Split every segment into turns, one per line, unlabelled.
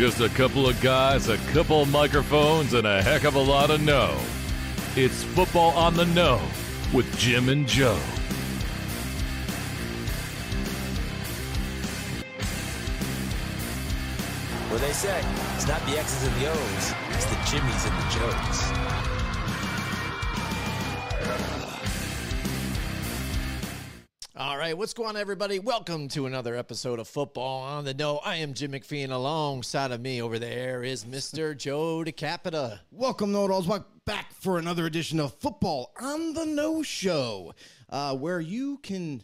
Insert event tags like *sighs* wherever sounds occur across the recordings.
Just a couple of guys, a couple microphones, and a heck of a lot of no. It's Football on the No with Jim and Joe.
What they say, it's not the X's and the O's, it's the Jimmies and the Joes.
Right, what's going on, everybody? Welcome to another episode of Football on the No. I am Jim McPhee, and alongside of me over there is Mr. *laughs* Joe DeCapita.
Welcome, Know It Alls, back for another edition of Football on the No Show, uh, where you can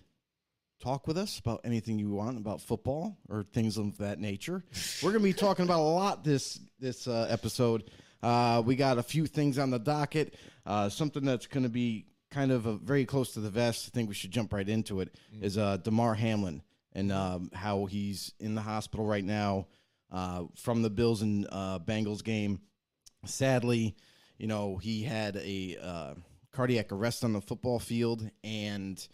talk with us about anything you want about football or things of that nature. We're going to be *laughs* talking about a lot this this uh, episode. Uh, we got a few things on the docket, uh, something that's going to be kind of a, very close to the vest. I think we should jump right into it. Is uh, Damar Hamlin and um, how he's in the hospital right now uh, from the Bills and uh, Bengals game. Sadly, you know he had a uh, cardiac arrest on the football field and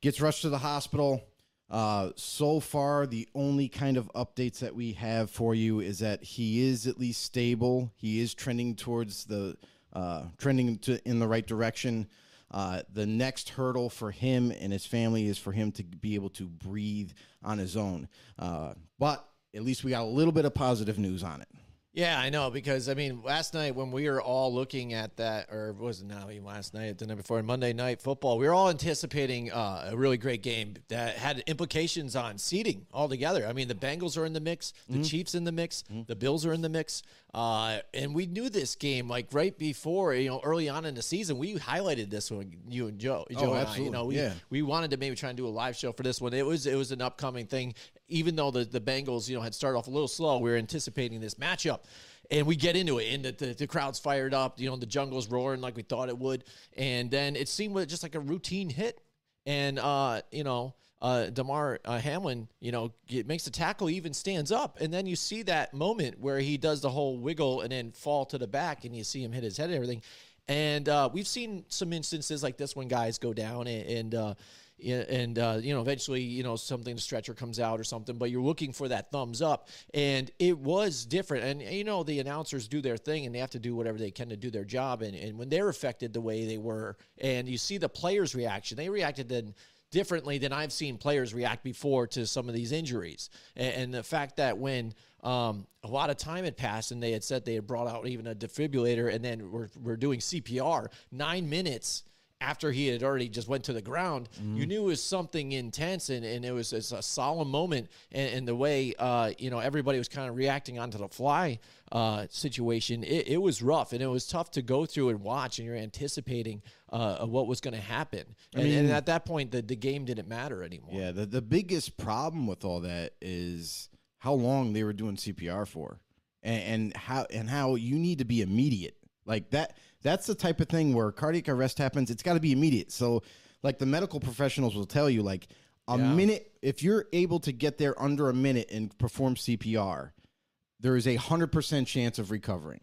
gets rushed to the hospital. Uh, so far, the only kind of updates that we have for you is that he is at least stable. He is trending towards the uh, trending to in the right direction. Uh, the next hurdle for him and his family is for him to be able to breathe on his own. Uh, but at least we got a little bit of positive news on it.
Yeah, I know because I mean, last night when we were all looking at that, or was it not even last night, the night before, Monday night football, we were all anticipating uh, a really great game that had implications on seeding altogether. I mean, the Bengals are in the mix, the mm-hmm. Chiefs in the mix, mm-hmm. the Bills are in the mix, uh, and we knew this game like right before, you know, early on in the season. We highlighted this one, you and Joe, Joe
oh,
and. I. You know, we
yeah.
we wanted to maybe try and do a live show for this one. It was it was an upcoming thing, even though the the Bengals, you know, had started off a little slow. We were anticipating this matchup and we get into it, and the, the, the, crowd's fired up. You know, the jungle's roaring like we thought it would, and then it seemed just like a routine hit, and uh, you know. Uh, uh, Hamlin, you know, it makes the tackle, even stands up, and then you see that moment where he does the whole wiggle and then fall to the back, and you see him hit his head and everything. And uh, we've seen some instances like this when guys go down and, and uh, and uh, you know eventually you know something the stretcher comes out or something but you're looking for that thumbs up. And it was different. And you know the announcers do their thing and they have to do whatever they can to do their job. And, and when they're affected the way they were and you see the players reaction they reacted then differently than I've seen players react before to some of these injuries. And, and the fact that when um, a lot of time had passed and they had said they had brought out even a defibrillator and then we're, we're doing CPR nine minutes after he had already just went to the ground, mm-hmm. you knew it was something intense and, and it was it's a solemn moment. And, and the way, uh, you know, everybody was kind of reacting onto the fly uh, situation, it, it, was rough and it was tough to go through and watch. And you're anticipating uh, what was going to happen. And, mean, and, at that point, the, the game didn't matter anymore.
Yeah, the, the biggest problem with all that is how long they were doing CPR for. And, and how and how you need to be immediate like that that's the type of thing where cardiac arrest happens, it's got to be immediate. So like the medical professionals will tell you like a yeah. minute if you're able to get there under a minute and perform CPR, there is a 100% chance of recovering.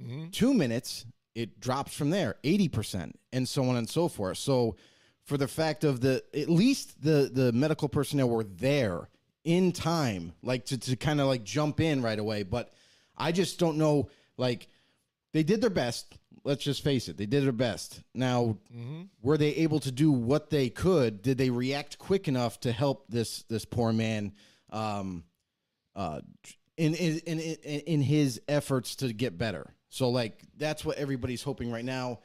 Mm-hmm. 2 minutes it drops from there 80% and so on and so forth. So for the fact of the at least the the medical personnel were there in time like to, to kind of like jump in right away but i just don't know like they did their best. Let's just face it, they did their best. Now, mm-hmm. were they able to do what they could? Did they react quick enough to help this this poor man um, uh, in, in in in his efforts to get better? So, like, that's what everybody's hoping right now.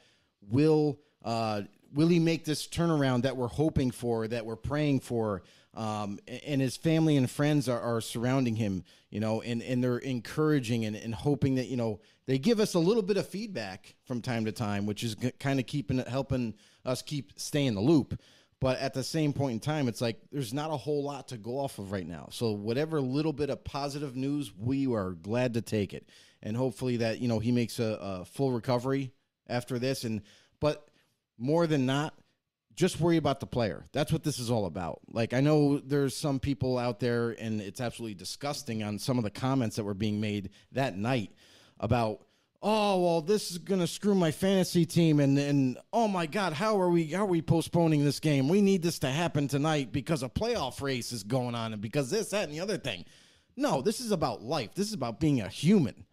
Will uh, will he make this turnaround that we're hoping for, that we're praying for? Um, and his family and friends are, are surrounding him, you know, and, and they're encouraging and, and hoping that, you know, they give us a little bit of feedback from time to time, which is g- kind of keeping it helping us keep stay in the loop. But at the same point in time, it's like there's not a whole lot to go off of right now. So whatever little bit of positive news, we are glad to take it, and hopefully that you know he makes a, a full recovery after this. And but more than not, just worry about the player. That's what this is all about. Like I know there's some people out there and it's absolutely disgusting on some of the comments that were being made that night about oh well this is going to screw my fantasy team and and oh my god how are we how are we postponing this game? We need this to happen tonight because a playoff race is going on and because this that and the other thing. No, this is about life. This is about being a human.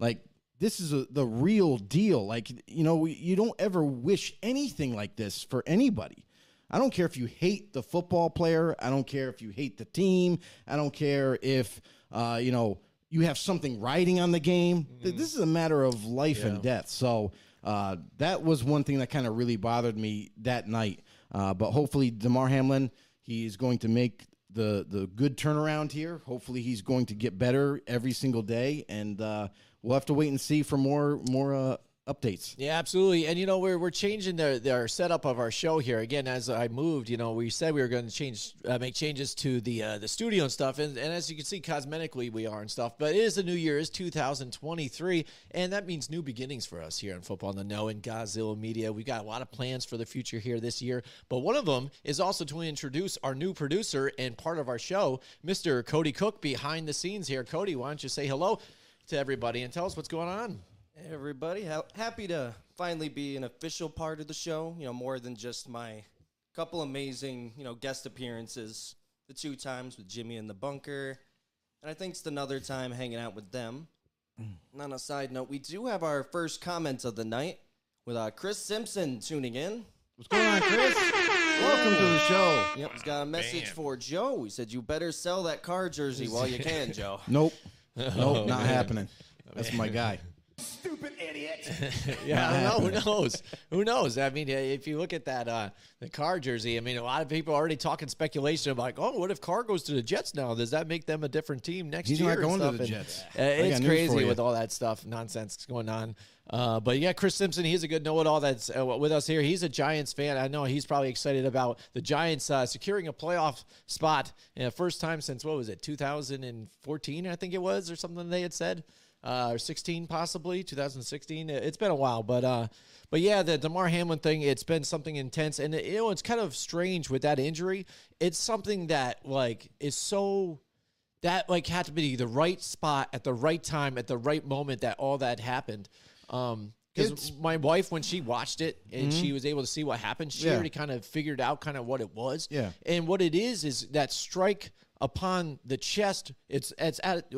Like this is a, the real deal. Like you know, you don't ever wish anything like this for anybody. I don't care if you hate the football player. I don't care if you hate the team. I don't care if uh, you know you have something riding on the game. Th- This is a matter of life and death. So uh, that was one thing that kind of really bothered me that night. Uh, but hopefully, Damar Hamlin, he is going to make the the good turnaround here. Hopefully, he's going to get better every single day, and uh, we'll have to wait and see for more more uh, updates.
Yeah, absolutely. And you know, we're we're changing the, our setup of our show here again. As I moved, you know, we said we were going to change, uh, make changes to the uh, the studio and stuff. And, and as you can see, cosmetically we are and stuff. But it is the new year, it's 2023, and that means new beginnings for us here in Football the Know and Godzilla Media. We got a lot of plans for the future here this year. But one of them is also to introduce our new producer and part of our show, Mr. Cody Cook, behind the scenes here. Cody, why don't you say hello to everybody and tell us what's going on?
Hey everybody, ha- happy to finally be an official part of the show. You know, more than just my couple amazing, you know, guest appearances. The two times with Jimmy in the bunker, and I think it's another time hanging out with them. And on a side note, we do have our first comments of the night with uh, Chris Simpson tuning in.
What's going on, Chris? Welcome to the show.
Yep, he's got a message for Joe. He said, "You better sell that Carr jersey while you can, Joe."
Nope. *laughs* Nope, not happening. That's my guy. Stupid idiot. *laughs*
yeah, I don't know. Who knows? Who knows? I mean, if you look at that uh, the Carr jersey, I mean, a lot of people are already talking speculation about, like, oh, what if Carr goes to the Jets now? Does that make them a different team next
He's
year?
not
and
going to the
And,
Jets.
uh, it's
got news for
crazy with all that stuff nonsense going on. Uh, but yeah, Chris Simpson, he's a good know-it-all that's uh, with us here. He's a Giants fan. I know he's probably excited about the Giants uh, securing a playoff spot, uh, first time since what was it, 2014, I think it was, or something they had said uh, or 16 possibly 2016 it's been a while but uh but yeah the damar hamlin thing it's been something intense and you know it's kind of strange with that injury it's something that like is so that like had to be the right spot at the right time at the right moment that all that happened um because my wife when she watched it and she was able to see what happened she
Yeah.
already kind of figured out kind of what it was
Yeah.
and what it is is that strike upon the chest. It's it's at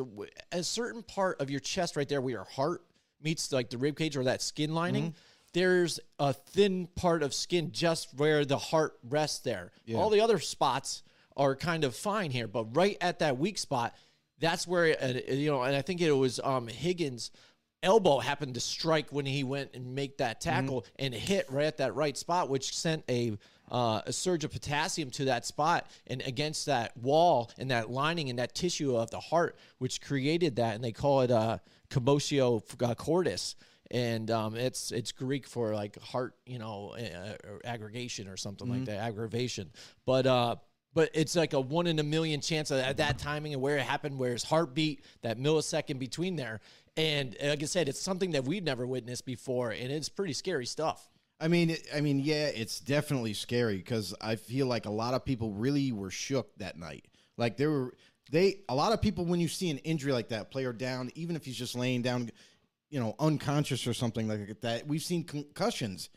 a certain part of your chest right there where your heart meets like the rib cage or that skin lining.
Mm-hmm.
There's a thin part of skin just where the heart rests there. All the other spots are kind of fine here, but right at that weak spot, that's where uh, you know. And I think it was um, Higgins elbow happened to strike when he went and make that tackle and hit right at that right spot, which sent a uh, a surge of potassium to that spot and against that wall and that lining and that tissue of the heart, which created that, and they call it uh, commotio uh, cordis. And um, it's it's Greek for like heart, you know, uh, aggregation or something like that, aggravation. But uh, but it's like a one in a million chance at that timing and where it happened, where his heartbeat, that millisecond between there. And uh, like I said, it's something that we've never witnessed before, and it's pretty scary stuff.
I mean, I mean, yeah, it's definitely scary because I feel like a lot of people really were shook that night. Like there were they a lot of people when you see an injury like that, player down, even if he's just laying down, you know, unconscious or something like that. We've seen concussions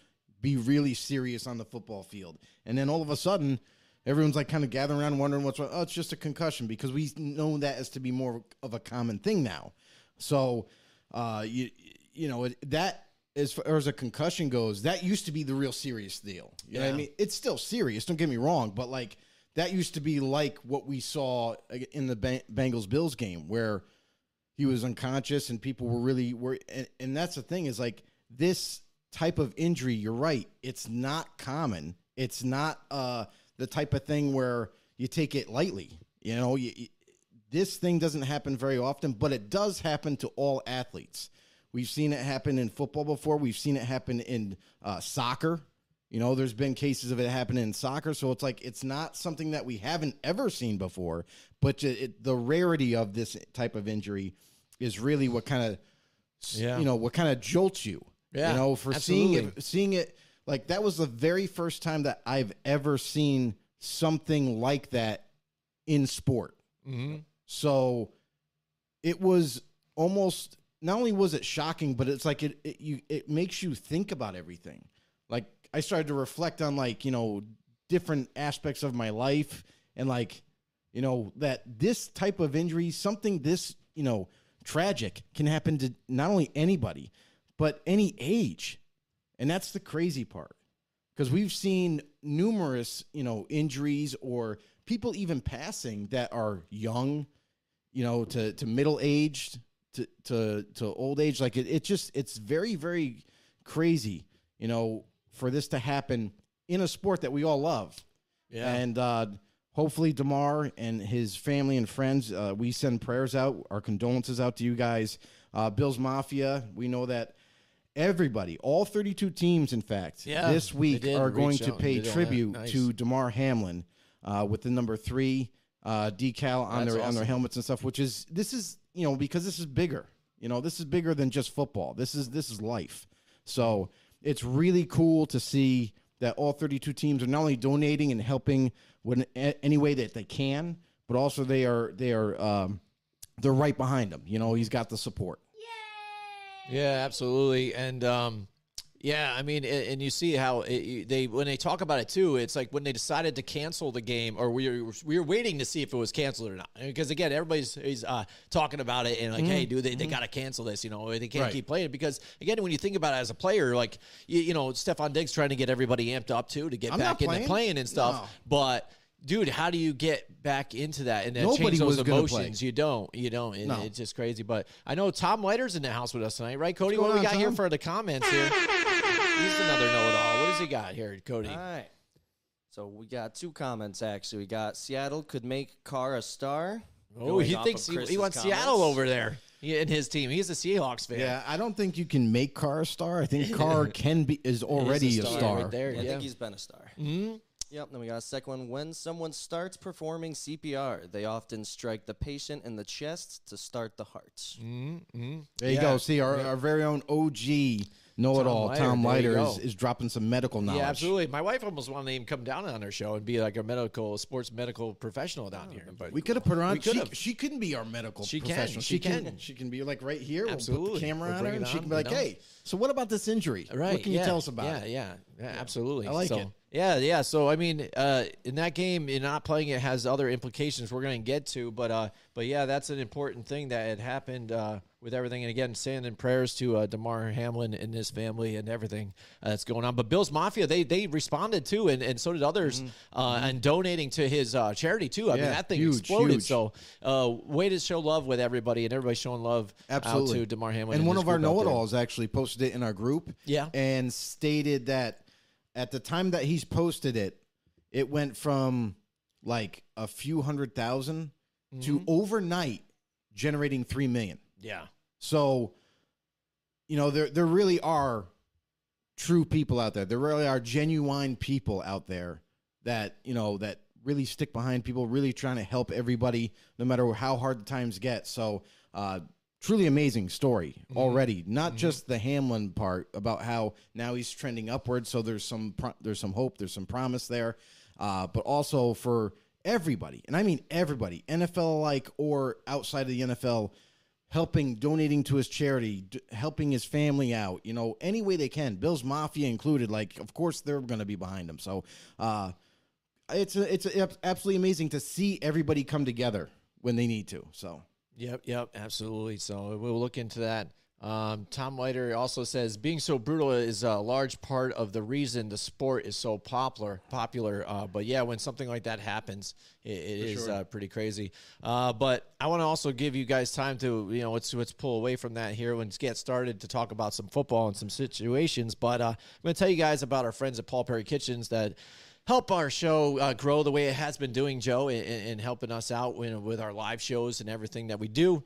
be really serious on the football field, and then all of a sudden. Everyone's like kind of gathering around, wondering what's wrong. Oh, it's just a concussion because we know that as to be more of a common thing now. So, uh, you you know that as far as a concussion goes, that used to be the real serious deal. You know what I mean? It's still serious. Don't get me wrong, but like that used to be like what we saw in the Bengals Bills game where he was unconscious and people were really were and, and that's the thing is like this type of injury you're right it's not common it's not uh the type of thing where you take it lightly you know you- this thing doesn't happen very often but it does happen to all athletes. We've seen it happen in football before. We've seen it happen in uh, soccer. You know there's been cases of it happening in soccer. So it's like it's not something that we haven't ever seen before but it, it, the rarity of this type of injury is really what kind of
Yeah.
you know what kind of jolts you.
Yeah,
you know for seeing it seeing it like that was the very first time that i've ever seen something like that in sport.
Mm-hmm.
So it was almost not only was it shocking, but it's like it, it you it makes you think about everything. Like I started to reflect on like, you know, different aspects of my life and like, You know that this type of injury, something this you know tragic, can happen to not only anybody, but any age, and that's the crazy part because we've seen numerous you know injuries or people even passing that are young you know to to middle aged to to to old age like it, it just it's very very crazy you know for this to happen in a sport that we all love
Yeah.
and uh hopefully damar and his family and friends uh, we send prayers out our condolences out to you guys uh bills mafia we know that everybody all 32 teams in fact
Yeah,
this week are going to pay
did all that.
tribute
Nice.
to damar hamlin uh, with the number three uh, decal on
That's
their on their helmets and stuff. Which is this is you know because this is bigger. You know this is bigger than just football. This is this is life. So it's really cool to see that all 32 teams are not only donating and helping when any way that they can, but also they are they are um, they're right behind him. You know he's got the support.
Yeah, absolutely. And um, yeah, I mean, and you see how it, they when they talk about it too. It's like when they decided to cancel the game, or we were we were waiting to see if it was canceled or not. Because again, everybody's is, uh, talking about it and like, hey, dude, they, they got to cancel this. You know, they can't
Mm-hmm. Right.
keep playing it because again, when you think about it as a player, like you, you know, Stefon Diggs trying to get everybody amped up too to get
I'm
back into
playing.
and stuff,
No.
but. Dude, how do you get back into that and then
Nobody
change those
was gonna play.
emotions? You don't. You don't.
No.
It's just crazy. But I know Tom Leiter's in the house with us tonight, right, Cody? What do we got
on,
here for the comments here? He's another know-it-all. What does he got here, Cody?
All right. So we got two comments actually. We got Seattle could make Carr a star.
oh, he thinks he, he wants
comments.
Seattle over there he, in his team. He's a Seahawks fan.
Yeah, I don't think you can make Carr a star. I think *laughs* Carr can be is already a
star
star.
right there.
Yeah, I think he's been a star. Mm-hmm. Yep. Then we got a second one. When someone starts performing CPR, they often strike the patient in the chest to start the heart.
Mm-hmm.
There you go. See, our, our very own OG know it all, Tom Leiter, is, is dropping some medical knowledge.
Yeah, absolutely. My wife almost wanted to even come down on our show and be like a medical sports medical professional down here. But
We could have put her on. She, she couldn't be our medical
She can,
professional.
she
can.
can.
She can be like right here. Absolutely. We'll put the camera
We'll
on her, and
it
she can be like,
you know?
"Hey, so what about this injury?
Right.
What can
yeah,
you tell us about
yeah,
it?"
Yeah, yeah, absolutely.
I like
so,
it.
Yeah, yeah. So I mean, uh, in that game, in not playing it has other implications we're going to get to, but uh, but yeah, that's an important thing that had happened uh, with everything. And again, sending prayers to uh, Damar Hamlin and his family and everything uh, that's going on. But Bills Mafia, they they responded too, and, and so did others, uh, and donating to his uh, charity too. I mean,
Mm-hmm.
That thing
huge,
exploded.
huge.
So uh, way to show love with everybody, and everybody showing love
Absolutely.
out to Damar Hamlin
And one of our
group out there.
know-it-alls actually posted it in our group.
Yeah.
and stated that at the time that he's posted it, it went from like a few hundred 1000 to
Mm-hmm.
overnight generating three million.
Yeah.
So, you know, there there really are true people out there. There really are genuine people out there that, you know, that really stick behind people, really trying to help everybody no matter how hard the times get. So, uh truly amazing story already. Not just the Hamlin part about how now he's trending upward, so there's some pro- there's some hope, there's some promise there. Uh but also for everybody. And I mean everybody, NFL like or outside of the NFL helping, donating to his charity, d- helping his family out, you know, any way they can. Bills Mafia included, like, of course they're going to be behind him. So, uh, it's a, it's a, absolutely amazing to see everybody come together when they need to. So,
Yep, yep, absolutely. So we'll look into that. Um, Tom Leiter also says being so brutal is a large part of the reason the sport is so popular. Popular, uh, but yeah, when something like that happens, it, it is uh, pretty crazy. Uh, but I want to also give you guys time to you know let's let's pull away from that here and get started to talk about some football and some situations. But uh, I'm going to tell you guys about our friends at Paul Perry Kitchens that help our show uh, grow the way it has been doing, Joe, and, and helping us out with, with our live shows and everything that we do.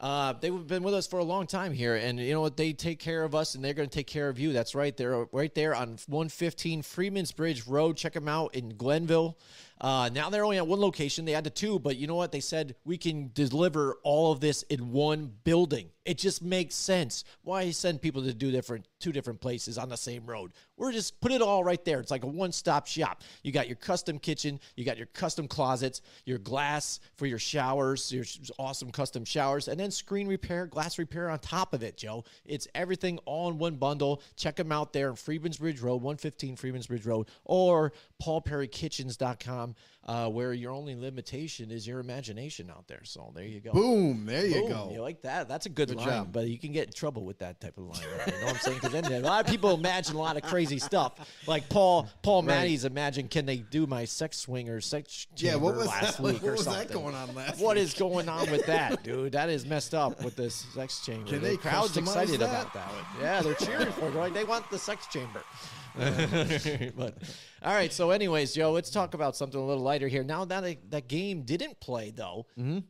Uh, they've been with us for a long time here, and you know what? They take care of us, and they're going to take care of you. That's right. They're right there on 115 Freeman's Bridge Road. Check them out in Glenville. Uh, now they're only at one location. They had to two, but you know what? They said we can deliver all of this in one building. It just makes sense. Why send people to do different two different places on the same road? We're just put it all right there. It's like a one-stop shop. You got your custom kitchen, you got your custom closets, your glass for your showers, your awesome custom showers, and then screen repair, glass repair on top of it, Joe. It's everything all in one bundle. Check them out there in Freeman's Bridge Road, 115 Freeman's Bridge Road, or paulperrykitchens.com. com, uh, where your only limitation is your imagination out there. So there you go.
Boom. There you go.
You like that? That's a good,
Good
line,
job.
but you can get in trouble with that type of line. You know what I'm saying? Because then a lot of people imagine a lot of crazy stuff. Like Paul Paul
Right.
Matty's imagine can they do my sex swing or sex
Yeah,
chamber
what was
last
that? *laughs*
week
What
or
was that going on last
What
week?
is going on with that, *laughs* dude? That is messed up with this sex chamber.
Can
the
they
crowd's excited
that?
about that. One. Yeah, they're cheering for it. Right? They want the sex chamber. *laughs* but all right. So, anyways, Joe, let's talk about something a little lighter here. Now that I- that game didn't play, though,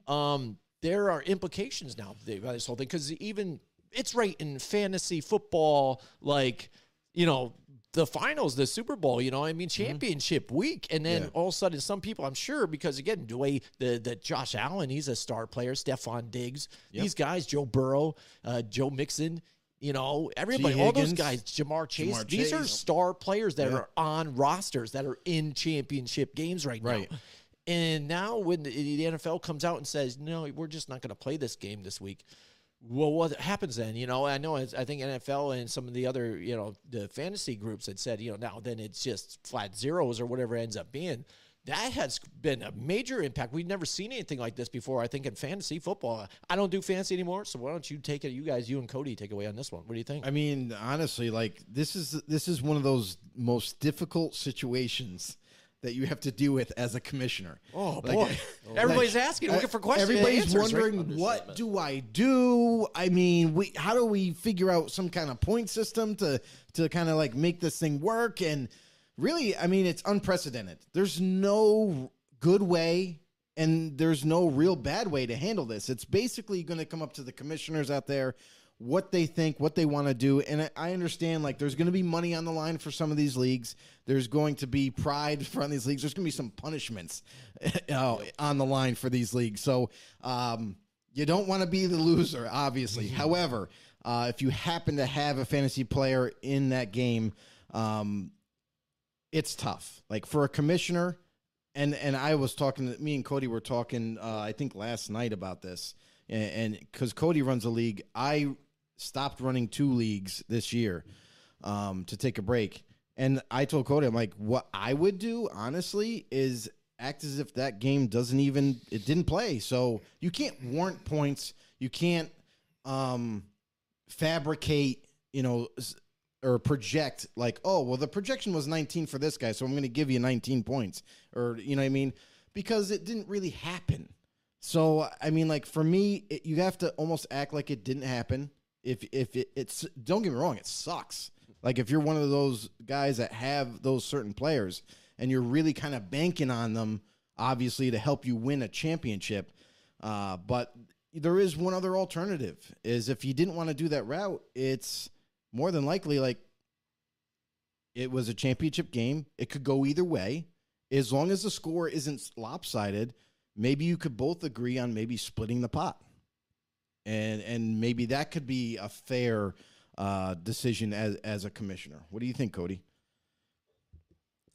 um, there are implications now about this whole thing because even it's right in fantasy football, like you know. The finals, the Super Bowl, you know, I mean, championship week, and then
Yeah.
all of a sudden, some people, I'm sure, because again, the way the the Josh Allen, he's a star player, Stefon Diggs, these guys, Joe Burrow, uh, Joe Mixon, you know, everybody, all those guys, Ja'Marr Chase,
Ja'Marr
these are star players that
Yeah.
are on rosters that are in championship games right,
Right.
now. And now when the, the NFL comes out and says, no, we're just not going to play this game this week. Well, what happens then? You know, I know. it's- I think NFL and some of the other, you know, the fantasy groups had said, you know, now then it's just flat zeros or whatever it ends up being. That has been a major impact. We've never seen anything like this before. I think in fantasy football, I don't do fantasy anymore. So why don't you take it? You guys, you and Cody, take away on this one. What do you think?
I mean, honestly, like this is this is one of those most difficult situations that you have to deal with as a commissioner.
Oh
Like,
boy, *laughs* everybody's asking, looking for questions.
Everybody's
answers, right?
wondering what do I do? I mean, we how do we figure out some kind of point system to to kind of like make this thing work? And really, I mean, it's unprecedented. There's no good way and there's no real bad way to handle this. It's basically going to come up to the commissioners out there what they think, what they want to do. And I, understand like there's going to be money on the line for some of these leagues. There's going to be pride *laughs* from these leagues. There's going to be some punishments *laughs* uh, on the line for these leagues. So um, you don't want to be the loser, obviously. However, uh, if you happen to have a fantasy player in that game, um, it's tough. Like for a commissioner, and and I was talking me and Cody were talking uh, I think last night about this, and because Cody runs a league, I stopped running two leagues this year um, to take a break, and I told Cody I'm like, what I would do honestly is act as if that game doesn't even it didn't play, so you can't warrant points, you can't um, fabricate, you know. Or project like, oh well, the projection was 19 for this guy, so I'm going to give you 19 points, or you know what I mean, because it didn't really happen. So I mean, like for me, it, you have to almost act like it didn't happen. If if it, it's don't get me wrong, it sucks. Like if you're one of those guys that have those certain players and you're really kind of banking on them, obviously to help you win a championship. Uh, but there is one other alternative: is if you didn't want to do that route, it's more than likely like it was a championship game. It could go either way. As long as the score isn't lopsided, maybe you could both agree on maybe splitting the pot. And and maybe that could be a fair uh, decision as as a commissioner. What do you think, Cody?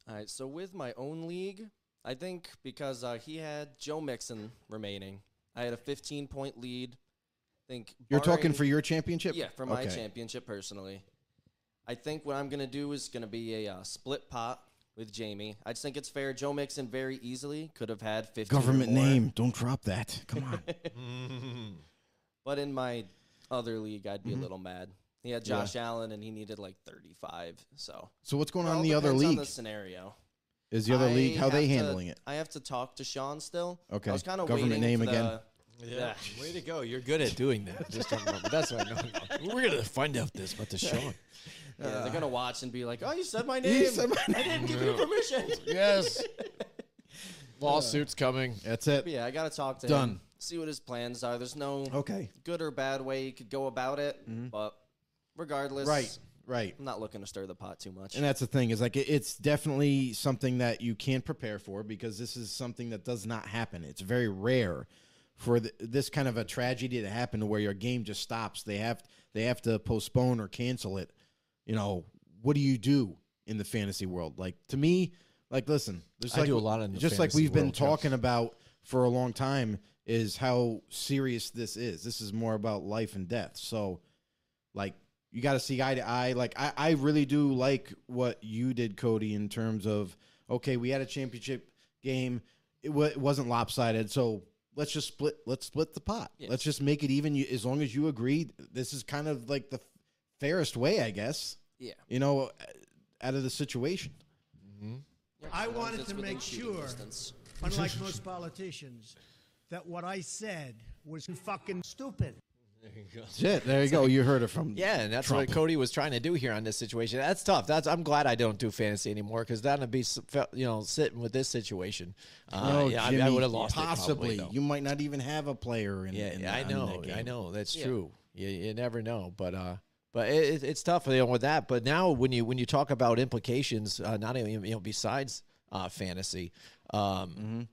All right, so with my own league, I think because uh, he had Joe Mixon remaining, I had a 15 point lead. Think
You're talking for your championship?
yeah for my
Okay.
championship personally. I think what I'm gonna do is gonna be a uh, split pot with Jamie. I just think it's fair. Joe Mixon very easily could have had 15 or
Government name. Don't drop that. Come on. *laughs*
But in my other league, I'd be
Mm-hmm.
a little mad. He had Josh Allen and he needed like 35. So
so what's going on in the other league?
the scenario.
Is the other
I
league how they
have to-
handling it?
I have to talk to Sean still.
Okay.
I was kind of
Government
waiting
name
for
again.
Yeah. Way to go. You're good at doing that. *laughs* Just talking about, that's what I know. *laughs* We're going to find out this about the show.
Yeah, they're gonna watch and be like, "Oh, you said my name.
said my
I didn't give you permission." *laughs*
Yes. Lawsuits coming.
That's it.
Yeah, I gotta talk to
Done.
him. See what his plans are. There's no
Okay.
good or bad way you could go about it, mm-hmm. but regardless,
Right. Right.
I'm not looking to stir the pot too much.
And that's the thing is like it- it's definitely something that you can't prepare for because this is something that does not happen. It's very rare for th this kind of a tragedy to happen to where your game just stops. They have they have to postpone or cancel it. You know, what do you do in the fantasy world? Like to me, like listen, there's
I
like
do a lot the
just like we've been talking about for a long time is how serious this is. This is more about life and death. So like you got to see eye to eye. Like I, I really do like what you did, Cody, in terms of okay, we had a championship game. It, wa it wasn't lopsided, so let's just split. Let's split the pot.
Yeah.
Let's just make it even. You, as long as you agree, this is kind of like the fairest way, I guess.
Yeah.
You know, uh, out of the situation. Mm-hmm.
I wanted to make sure,
distance.
unlike *laughs* most politicians, that what I said was fucking stupid.
That's it. There you go. You heard it from.
Yeah, and that's
Trump.
what Cody was trying to do here on this situation. That's tough. That's I'm glad I don't do fantasy anymore because that'd be s- you know sitting with this situation. Uh,
No,
yeah, I- I, would have lost it
Possibly,
probably,
you might not even have a player in.
Yeah,
in
yeah, I know,
that game.
I know. That's
Yeah.
true. You, you never know, but uh, but it, it- it's tough you know, with that. But now when you when you talk about implications, uh, not even you know besides uh, fantasy, um,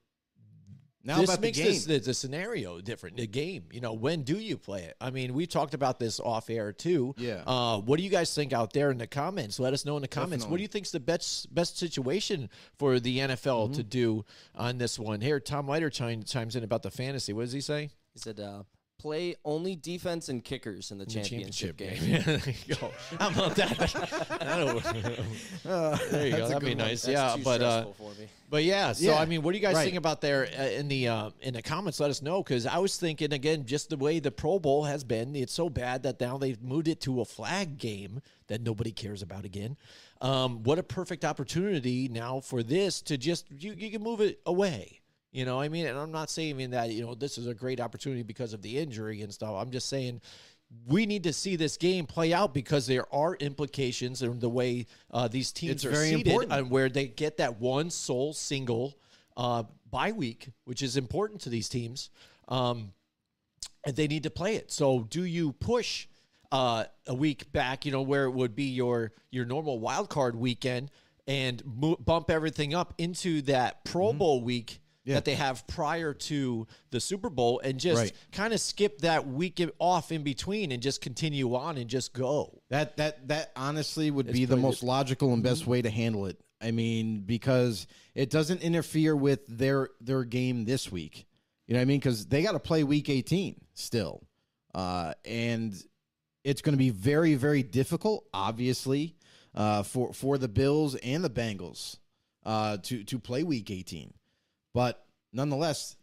Now
this
about the
makes
game.
this the, the scenario different. The game, you know, when do you play it? I mean, we talked about this off air too.
Yeah.
Uh, what do you guys think out there in the comments? Let us know in the comments. What do you think's the best best situation for the NFL
Mm-hmm.
to do on this one? Here, Tom Leiter chimes in about the fantasy. What does he say?
He said, uh, "Play only defense and kickers in the,
The
championship, game."
Yeah, *laughs* there you go. How about that? *laughs* Don't- there you go. That'd be nice.
That's
yeah, but uh,
for me.
but yeah. So
Yeah,
I mean, what do you guys
right.
think about there uh, in the uh, in the comments? Let us know because I was thinking again, just the way the Pro Bowl has been, it's so bad that now they've moved it to a flag game that nobody cares about again. Um, what a perfect opportunity now for this to just you you can move it away. You know, I mean, and I'm not saying that you know this is a great opportunity because of the injury and stuff. I'm just saying we need to see this game play out because there are implications in the way uh, these teams
It's
are
very
seated
important.
and where they get that one sole single uh, bye week, which is important to these teams. Um, and they need to play it. So, do you push uh, a week back? You know, where it would be your your normal wild card weekend, and mo- bump everything up into that Pro Bowl week
Yeah.
that they have prior to the Super Bowl, and just
Right.
kind of skip that week off in between, and just continue on and just go.
That that that honestly would be the most logical and best way to handle it. I mean, because it doesn't interfere with their their game this week. You know what I mean? Because they got to play Week 18 still, uh, and it's going to be very very difficult, obviously, uh, for for the Bills and the Bengals uh, to to play Week 18. But nonetheless,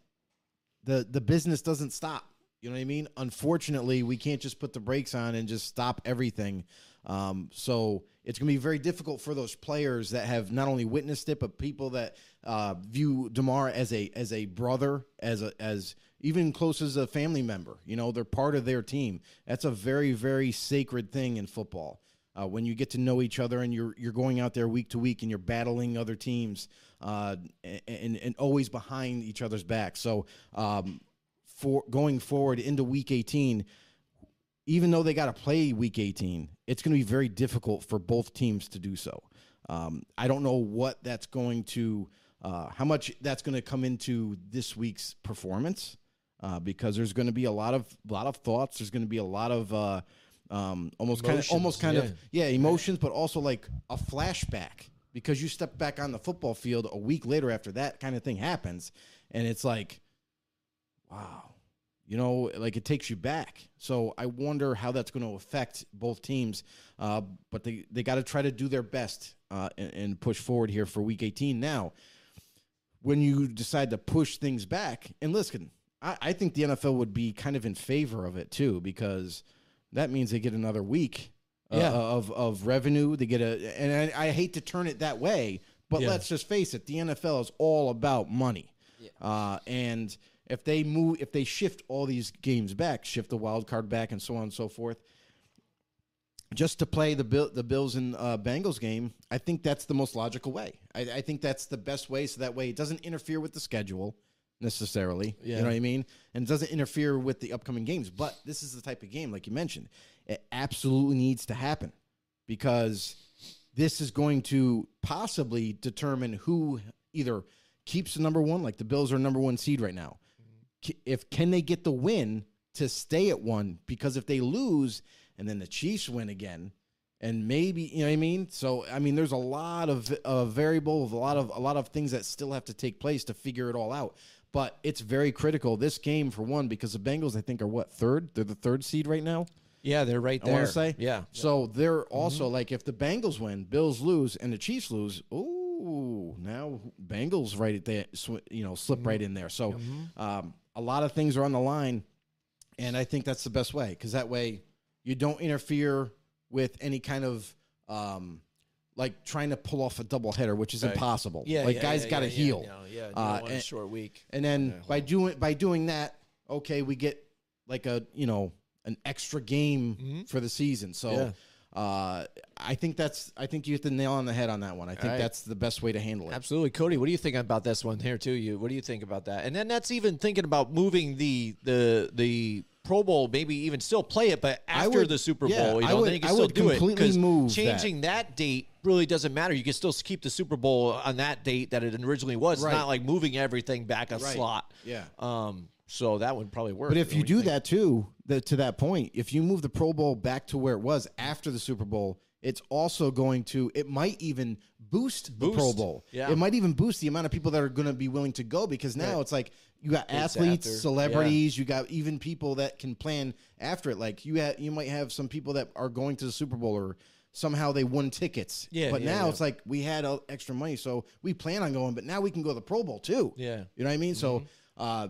the the business doesn't stop. You know what I mean? Unfortunately, we can't just put the brakes on and just stop everything. Um, so it's going to be very difficult for those players that have not only witnessed it, but people that uh, view Damar as a as a brother, as a as even close as a family member. You know, they're part of their team. That's a very very sacred thing in football. Uh, when you get to know each other and you're you're going out there week to week and you're battling other teams uh, and and always behind each other's back. So um, for going forward into week 18, even though they got to play week 18, it's going to be very difficult for both teams to do so. Um, I don't know what that's going to, uh, how much that's going to come into this week's performance, uh, because there's going to be a lot of, lot of thoughts. There's going to be a lot of, uh, um, almost kind of, almost kind
yeah.
of, yeah, emotions, but also like a flashback because you step back on the football field a week later after that kind of thing happens, and it's like, wow, you know, like it takes you back. So I wonder how that's going to affect both teams. Uh, but they, they got to try to do their best uh, and, and push forward here for week 18. Now, when you decide to push things back, and listen, I, I think the NFL would be kind of in favor of it too, because that means they get another week uh,
Yeah.
of, of revenue. They get a, and I, I hate to turn it that way, but
Yeah.
let's just face it, the NFL is all about money. Yeah. Uh, and if they move, if they shift all these games back, shift the wild card back, and so on and so forth, just to play the Bill, the Bills and uh, Bengals game, I think that's the most logical way. I, I think that's the best way, so that way it doesn't interfere with the schedule necessarily.
Yeah.
You know what I mean? And it doesn't interfere with the upcoming games. But this is the type of game, like you mentioned, it absolutely needs to happen because this is going to possibly determine who either keeps the number one, like the Bills are number one seed right now. If can they get the win to stay at one? Because if they lose and then the Chiefs win again, and maybe you know what I mean. So I mean, there's a lot of uh, variables, a lot of a lot of things that still have to take place to figure it all out. But it's very critical this game for one because the Bengals I think are what third? They're the third seed right now.
Yeah, they're right there.
I want to say.
yeah.
So they're also like if the Bengals win, Bills lose, and the Chiefs lose. Ooh, now Bengals right at there, sw- you know, slip right in there. So um, a lot of things are on the line, and I think that's the best way because that way you don't interfere with any kind of um, like trying to pull off a double header, which is impossible. Yeah, like guys got to heal.
Yeah, yeah, you
Uh,
don't want a
and-
short week.
And then by doing by doing that, okay, we get like a you know an extra game for the season. So
Yeah.
uh, I think that's I think you hit the nail on the head on that one. I think
right.
that's the best way to handle it.
Absolutely, Cody. What do you think about this one here too? You, what do you think about that? And then that's even thinking about moving the the the Pro Bowl, maybe even still play it, but
I
after
would-
the Super
yeah,
Bowl, you
I
know,
would-
then you can
I
still do it.
completely
'cause
move that.
changing that. date really doesn't matter. You can still keep the Super Bowl on that date that it originally was.
Right.
It's not like moving everything back a
Right.
slot.
Yeah.
Um. So that would probably work.
But if you do
think?
that too, the, to that point, if you move the Pro Bowl back to where it was after the Super Bowl, it's also going to. It might even boost, the Pro Bowl.
Yeah.
It might even boost the amount of people that are going to be willing to go because now
Right.
it's like you got
It's
athletes,
after.
celebrities, you got even people that can plan after it. Like you, ha- you might have some people that are going to the Super Bowl or somehow they won tickets.
Yeah,
But
yeah,
now
yeah.
it's like we had extra money, so we plan on going. But now we can go to the Pro Bowl too.
Yeah. Mm-hmm.
You know what I mean? So, uh,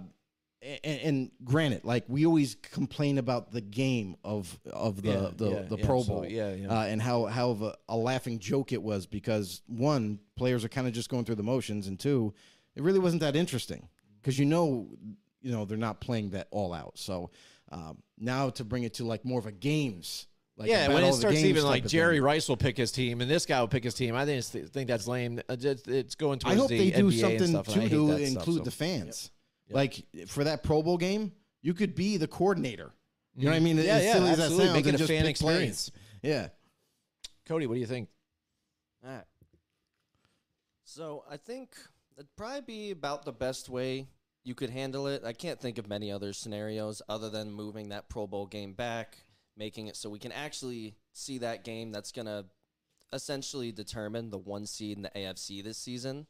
and, and granted, like we always complain about the game of of the
Yeah,
the,
yeah,
the
yeah,
Pro Bowl,
yeah, yeah.
Uh, and how how of a, a laughing joke it was because one, players are kind of just going through the motions, and two, it really wasn't that interesting because you know, you know, they're not playing that all out. So um, now to bring it to like more of a games. Like
yeah, when it starts even like Jerry
thing.
Rice will pick his team and this guy will pick his team, I think it's, think that's lame. Uh, It's, going
I hope
the
they do
NBA
something
stuff, and I
too to
that stuff,
include
so.
the fans. Like for that Pro Bowl game, you could be the coordinator. You know what I mm. mean?
Yeah,
as
yeah,
silly as that
absolutely.
sounds,
Make it a
just
fan experience.
plays. Yeah.
Cody, what do you think?
All right. So I think it'd probably be about the best way you could handle it. I can't think of many other scenarios other than moving that Pro Bowl game back, making it so we can actually see that game that's going to essentially determine the one seed in the AFC this season.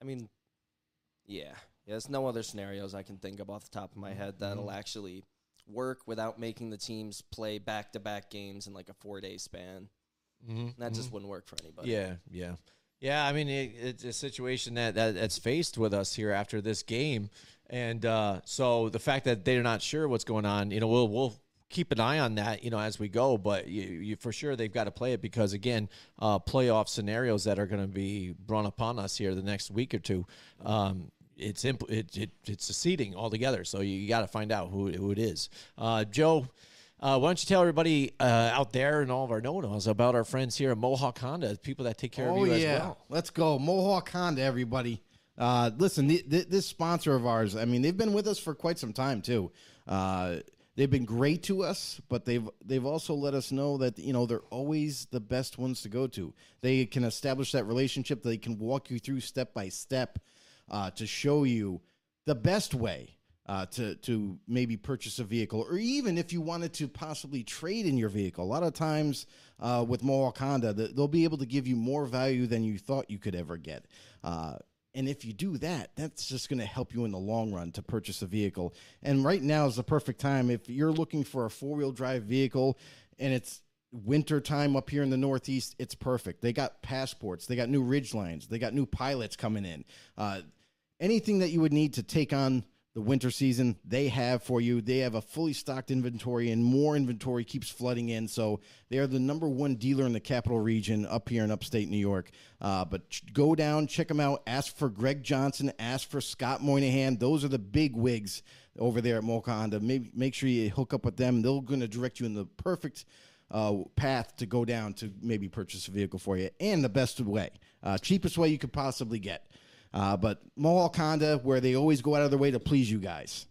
I mean, yeah. Yeah, there's no other scenarios I can think of off the top of my head that'll actually work without making the teams play back to back games in like a four day span. That just wouldn't work for anybody.
Yeah, yeah, yeah. I mean, it, it's a situation that, that that's faced with us here after this game, and uh, so the fact that they're not sure what's going on, you know, we'll we'll keep an eye on that, you know, as we go. But you, you for sure they've got to play it because again, uh, playoff scenarios that are going to be brought upon us here the next week or two. Um, it's imp- it, it it's a seeding altogether, so you, got to find out who who it is. Uh, Joe. Uh, why don't you tell everybody uh, out there and all of our know-it-alls about our friends here at Mohawk Honda, people that take care
Oh
of you
yeah.
as well?
Let's go Mohawk Honda, everybody. Uh, listen, th- th- this sponsor of ours, I mean, they've been with us for quite some time too. Uh, they've been great to us, but they've they've also let us know that you know they're always the best ones to go to. They can establish that relationship. They can walk you through step by step uh, to show you the best way uh, to to maybe purchase a vehicle, or even if you wanted to possibly trade in your vehicle. A lot of times uh, with Mohawk Honda, th- they'll be able to give you more value than you thought you could ever get. Uh, and if you do that, that's just going to help you in the long run to purchase a vehicle. And right now is the perfect time if you're looking for a four wheel drive vehicle and it's winter time up here in the Northeast, it's perfect. They got passports, they got new ridge lines, they got new pilots coming in. Uh, anything that you would need to take on the winter season they have for you. They have a fully stocked inventory and more inventory keeps flooding in. So they are the number one dealer in the capital region up here in upstate new york. Uh, but ch- go down check them out. Ask for greg johnson. Ask for scott moynihan. Those are the big wigs over there at mohawk honda. Maybe make sure you hook up with them. They're going to direct you in the perfect uh, path to go down to maybe purchase a vehicle for you and the best way uh, cheapest way you could possibly get uh, but Mohawk Honda, where they always go out of their way to please you guys.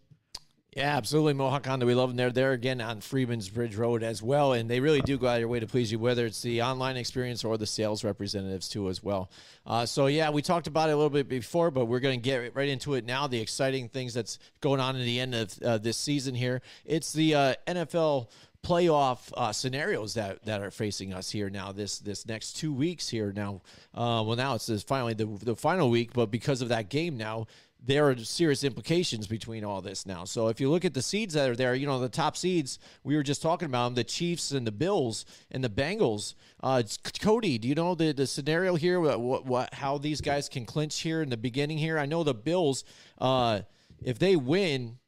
Yeah, absolutely. Mohawk Honda, we love them. They're there again on Freeman's Bridge Road as well, and they really do go out of their way to please you, whether it's the online experience or the sales representatives too as well. Uh, so yeah, we talked about it a little bit before, but we're going to get right into it now. The exciting things that's going on in the end of uh, this season here. It's the uh, NFL playoff uh, scenarios that that are facing us here now. This this next two weeks here now. Uh, well, now it's finally the the final week, but because of that game now. There are serious implications between all this now. So if you look at the seeds that are there, you know the top seeds we were just talking about them, the Chiefs and the Bills and the Bengals. Uh, Cody, do you know the, the scenario here? What what how these guys can clinch here in the beginning here? I know the Bills. Uh, if they win,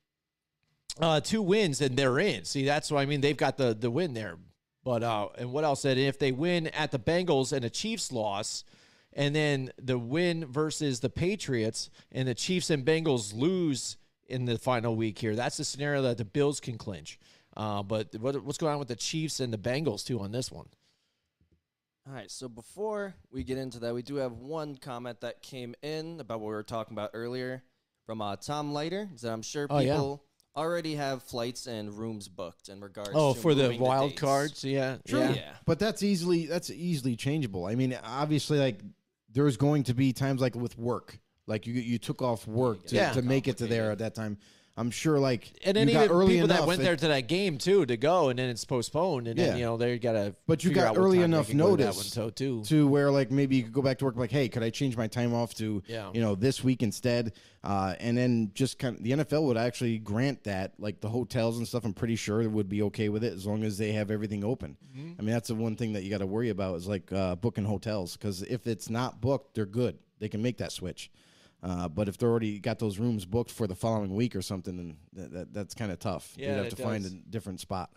uh, two wins and they're in. See, that's what I mean. They've got the the win there. But uh, and what else? Said if they win at the Bengals and a Chiefs loss, and then the win versus the Patriots and the Chiefs and Bengals lose in the final week here, that's the scenario that the Bills can clinch. Uh, but what, what's going on with the Chiefs and the Bengals too on this one?
All right, so before we get into that, we do have one comment that came in about what we were talking about earlier from uh, Tom Leiter. Is that I'm sure
Oh, yeah.
People already have flights and rooms booked in regards.
Oh,
to
for the
moving
wild
dates.
cards, yeah,
True.
yeah.
Yeah.
But that's easily that's easily changeable. I mean, obviously, like there's going to be times like with work, like you you took off work to,
Yeah.
to make it to there at that time. I'm sure, like
And then
you got
even
early
people
enough,
that went
it-
there to that game too to go, and then it's postponed, and
Yeah.
then you know they gotta.
But you got early enough
to
notice
so too.
to where like maybe you could go back to work like hey could i change my time off to
Yeah.
you know this week instead uh, and then just kind of the nfl would actually grant that like the hotels and stuff i'm pretty sure would be okay with it as long as they have everything open
Mm-hmm.
i mean that's the one thing that you got to worry about is like uh, booking hotels because if it's not booked they're good they can make that switch uh, but if they're already got those rooms booked for the following week or something, then that, that, that's kind of tough.
Yeah,
You'd have
it
to find a different spot.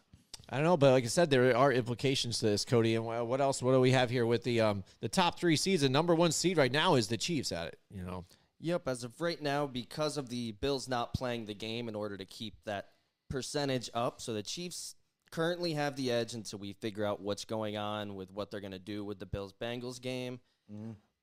I don't know, but like I said, there are implications to this, Cody. And what else? What do we have here with the um the top three seeds? The number one seed right now is the Chiefs at it. You know,
Yep, as of right now, because of the Bills not playing the game in order to keep that percentage up, so the Chiefs currently have the edge until we figure out what's going on with what they're going to do with the Bills Bengals game.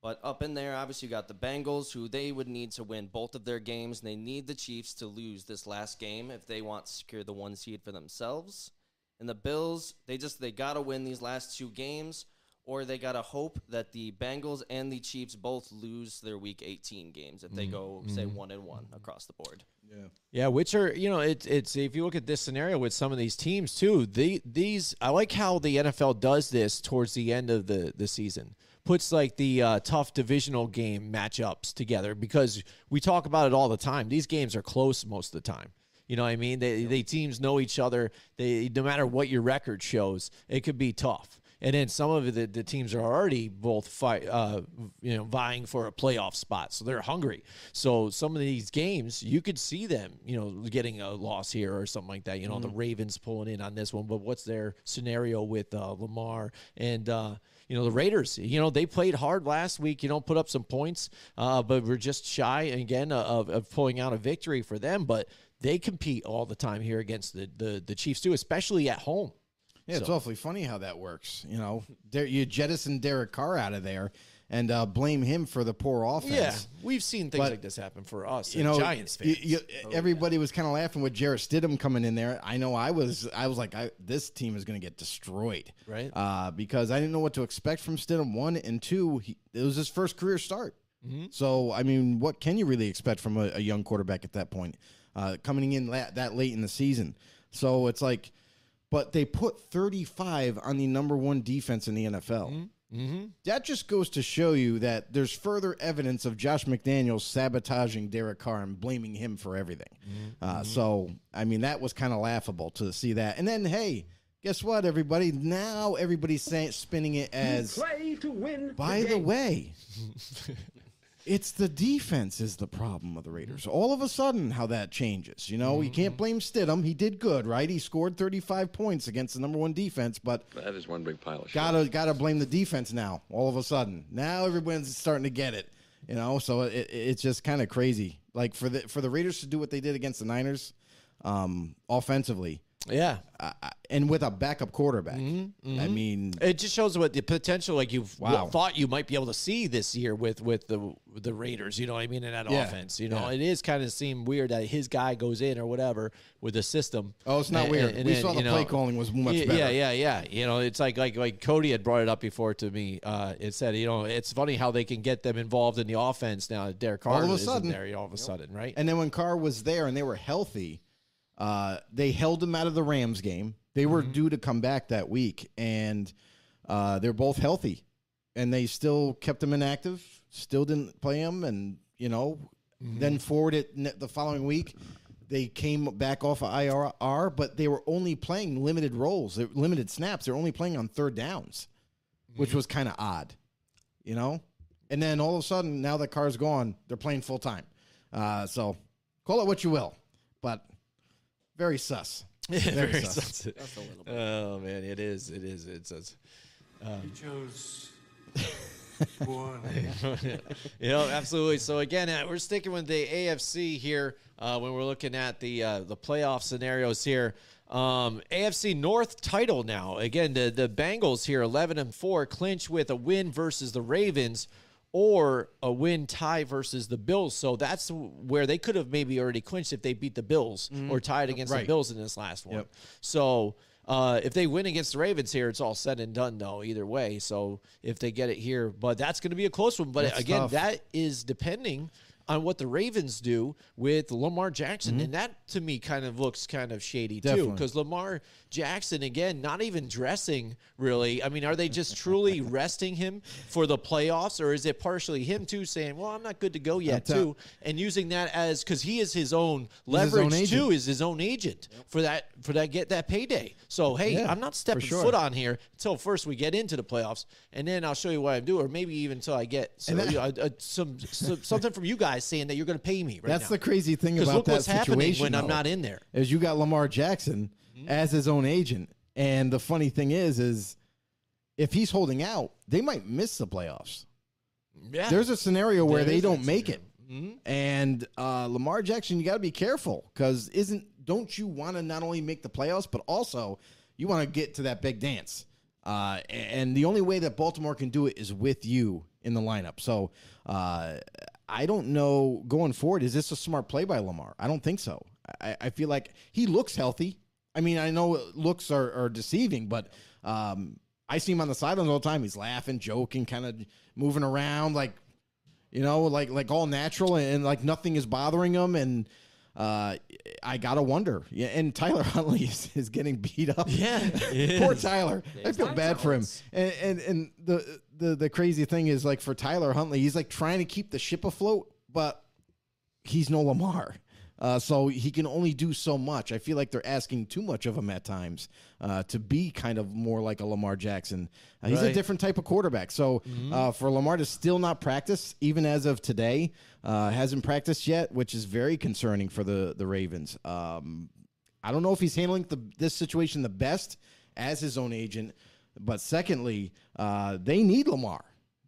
But up in there, obviously, you got the Bengals, who they would need to win both of their games, and they need the Chiefs to lose this last game if they want to secure the one seed for themselves. And the Bills, they just they gotta win these last two games, or they gotta hope that the Bengals and the Chiefs both lose their Week 18 games if they mm-hmm. go say mm-hmm. one and one across the board.
yeah. Which are you know it's it's if you look at this scenario with some of these teams too. The these I like how the NFL does this towards the end of the the season. Puts like the uh, tough divisional game matchups together because we talk about it all the time. These games are close most of the time. You know what I mean? They, they teams know each other. They no matter what your record shows, it could be tough. And then some of the, the teams are already both fight, uh, you know, vying for a playoff spot, so they're hungry. So some of these games, you could see them, you know, getting a loss here or something like that. You know, the Ravens pulling in on this one, but what's their scenario with uh, Lamar and uh, you know the Raiders? You know, they played hard last week. You know, put up some points, uh, but we're just shy again of, of pulling out a victory for them. But they compete all the time here against the the, the Chiefs too, especially at home.
Yeah, it's awfully funny how that works. You know, you jettison Derek Carr out of there and uh, blame him for the poor offense.
Yeah, we've seen things
But,
like this happen for us,
You know,
Giants
you-
fans.
you- everybody was kind of laughing with Jarrett Stidham coming in there. I know I was. I was like, I, this team is going to get destroyed,
Right.
Uh, because I didn't know what to expect from Stidham. One and two, he, it was his first career start.
Mm-hmm.
So I mean, what can you really expect from a, a young quarterback at that point, uh, coming in la- that late in the season? So it's like, but they put 35 on the number one defense in the NFL.
Mm-hmm. Mm-hmm.
That just goes to show you that there's further evidence of Josh McDaniels sabotaging Derek Carr and blaming him for everything. Mm-hmm. Uh, mm-hmm. so, I mean, that was kind of laughable to see that. And then, hey, guess what, everybody? Now everybody's saying, spinning it as,
Play to win.
by the way, *laughs* it's the defense is the problem of the Raiders. All of a sudden, how that changes. You know, you can't blame Stidham. He did good, right? He scored 35 points against the number one defense, but
That is one big pile of shit.
gotta gotta blame the defense now. All of a sudden, now everyone's starting to get it. You know, so it, it- it's just kind of crazy. Like for the for the Raiders to do what they did against the Niners, um, offensively,
yeah,
uh, and with a backup quarterback.
Mm-hmm,
I mean,
it just shows what the potential like you
Wow.
thought you might be able to see this year with with the the Raiders. You know what I mean in that
Yeah.
offense. You know,
Yeah.
it is kind of seem weird that his guy goes in or whatever with the system.
Oh, it's not
And-
weird.
and
We
then,
saw the
you
play calling was much
yeah,
better.
Yeah, yeah, yeah. You know, it's like like like Cody had brought it up before to me. Uh, it said, you know, it's funny how they can get them involved in the offense now. that Derek Carr
All of a sudden.
there all of a sudden, right?
and then when Carr was there and they were healthy, uh, they held him out of the Rams game. They were due to come back that week, and uh, they're both healthy, and they still kept them inactive. Still didn't play them, and you know, then forward it the following week. They came back off of IRR, but they were only playing limited roles, limited snaps. They're only playing on third downs, which was kind of odd, you know. And then all of a sudden, now that Carr's gone, they're playing full time. Uh, so call it what you will, but very sus. *laughs* Very,
Very
sus.
sensitive. Oh man, it is. It is. It's. it's
You chose *laughs* one. *laughs*
you know, absolutely. So again, uh, we're sticking with the AFC here uh, when we're looking at the uh, the playoff scenarios here. Um, AFC North title now. Again, the the Bengals here, eleven and four, clinch with a win versus the Ravens. Or a win tie versus the Bills. So that's where they could have maybe already clinched if they beat the Bills or tied against the Bills in this last one.
Yep.
So uh, if they win against the Ravens here, it's all said and done, though, either way. So if they get it here, but that's going to be a close one. But
That's
again,
tough.
that is depending on what the Ravens do with Lamar Jackson. And that to me kind of looks kind of shady too. Because Lamar Jackson, again, not even dressing really. I mean, are they just truly *laughs* resting him for the playoffs? Or is it partially him too saying, well, I'm not good to go yet, too? And using that as because he is his own
his
leverage
own
too, is his own agent for that for that get that payday. So hey,
Yeah,
I'm not stepping
sure.
foot on here until first we get into the playoffs, and then I'll show you what I do, or maybe even until I get so,
that-
you know, some, some something from you guys saying that you're going to pay me. Right
That's
now.
the crazy thing about
look
that
what's happening
situation.
when I'm
though,
not in there.
Is you got Lamar Jackson as his own agent, and the funny thing is, is if he's holding out, they might miss the playoffs.
Yeah.
There's a scenario where
There
they
is
don't make it, and uh, Lamar Jackson, you got to be careful because isn't don't you want to not only make the playoffs but also you want to get to that big dance? Uh, and the only way that Baltimore can do it is with you in the lineup. So uh, I don't know going forward. Is this a smart play by Lamar? I don't think so. I, I feel like he looks healthy. I mean, I know looks are, are deceiving, but um, I see him on the sidelines all the time. He's laughing, joking, kind of moving around, like you know, like like all natural and, like nothing is bothering him. And uh, I gotta wonder. Yeah, and Tyler *laughs* Huntley is, is getting beat up.
Yeah, *laughs*
poor Tyler. I feel bad for him. And and and the the the crazy thing is like for Tyler Huntley, he's like trying to keep the ship afloat, but he's no Lamar. Uh, so he can only do so much. I feel like they're asking too much of him at times uh, to be kind of more like a Lamar Jackson. Uh, he's a different type of quarterback. So uh, for Lamar to still not practice, even as of today, uh, hasn't practiced yet, which is very concerning for the the Ravens. Um, I don't know if he's handling the, this situation the best as his own agent, but secondly, uh, they need Lamar.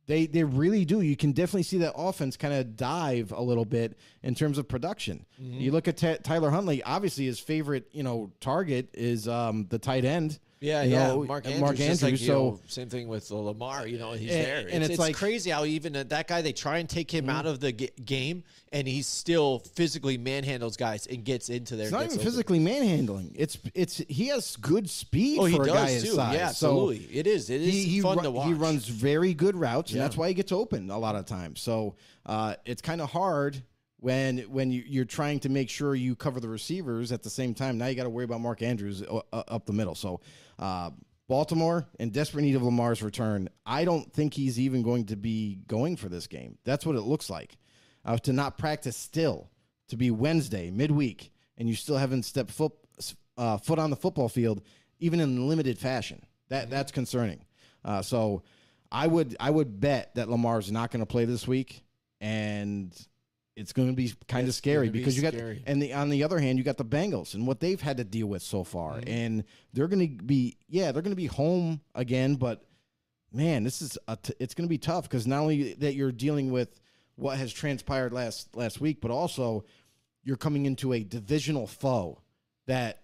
They they really do. You can definitely see that offense kind of dive a little bit in terms of production.
Mm-hmm.
You look at Ty Tyler Huntley. Obviously, his favorite you know target is um, the tight end.
Yeah,
you
yeah.
know,
Mark Andrews.
Mark Andrews.
like, you
so
know, same thing with Lamar. You know, he's
And-
there,
and
it's,
it's
it's
like-
crazy how even uh, that guy they try and take him
Mm-hmm.
out of the g- game, and he still physically manhandles guys and gets into their.
it's not even
open.
physically manhandling. It's it's he has good speed
Oh,
for a guy his size.
Yeah,
So
absolutely. it is. It is
he, he
fun to watch.
He runs very good routes, and that's why he gets open a lot of times. So uh, it's kind of hard when when you, you're trying to make sure you cover the receivers at the same time. Now you got to worry about Mark Andrews uh, uh, up the middle. So uh, Baltimore in desperate need of Lamar's return. I don't think he's even going to be going for this game. That's what it looks like. Uh, to not practice still, to be Wednesday midweek, and you still haven't stepped foot uh, foot on the football field, even in limited fashion. That that's concerning. Uh, so I would I would bet that Lamar's not going to play this week, and it's going to be kind of scary
be
because you
scary.
got and the on the other hand you got the Bengals and what they've had to deal with so far,
Mm-hmm.
and they're going to be yeah they're going to be home again, but man, this is a t- it's going to be tough because not only that you're dealing with what has transpired last last week, but also you're coming into a divisional foe that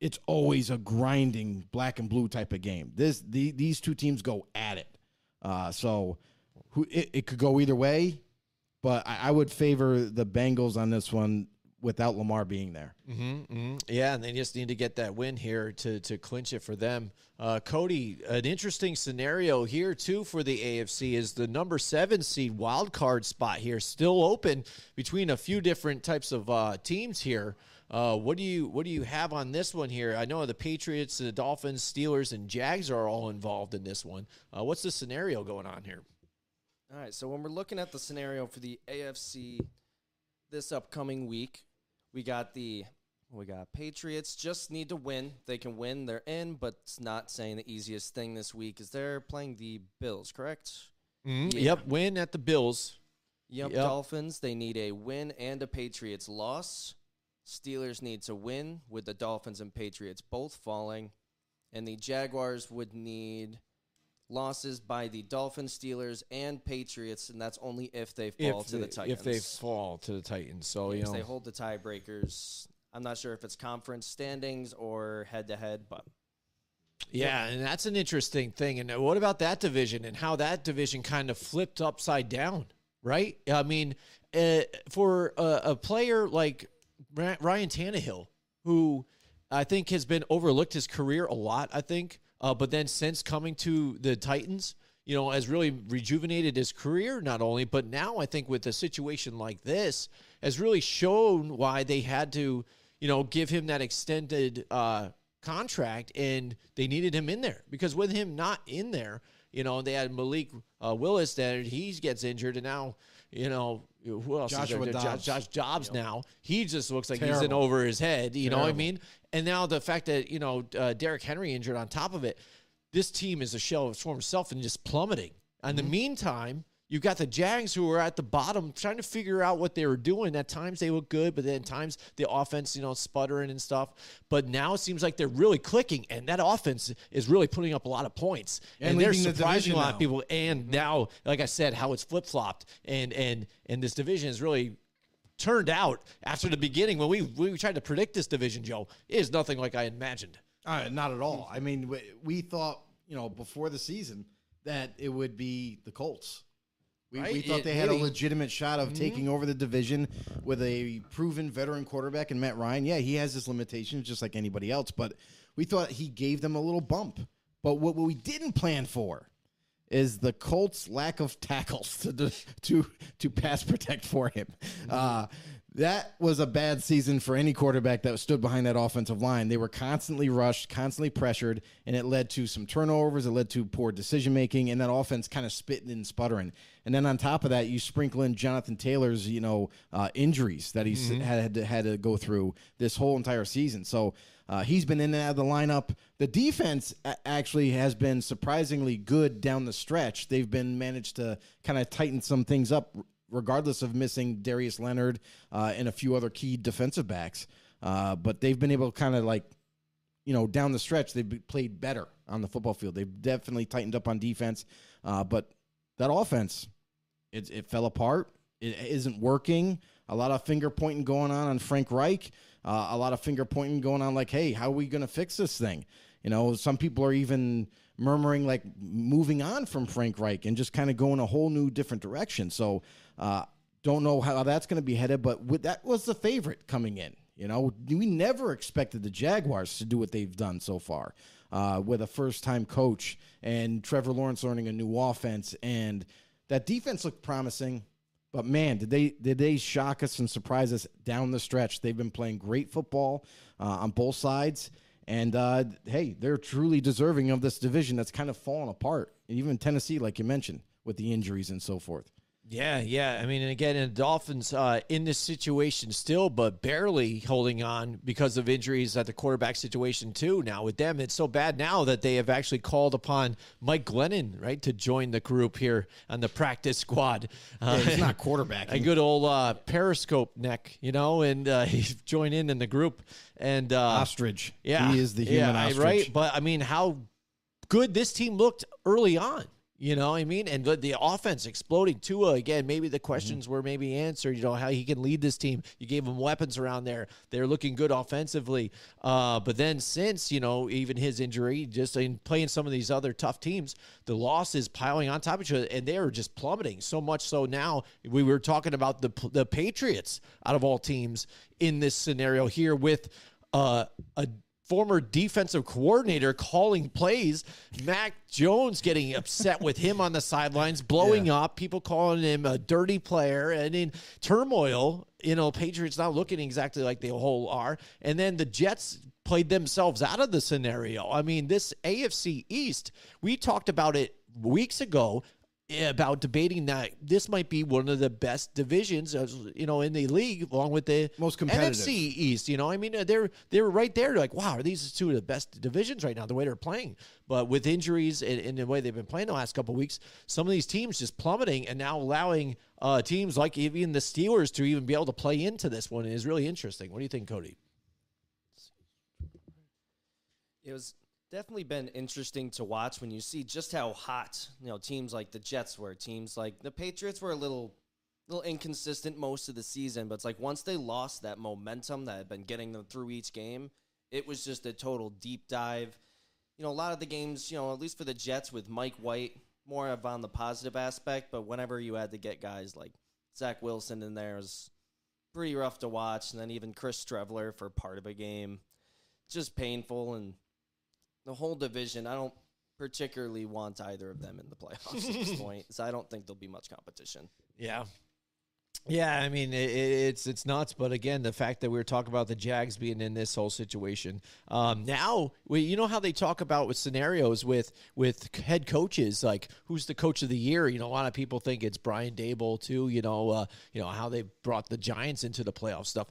it's always a grinding black and blue type of game. This the, these two teams go at it, uh, so who it, it could go either way, but I, I would favor the Bengals on this one without Lamar being there.
Mm-hmm. Yeah, and they just need to get that win here to to clinch it for them. Uh, Cody, an interesting scenario here too for the AFC is the number seven seed wild card spot here still open between a few different types of uh, teams here. Uh, what do you what do you have on this one here? I know the Patriots, the Dolphins, Steelers, and Jags are all involved in this one. Uh, what's the scenario going on here?
All right, so when we're looking at the scenario for the AFC this upcoming week, we got the we got Patriots just need to win. They can win, they're in, but it's not saying the easiest thing this week is they're playing the Bills, correct? Mm-hmm. Yeah.
Yep, win at the Bills.
Yep,
Yep.
Dolphins, they need a win and a Patriots loss. Steelers need to win with the Dolphins and Patriots both falling. And the Jaguars would need losses by the Dolphins, Steelers, and Patriots, and that's only if they fall
if
to
they,
the Titans.
If they fall to the Titans, so you know
they hold the tiebreakers. I'm not sure if it's conference standings or head to head, but
Yeah, and that's an interesting thing. And what about that division and how that division kind of flipped upside down, right? I mean, uh, for a, a player like Ryan Tannehill, who I think has been overlooked his career a lot, I think, uh, but then since coming to the Titans, you know, has really rejuvenated his career, not only, but now I think with a situation like this, has really shown why they had to, you know, give him that extended uh, contract and they needed him in there because with him not in there, you know, they had Malik uh, Willis that he gets injured and now, you know, who else
Joshua
is there? Jo-
Dobbs.
Josh Dobbs now. He just looks like he's in over his head. You know what I mean? And now the fact that, you know, uh, Derrick Henry injured on top of it, this team is a shell of its former self and just plummeting. In the meantime, you've got the Jags who are at the bottom trying to figure out what they were doing. At times they look good, but then at times the offense, you know, sputtering and stuff. But now it seems like they're really clicking, and that offense is really putting up a lot of points.
And
And, they're
leading the
surprising a lot
now.
of people. And now, like I said, how it's flip flopped, and and and this division is really turned out after the beginning when we we tried to predict this division. Joe is nothing like I imagined.
Uh, not at all. I mean, we, we thought, you know, before the season that it would be the Colts. We, we thought
It
they had a legitimate shot of taking over the division with a proven veteran quarterback and Matt Ryan. Yeah, he has his limitations just like anybody else, but we thought he gave them a little bump. But what we didn't plan for is the Colts' lack of tackles *laughs* to to to pass protect for him. Uh, that was a bad season for any quarterback that stood behind that offensive line. They were constantly rushed, constantly pressured, and it led to some turnovers. It led to poor decision making, and that offense kind of spitting and sputtering. And then on top of that, you sprinkle in Jonathan Taylor's, you know, uh, injuries that he's had to, had to go through this whole entire season. So uh, he's been in and out of the lineup. The defense a- actually has been surprisingly good down the stretch. They've been managed to kind of tighten some things up, regardless of missing Darius Leonard uh, and a few other key defensive backs. Uh, but they've been able to kind of like, you know, down the stretch, they've played better on the football field. They've definitely tightened up on defense. Uh, but that offense, it, it fell apart. It isn't working. A lot of finger pointing going on on Frank Reich. Uh, a lot of finger pointing going on, like, hey, how are we going to fix this thing? You know, some people are even murmuring, like, moving on from Frank Reich and just kind of going a whole new different direction. So, uh, don't know how that's going to be headed, but with, that was the favorite coming in. You know, we never expected the Jaguars to do what they've done so far uh, with a first time coach and Trevor Lawrence learning a new offense. And that defense looked promising. But man, did they did they shock us and surprise us down the stretch? They've been playing great football uh, on both sides, and uh, hey, they're truly deserving of this division that's kind of fallen apart. And even Tennessee, like you mentioned, with the injuries and so forth.
Yeah, yeah. I mean, and again, and the Dolphins uh, in this situation still, but barely holding on because of injuries at the quarterback situation too. Now with them, it's so bad now that they have actually called upon Mike Glennon, right, to join the group here on the practice squad. Uh,
Yeah, he's not quarterbacking. *laughs*
a good old uh, Periscope neck, you know, and uh, *laughs* he's joined in in the group. And uh,
Ostrich,
yeah,
he is the human
yeah,
ostrich.
right? But I mean, how good this team looked early on. You know, what I mean, and the, the offense exploding. Tua again. Maybe the questions were maybe answered. You know how he can lead this team. You gave him weapons around there. They're looking good offensively. Uh, but then since you know even his injury, just in playing some of these other tough teams, the losses piling on top of each other, and they are just plummeting. So much so now we were talking about the the Patriots out of all teams in this scenario here with uh, a former defensive coordinator calling plays. Mac Jones getting upset with him on the sidelines, blowing up, people calling him a dirty player, and in turmoil. You know, Patriots not looking exactly like they whole are, and then the Jets played themselves out of the scenario. I mean, this AFC East, we talked about it weeks ago about debating that this might be one of the best divisions, as, you know, in the league, along with the
Most competitive.
NFC East. You know, I mean, uh, they're they were right there. Like, wow, are these two of the best divisions right now? The way they're playing, but with injuries and, and the way they've been playing the last couple of weeks, some of these teams just plummeting, and now allowing uh, teams like even the Steelers to even be able to play into this one is really interesting. What do you think, Cody?
It was definitely been interesting to watch when you see just how hot you know teams like the Jets were. Teams like the Patriots were a little little inconsistent most of the season, but it's like once they lost that momentum that had been getting them through each game, it was just a total deep dive. You know, a lot of the games, you know, at least for the Jets with Mike White, more of on the positive aspect, but whenever you had to get guys like Zach Wilson in there, it was pretty rough to watch. And then even Chris Streveler for part of a game, just painful. And the whole division, I don't particularly want either of them in the playoffs at this *laughs* point, so I don't think there'll be much competition.
Yeah. Yeah, I mean it, it- it's it's nuts, but again, the fact that we were talking about the Jags being in this whole situation um, now, we, you know how they talk about with scenarios with with head coaches, like who's the coach of the year? You know, a lot of people think it's Brian Daboll too. You know, uh, you know how they brought the Giants into the playoff stuff.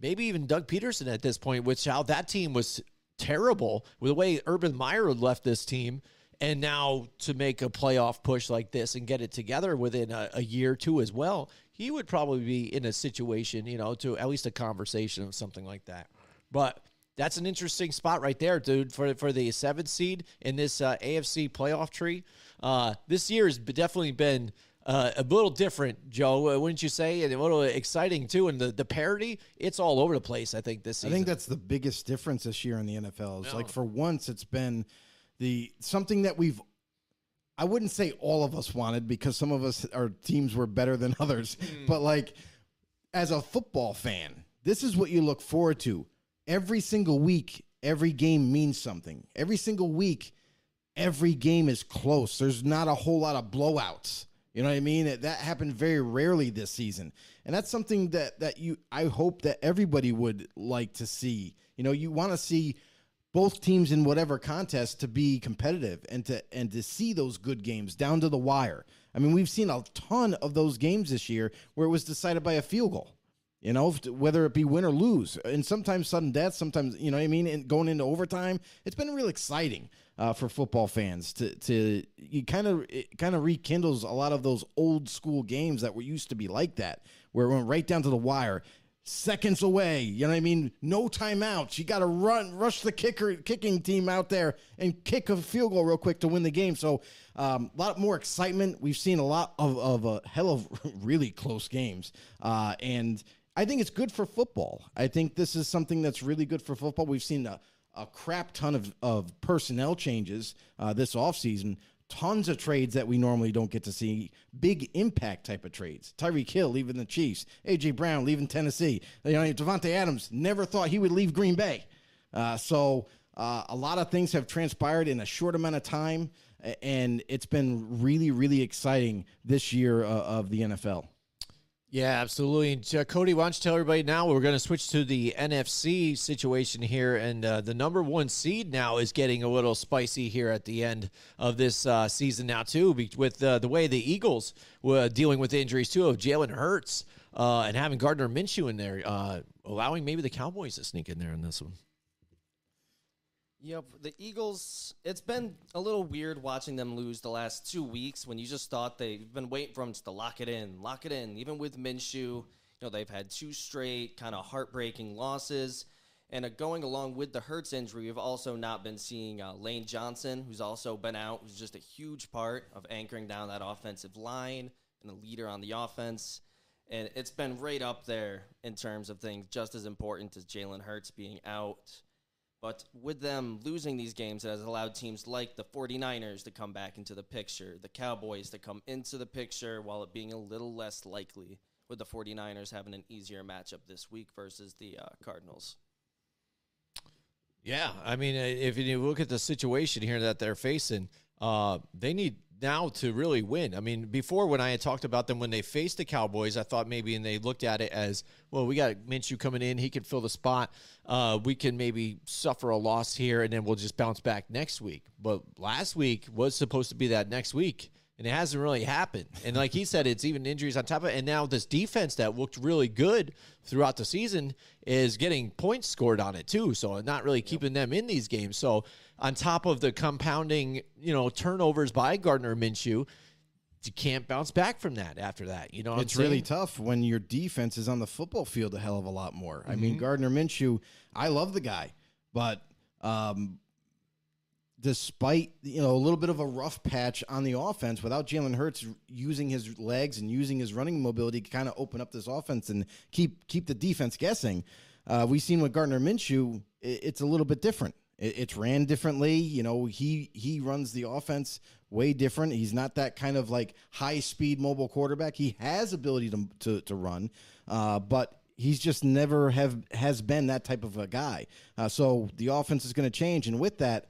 Maybe even Doug Pederson at this point, which how that team was terrible with the way Urban Meyer left this team. And now to make a playoff push like this and get it together within a, a year or two as well, he would probably be in a situation, you know, to at least a conversation of something like that. But that's an interesting spot right there, dude, for for the seventh seed in this uh, AFC playoff tree. Uh, this year has definitely been uh, a little different, Joe, uh, wouldn't you say? And a little exciting too. And the the parity, it's all over the place. I think this season.
I think that's the biggest difference this year in the NFL. It's like for once, it's been the something that we've. I wouldn't say all of us wanted because some of us our teams were better than *laughs* others, but like as a football fan, this is what you look forward to every single week. Every game means something. Every single week, every game is close. There's not a whole lot of blowouts. You know what I mean? That that happened very rarely this season, and that's something that that you I hope that everybody would like to see. You know, you want to see both teams in whatever contest to be competitive and to and to see those good games down to the wire. I mean, we've seen a ton of those games this year where it was decided by a field goal. You know, whether it be win or lose, and sometimes sudden death, sometimes you know what I mean. And going into overtime, it's been real exciting uh, for football fans to to you kind of it kind of rekindles a lot of those old school games that were used to be like that, where it went right down to the wire, seconds away. You know what I mean? No timeouts. You got to run, rush the kicker, kicking team out there and kick a field goal real quick to win the game. So um, a lot more excitement. We've seen a lot of, of a hell of *laughs* really close games, uh, and I think it's good for football. I think this is something that's really good for football. We've seen a, a crap ton of, of personnel changes uh, this offseason. Tons of trades that we normally don't get to see. Big impact type of trades. Tyreek Hill leaving the Chiefs. AJ Brown leaving Tennessee. You know, Davante Adams never thought he would leave Green Bay. Uh, so uh, a lot of things have transpired in a short amount of time, and it's been really, really exciting this year uh, of the NFL.
Yeah, absolutely. And, uh, Cody, why don't you tell everybody now? We're going to switch to the NFC situation here, and uh, the number one seed now is getting a little spicy here at the end of this uh, season now too, with uh, the way the Eagles were dealing with injuries too of Jalen Hurts uh, and having Gardner Minshew in there, uh, allowing maybe the Cowboys to sneak in there in this one.
Yep, the Eagles. It's been a little weird watching them lose the last two weeks when you just thought they've been waiting for them to lock it in, lock it in. Even with Minshew, you know they've had two straight kind of heartbreaking losses, and uh, going along with the Hurts injury, we've also not been seeing uh, Lane Johnson, who's also been out, who's just a huge part of anchoring down that offensive line and a leader on the offense. And it's been right up there in terms of things just as important as Jalen Hurts being out. But with them losing these games, it has allowed teams like the 49ers to come back into the picture, the Cowboys to come into the picture, while it being a little less likely with the 49ers having an easier matchup this week versus the uh, Cardinals.
Yeah, I mean, uh, if you look at the situation here that they're facing, uh, they need now to really win. I mean, before when I had talked about them when they faced the Cowboys, I thought maybe and they looked at it as well. We got Minshew coming in; he can fill the spot. Uh, we can maybe suffer a loss here, and then we'll just bounce back next week. But last week was supposed to be that next week. And it hasn't really happened. And like he said, it's even injuries on top of it. And now this defense that looked really good throughout the season is getting points scored on it too. So not really keeping them in these games. So on top of the compounding, you know, turnovers by Gardner Minshew, you can't bounce back from that after that. You know, what
it's really tough when your defense is on the football field a hell of a lot more. I mean, Gardner Minshew, I love the guy, but um, despite you know a little bit of a rough patch on the offense, without Jalen Hurts using his legs and using his running mobility to kind of open up this offense and keep keep the defense guessing, uh, we've seen with Gardner Minshew, it's a little bit different. It- It's ran differently. You know, he he runs the offense way different. He's not that kind of like high speed mobile quarterback. He has ability to to, to run, uh, but he's just never have has been that type of a guy. Uh, so the offense is going to change, and with that,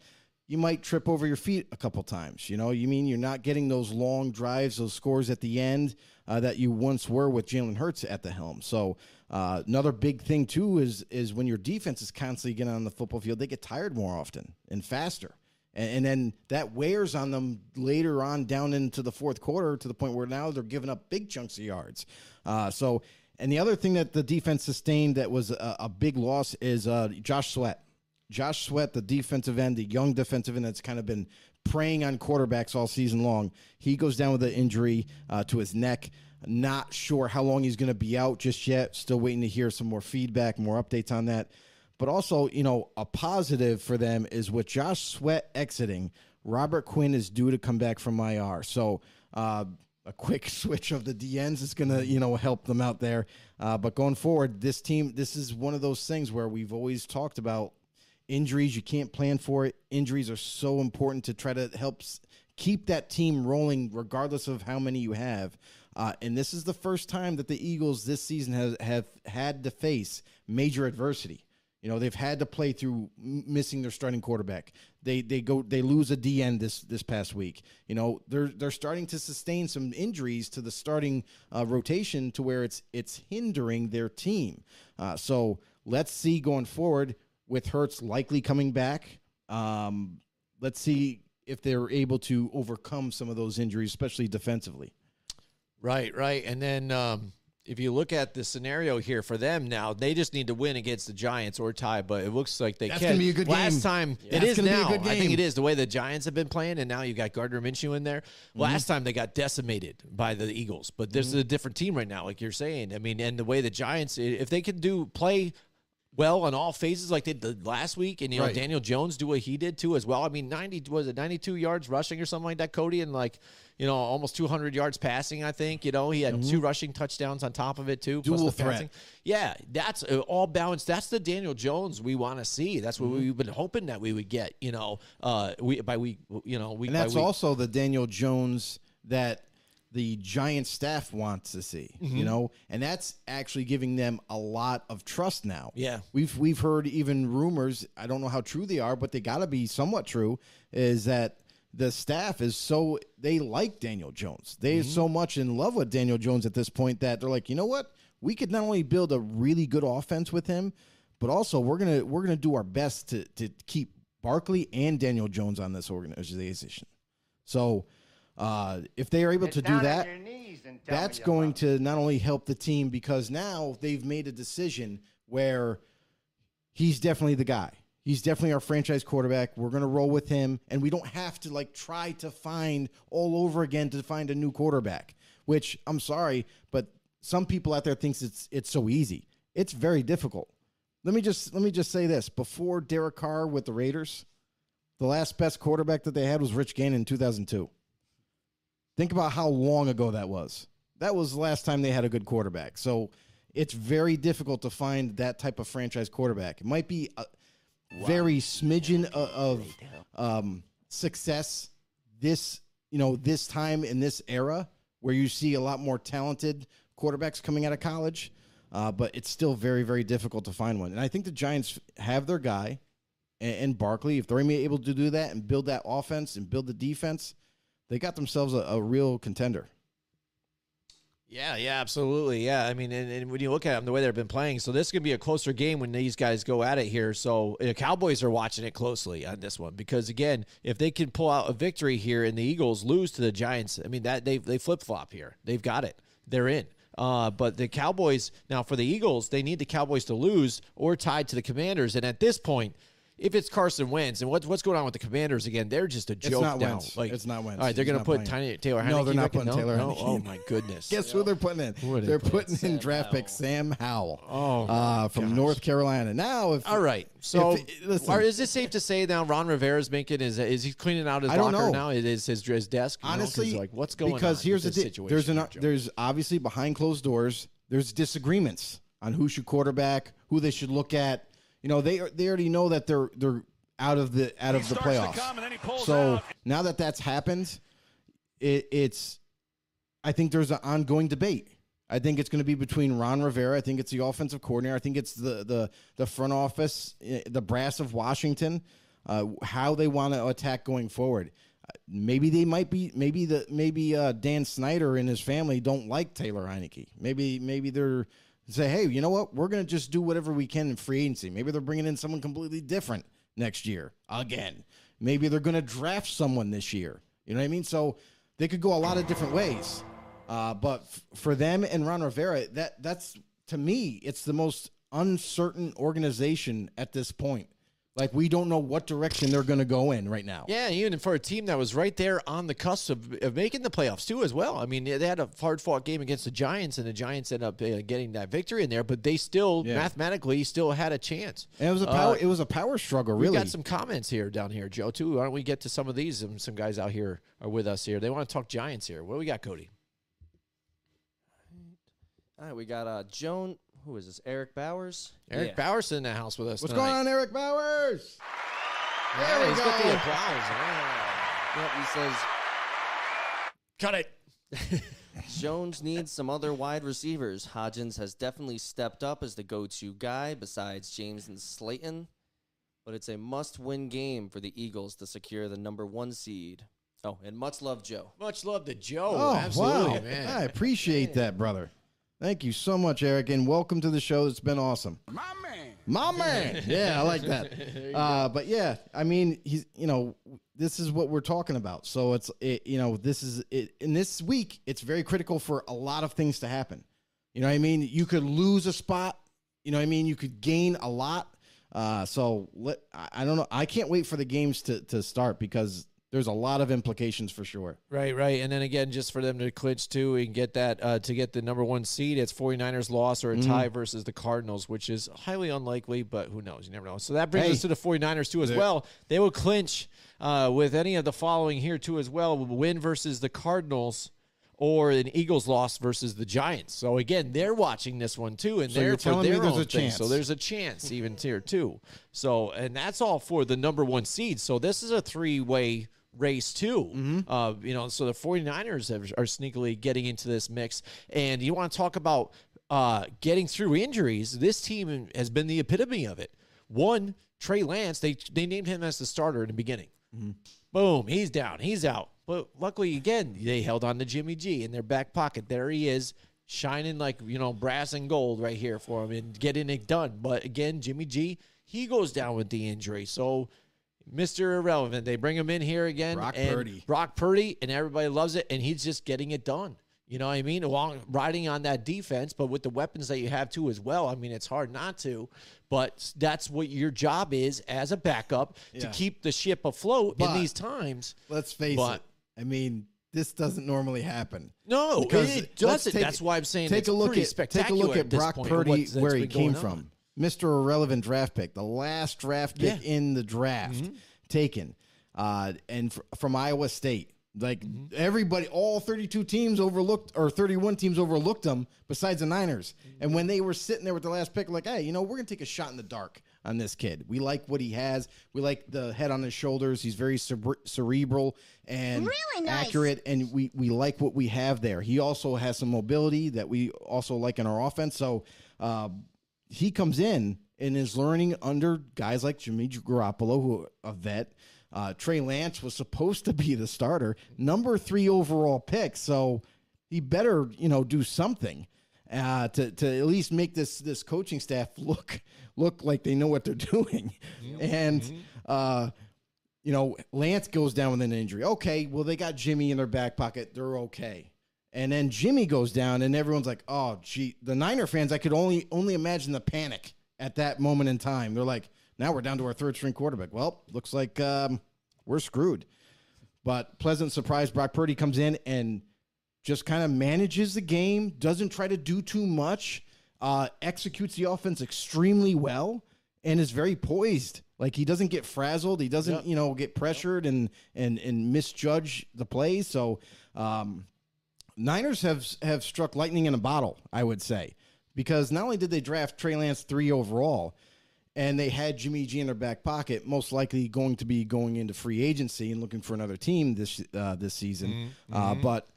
you might trip over your feet a couple times. You know, you mean you're not getting those long drives, those scores at the end uh, that you once were with Jalen Hurts at the helm. So uh, another big thing too is is when your defense is constantly getting on the football field, they get tired more often and faster. And, and then that wears on them later on down into the fourth quarter to the point where now they're giving up big chunks of yards. Uh, so, and the other thing that the defense sustained that was a, a big loss is uh, Josh Sweat. Josh Sweat, the defensive end, the young defensive end that's kind of been preying on quarterbacks all season long. He goes down with an injury uh, to his neck. Not sure how long he's going to be out just yet. Still waiting to hear some more feedback, more updates on that. But also, you know, a positive for them is with Josh Sweat exiting, Robert Quinn is due to come back from IR. So, uh, a quick *laughs* switch of the DNs is going to, you know, help them out there. Uh, but going forward, this team, this is one of those things where we've always talked about injuries. You can't plan for it. Injuries are so important to try to help keep that team rolling, regardless of how many you have. Uh, and this is the first time that the Eagles this season have, had to face major adversity. You know, they've had to play through missing their starting quarterback. They they go they lose a DN this this past week. You know, they're they're starting to sustain some injuries to the starting uh, rotation to where it's it's hindering their team. Uh, so let's see going forward with Hurts likely coming back. Um, let's see if they're able to overcome some of those injuries, especially defensively.
Right, right. And then um, if you look at the scenario here for them now, they just need to win against the Giants or tie, but it looks like they
That's
can.
gonna be a good
Last
game.
time,
Yeah.
it
That's
is
gonna be a
now. I think it is the way the Giants have been playing, and now you got Gardner Minshew in there.
Mm-hmm.
Last time they got decimated by the Eagles, but this is a different team right now, like you're saying. I mean, and the way the Giants, if they can do play well on all phases like they did last week, and you know
Right.
Daniel Jones do what he did too as well. I mean, ninety was it ninety two yards rushing or something like that, Cody, and like you know almost two hundred yards passing. I think you know he had two rushing touchdowns on top of it too. plus
Mm-hmm. Dual
the
threat.
passing. Yeah, that's uh, all balanced. That's the Daniel Jones we want to see. That's
Mm-hmm.
what we've been hoping that we would get. You know, uh, we by week, you know, week
And that's
week.
also the Daniel Jones that the Giant staff wants to see,
Mm-hmm.
you know, and that's actually giving them a lot of trust now.
Yeah.
we've we've heard even rumors. I don't know how true they are, but they got to be somewhat true. Is that the staff is so they like Daniel Jones. They're
Mm-hmm.
so much in love with Daniel Jones at this point that they're like, you know what, we could not only build a really good offense with him, but also we're gonna we're gonna do our best to to keep Barkley and Daniel Jones on this organization. So uh, if they are able to do that, that's going to not only help the team because now they've made a decision where he's definitely the guy. He's definitely our franchise quarterback. We're going to roll with him, and we don't have to like try to find all over again to find a new quarterback. Which I'm sorry, but some people out there thinks it's it's so easy. It's very difficult. Let me just let me just say this: before Derek Carr with the Raiders, the last best quarterback that they had was Rich Gannon in 2002. Think about how long ago that was. That was the last time they had a good quarterback. So it's very difficult to find that type of franchise quarterback. It might be very smidgen of, of um, success this you know this time in this era where you see a lot more talented quarterbacks coming out of college. Uh, but it's still very, very difficult to find one. And I think the Giants have their guy. and, and Barkley, if they're able to do that and build that offense and build the defense, they got themselves a, a real contender.
Yeah, yeah, absolutely. Yeah, I mean, and, and when you look at them, the way they've been playing, so this is going to be a closer game when these guys go at it here. So the Cowboys are watching it closely on this one because again, if they can pull out a victory here and the Eagles lose to the Giants, I mean that they they flip flop here. They've got it. They're in. Uh, but the Cowboys now for the Eagles, they need the Cowboys to lose or tied to the Commanders, and at this point. If it's Carson Wentz and what's what's going on with the Commanders again? They're just a joke
not
now.
Wentz.
Like
It's not Wentz.
All right, they're going to put. Tiny Taylor.
No, they're not putting
No?
Taylor
No? Oh my goodness! *laughs*
Guess who they're putting in?
Who
they're
putting?
putting in draft pick Sam Howell
Oh,
uh, from North Carolina. Now, if
All right. So,
If- listen.
are, is it safe to say now Ron Rivera's making is is he cleaning out his locker
know.
now? It is his his desk. you know? 'Cause,
honestly,
like what's going
because
on?
here's the thing.
situation.
There's an there's obviously behind closed doors. There's disagreements on who should quarterback, who they should look at. You know, they they already know that they're they're out of the out of the playoffs. so now that that's happened, it, it's I think there's an ongoing debate. I think it's going to be between Ron Rivera. I think it's the offensive coordinator. I think it's the the the front office, eh, the brass of Washington, uh, how they want to attack going forward. Uh, Maybe they might be. Maybe the maybe uh, Dan Snyder and his family don't like Taylor Heinicke. Maybe maybe they're say, hey, you know what? We're going to just do whatever we can in free agency. Maybe they're bringing in someone completely different next year again. Maybe they're going to draft someone this year. You know what I mean? So they could go a lot of different ways. Uh, but f- for them and Ron Rivera, that that's to me, it's the most uncertain organization at this point. Like we don't know what direction they're going to go in right now.
Yeah, even for a team that was right there on the cusp of, of making the playoffs too, as well. I mean, they had a hard fought game against the Giants, and the Giants ended up uh, getting that victory in there. But they still
Yeah.
mathematically still had a chance.
And it was a power.
Uh,
it was a power struggle. Really, we
got some comments here down here, Joe. Too. Why don't we get to some of these? Um, some guys out here are with us here. They want to talk Giants here. What do we got, Cody?
All right, we got uh, Joan. Who is this? Eric Bowers.
Eric
Yeah.
Bowers in the house with us.
What's
tonight.
going on, Eric Bowers?
Yeah,
There we
he's got the applause. Yeah.
Yep, he says
Cut it. *laughs*
Jones needs some other wide receivers. Hodgins has definitely stepped up as the go-to guy besides James and Slayton, but it's a must-win game for the Eagles to secure the number one seed. Oh, and much love, Joe.
Much love to Joe.
Oh,
Absolutely,
wow.
man.
I appreciate that, brother. Thank you so much, Eric, and welcome to the show. It's been awesome.
My man.
My man. *laughs* Yeah, I like that. *laughs* Uh, but yeah, I mean, he's you know, this is what we're talking about. So it's it, you know, this is it, in this week. It's very critical for a lot of things to happen. You know what I mean? You could lose a spot. You know what I mean? You could gain a lot. Uh, so let I, I don't know. I can't wait for the games to to start because there's a lot of implications for sure.
Right, right. And then again, just for them to clinch too and get that uh, to get the number one seed, it's 49ers loss or a
Mm-hmm.
tie versus the Cardinals, which is highly unlikely, but who knows? You never know. So that brings
Hey.
us to the 49ers too as well. They will clinch uh, with any of the following here too as well. Win versus the Cardinals or an Eagles loss versus the Giants. So again, they're watching this one too, and
So
they're
you're
for
telling me
their
there's
own
a
thing.
chance.
So there's a chance even here too. So and that's all for the number one seed. So this is a three way race too.
Mm-hmm.
Uh, you know, so the 49ers have, are sneakily getting into this mix. And you want to talk about uh, getting through injuries. This team has been the epitome of it. One, Trey Lance, they they named him as the starter in the beginning. Boom, he's down, he's out. But luckily, again, they held on to Jimmy G in their back pocket. There he is, shining like you know brass and gold right here for him and getting it done. But again, Jimmy G, he goes down with the injury. So Mr. Irrelevant. They bring him in here again.
Brock
and
Purdy.
Brock Purdy, and everybody loves it, and he's just getting it done. You know what I mean? Along riding on that defense, but with the weapons that you have too as well. I mean, it's hard not to, but that's what your job is as a backup to keep the ship afloat
But-
in these times.
Let's face
But-
it. I mean, this doesn't normally happen.
No, it doesn't.
take-
That's why I'm saying
take
it's
a look
pretty
at
spectacular
take a look at, Brock Purdy where he came from. Mr. Irrelevant draft pick, the last draft pick
Yeah.
in the draft
Mm-hmm.
taken, uh, and fr- from Iowa State. Like
Mm-hmm.
everybody, all 32 teams overlooked, or 31 teams overlooked them, besides the Niners.
Mm-hmm.
And when they were sitting there with the last pick, like, hey, you know, we're gonna take a shot in the dark on this kid. We like what he has. We like the head on his shoulders. He's very cere- cerebral and
Really nice.
accurate, and we we like what we have there. He also has some mobility that we also like in our offense. So uh, he comes in and is learning under guys like Jimmy Garoppolo, who a vet. Uh, Trey Lance was supposed to be the starter, number three overall pick. So he better, you know, do something uh, to to at least make this this coaching staff look look like they know what they're *laughs* doing. And uh, you know, Lance goes down with an injury. Okay, well they got Jimmy in their back pocket. They're okay. And then Jimmy goes down, and everyone's like, "Oh, gee." The Niner fans, I could only only imagine the panic at that moment in time. They're like, "Now we're down to our third string quarterback." Well, looks like um, we're screwed. But pleasant surprise, Brock Purdy comes in and just kind of manages the game, doesn't try to do too much, uh, executes the offense extremely well, and is very poised. Like he doesn't get frazzled, he doesn't, you know, get pressured and and and misjudge the plays. So um, Niners have have struck lightning in a bottle, I would say, because not only did they draft Trey Lance three overall, and they had Jimmy G in their back pocket, most likely going to be going into free agency and looking for another team this uh, this season. Uh, but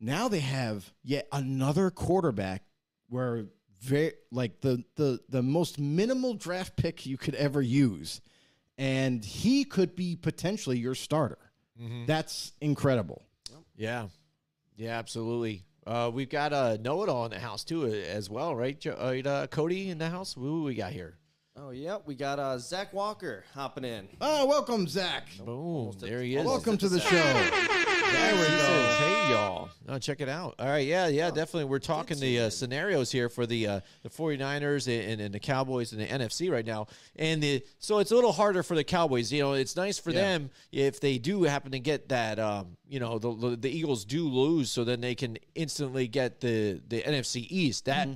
now they have yet another quarterback where very like the the the most minimal draft pick you could ever use, and he could be potentially your starter. That's incredible.
Yeah, yeah, absolutely. Uh, we've got a know-it-all in the house too, uh, as well, right? Uh, uh, Cody in the house. Who we got here?
Oh, yeah. We got uh, Zach Walker hopping in.
Oh, welcome, Zach.
Boom! There he is.
Welcome to the show.
There we go. Hey, y'all. Oh, check it out. All right. Yeah, yeah, definitely. We're talking the uh, scenarios here for the uh, the 49ers and, and the Cowboys and the NFC right now. And the so it's a little harder for the Cowboys. You know, it's nice for
Yeah.
them if they do happen to get that, um, you know, the, the, the Eagles do lose, so then they can instantly get the, the NFC East. That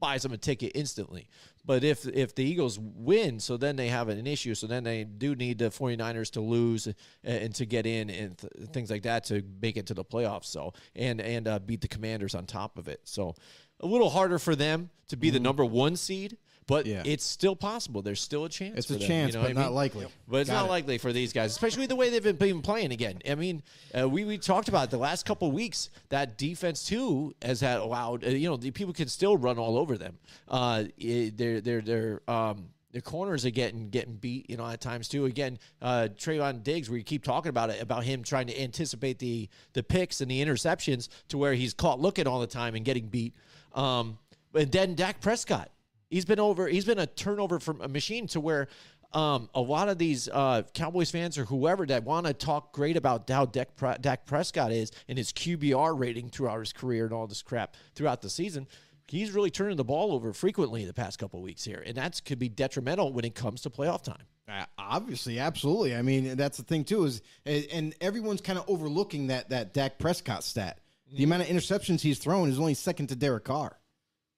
buys them a ticket instantly. But if if the Eagles win, so then they have an issue. So then they do need the 49ers to lose and, and to get in and th- things like that to make it to the playoffs. So and and uh, beat the Commanders on top of it. So a little harder for them to be the number one seed, but
Yeah.
it's still possible. There's still a chance.
It's a
them,
chance,
you know
but not
mean?
likely.
But it's
Got
not
it.
likely for these guys, especially the way they've been, playing again. I mean, uh, we, we talked about it the last couple of weeks that defense too has had allowed. Uh, you know, the people can still run all over them. Uh, it- they're they're they're um. Their corners are getting getting beat, you know, at times too. Again, uh, Trevon Diggs, we keep talking about it about him trying to anticipate the the picks and the interceptions to where he's caught looking all the time and getting beat. Um, and then Dak Prescott, he's been over. He's been a turnover from a machine to where um, a lot of these uh, Cowboys fans or whoever that want to talk great about how Dak, Pre- Dak Prescott is and his QBR rating throughout his career and all this crap throughout the season. He's really turning the ball over frequently the past couple weeks here, and that could be detrimental when it comes to playoff time.
Uh, obviously, absolutely. I mean, that's the thing too is, and everyone's kind of overlooking that that Dak Prescott stat. The amount of interceptions he's thrown is only second to Derek Carr.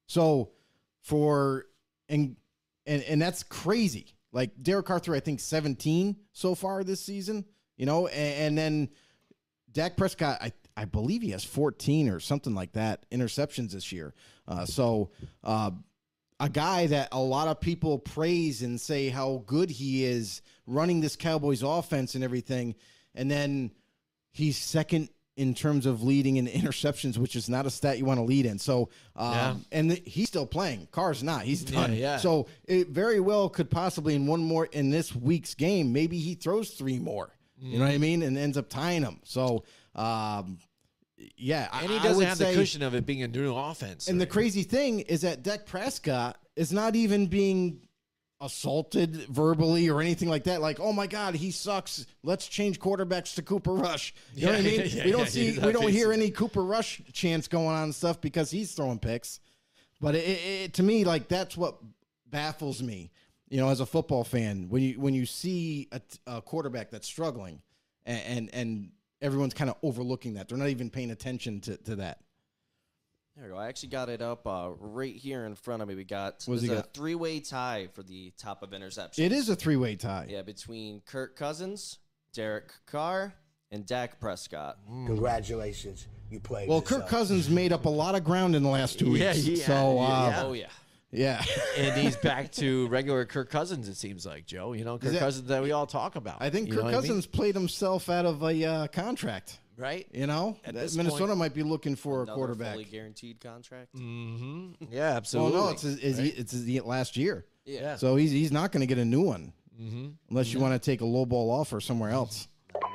So, for and and and that's crazy. Like Derek threw, I think, seventeen so far this season. You know, and, and then Dak Prescott, I I believe he has 14 or something like that interceptions this year. Uh, so uh, a guy that a lot of people praise and say how good he is running this Cowboys offense and everything, and then he's second in terms of leading in *laughs* interceptions, which is not a stat you want to lead in. So, um,
Yeah.
and he's still playing. Carr's not. He's done.
yeah.
So it very well could possibly in one more in this week's game, maybe he throws three more. You know what I mean? And ends up tying them. So, um, yeah,
And he
I
doesn't have
say-
the cushion of it being a new offense.
and the crazy thing is that Dak Prescott is not even being assaulted verbally or anything like that. Like, oh my God, he sucks. Let's change quarterbacks to Cooper Rush. You know what I mean?
yeah,
we don't
yeah,
see, we don't hear any Cooper Rush chants going on and stuff because he's throwing picks. But it, it, to me, like that's what baffles me. You know, as a football fan, when you when you see a, a quarterback that's struggling, and and, and everyone's kind of overlooking that, they're not even paying attention to, to that.
There we go. I actually got it up uh, right here in front of me. We got,
What's he
there's a
got?
three way tie for the top of interceptions.
It is a three way tie.
Yeah, between Kirk Cousins, Derek Carr, and Dak Prescott.
Congratulations, you played.
Well,
this
Kirk
up.
Cousins made up a lot of ground in the last two *laughs* weeks.
yeah,
so,
yeah,
uh,
yeah.
Oh, yeah.
yeah. *laughs*
and he's back to *laughs* regular Kirk Cousins. It seems like Joe. You know, Kirk
that-
Cousins that we all talk about.
I think
You
Kirk
know what I mean?
Cousins played himself out of a uh, contract.
Right?
You know,
At
Minnesota
point-
might be looking for a quarterback.
fully guaranteed contract.
Yeah,
Well,
absolutely.
no, it's his, his, it's his last year.
Yeah.
So he's he's not going to get a new one unless you want to take a low ball offer somewhere else.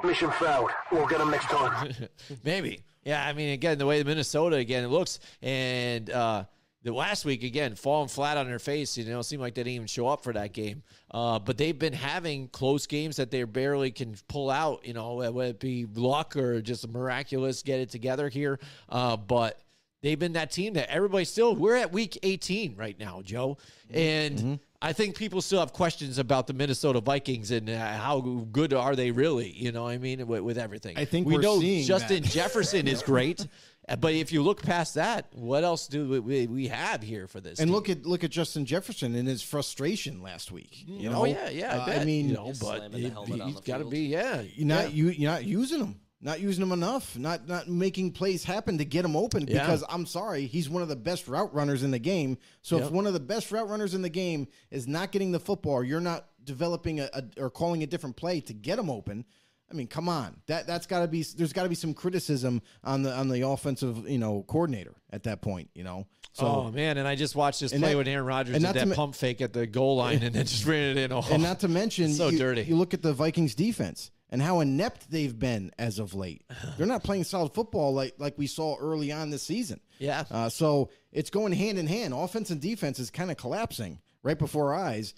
Mission failed. We'll get him next time. *laughs*
Maybe. Yeah, I mean, again, the way Minnesota again it looks, and uh, the last week again falling flat on their face. You know, it seemed like they didn't even show up for that game. Uh, but they've been having close games that they barely can pull out. You know, whether it be luck or just a miraculous get it together here. Uh, but they've been that team that everybody still. We're at week 18 right now, Joe, and. I think people still have questions about the Minnesota Vikings and uh, how good are they really? You know, what I mean, with, with everything.
I think
we know Justin
that.
Jefferson is great, *laughs* but if you look past that, what else do we, we, we have here for this?
And
team?
look at look at Justin Jefferson and his frustration last week. You know,
oh yeah, yeah. I,
Uh. I mean,
you know, but
slamming the
it-
helmet on
got to be, yeah.
you're not
yeah.
you you're not using him, not using him enough, not not making plays happen to get him open.
Yeah.
Because I'm sorry, he's one of the best route runners in the game. So
Yep.
if one of the best route runners in the game is not getting the football, or you're not developing a, a or calling a different play to get him open. I mean, come on. That that's got to be. There's got to be some criticism on the on the offensive you know coordinator at that point. You know. So
oh man, and I just watched this play
that-
when Aaron Rodgers
and
did that pump fake at the goal line and then just ran it in. Oh,
and not to mention,
so
you,
dirty.
You look at the Vikings defense and how inept they've been as of late. *sighs* They're not playing solid football like like we saw early on this season.
Yeah.
Uh, so it's going hand in hand. Offense and defense is kind of collapsing right before our eyes.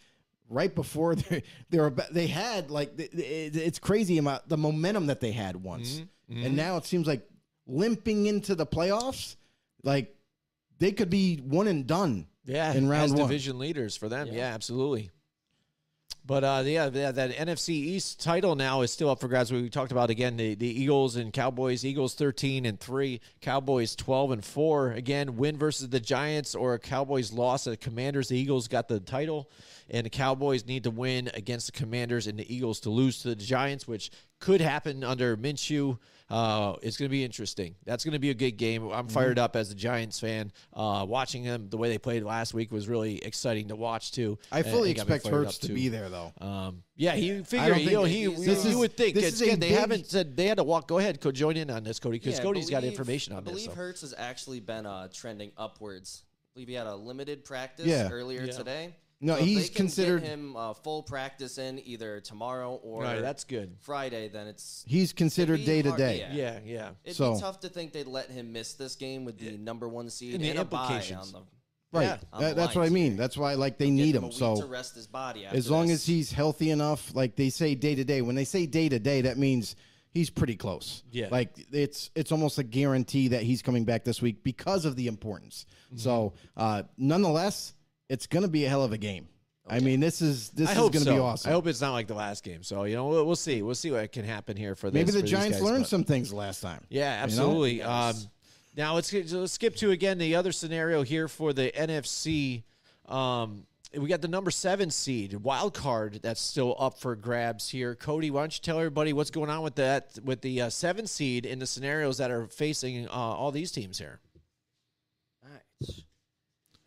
Right before *laughs* they they were they had like th- th- it's crazy amount the momentum that they had once,
Mm-hmm.
and now it seems like limping into the playoffs. Like they could be one and done.
Yeah,
in round
as
one.
division leaders for them. Yeah, absolutely. But uh, yeah, that, that NFC East title now is still up for grabs. We talked about again the, the Eagles and Cowboys. Eagles thirteen and three, Cowboys twelve and four. Again, win versus the Giants or a Cowboys loss at the Commanders. The Eagles got the title, and the Cowboys need to win against the Commanders and the Eagles to lose to the Giants, which could happen under Minshew. Uh, it's going to be interesting. That's going to be a good game. I'm fired
Mm-hmm.
up as a Giants fan. Uh, watching them the way they played last week was really exciting to watch too.
I fully
it got
expect
fired
Hurts to
too.
be there though.
Um, yeah, he
I
figured. You know,
think-
he.
this
you would think
this
it's
is
good. They
big-
haven't said they had to walk. Go ahead, co- join in on this, Cody, because
Yeah, I
Cody's got information on
I
this.
believe
so.
Hurts has actually been uh, trending upwards. I believe he had a limited practice
Yeah.
earlier
Yeah.
today.
No,
So if
he's
they can
considered-
get him uh, full practice in either tomorrow or
Right, that's good.
Friday. Then it's
He's considered day to
hard-
day.
yeah.
Yeah, yeah.
it'd
So-
be tough to think they'd let him miss this game with the number one seed
And
and,
the
a bye
implications.
on the.
Right.
Yeah.
On
That-
the
that's what I mean.
today.
That's why like they
Give
need
him a
him.
week
So
to rest his body. After
as long
this.
as he's healthy enough, like they say day to day. When they say day to day, that means he's pretty close.
Yeah.
Like it's it's almost a guarantee that he's coming back this week because of the importance.
Mm-hmm.
So uh, nonetheless, it's going to be a hell of a game. I mean, this is this
I
is going to
so.
be awesome.
I hope it's not like the last game. So you know, we'll, we'll see. We'll see what can happen here for this.
Maybe the
for
Giants
guys,
learned
but-
some things last time.
Yeah,
You know?
absolutely. Um, now let's, get- let's skip to again the other scenario here for the NFC. Um, we got the number seven seed wild card that's still up for grabs here. Cody, why don't you tell everybody what's going on with that with the uh, seven seed in the scenarios that are facing uh, all these teams here?
All right.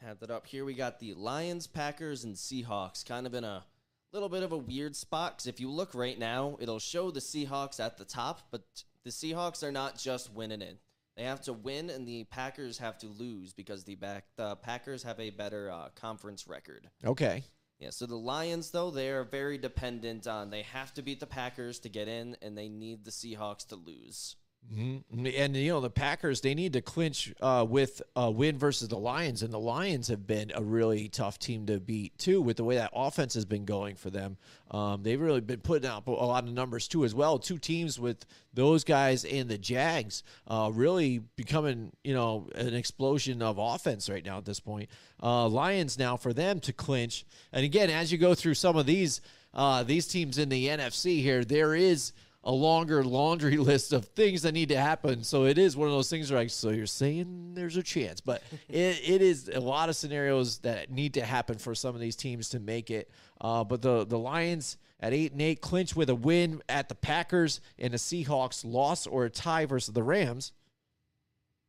Have that up here. We got the Lions, Packers, and Seahawks kind of in a little bit of a weird spot because if you look right now, it'll show the Seahawks at the top, but the Seahawks are not just winning it. They have to win, and the Packers have to lose because the back the Packers have a better uh, conference record.
Okay.
Yeah, so the Lions, though, they are very dependent on they have to beat the Packers to get in, and they need the Seahawks to lose.
Mm-hmm. And you know the Packers, they need to clinch uh, with a win versus the Lions, and the Lions have been a really tough team to beat too. With the way that offense has been going for them, um, they've really been putting up a lot of numbers too as well. Two teams with those guys and the Jags uh, really becoming you know an explosion of offense right now at this point. Uh, Lions now for them to clinch, and again as you go through some of these uh, these teams in the NFC here, there is a longer laundry *laughs* list of things that need to happen. So it is one of those things where like, so you're saying there's a chance, but *laughs* it, it is a lot of scenarios that need to happen for some of these teams to make it. Uh, but the the Lions at eight and eight clinch with a win at the Packers and the Seahawks loss or a tie versus the Rams,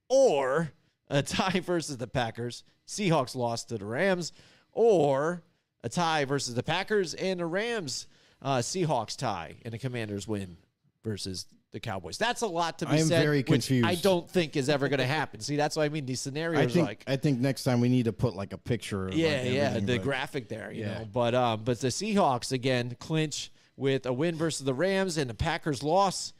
or a tie *laughs* versus the Packers, Seahawks lost to the Rams, or a tie versus the Packers and the Rams, uh, Seahawks tie and the Commanders win versus the Cowboys. That's a lot to be
I am
said.
very
which
confused.
I don't think is ever going to happen. See, that's what I mean. These scenarios,
I think
like
I think next time we need to put like a picture. Of
yeah,
like
yeah, the
but-
graphic there, you
Yeah.
know. But um, but the Seahawks again clinch with a win versus the Rams and the Packers loss.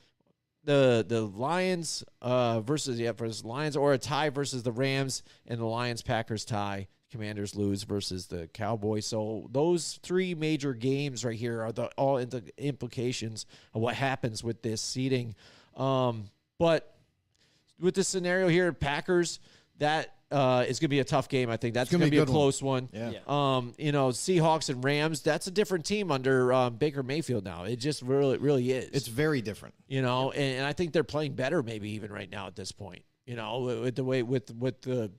The the Lions uh versus yeah versus Lions or a tie versus the Rams and the Lions Packers tie. Commanders lose versus the Cowboys. So those three major games right here are the all in the implications of what happens with this seating. Um, but with this scenario here, Packers, that uh, is going to be a tough game. I think that's
gonna
going to
be
be
a
a
good one.
close one.
Yeah.
Um, you know, Seahawks and Rams, that's a different team under um, Baker Mayfield now. It just really, really is.
It's very different.
you know, and, and I think they're playing better maybe even right now at this point. You know, with, with the way with with the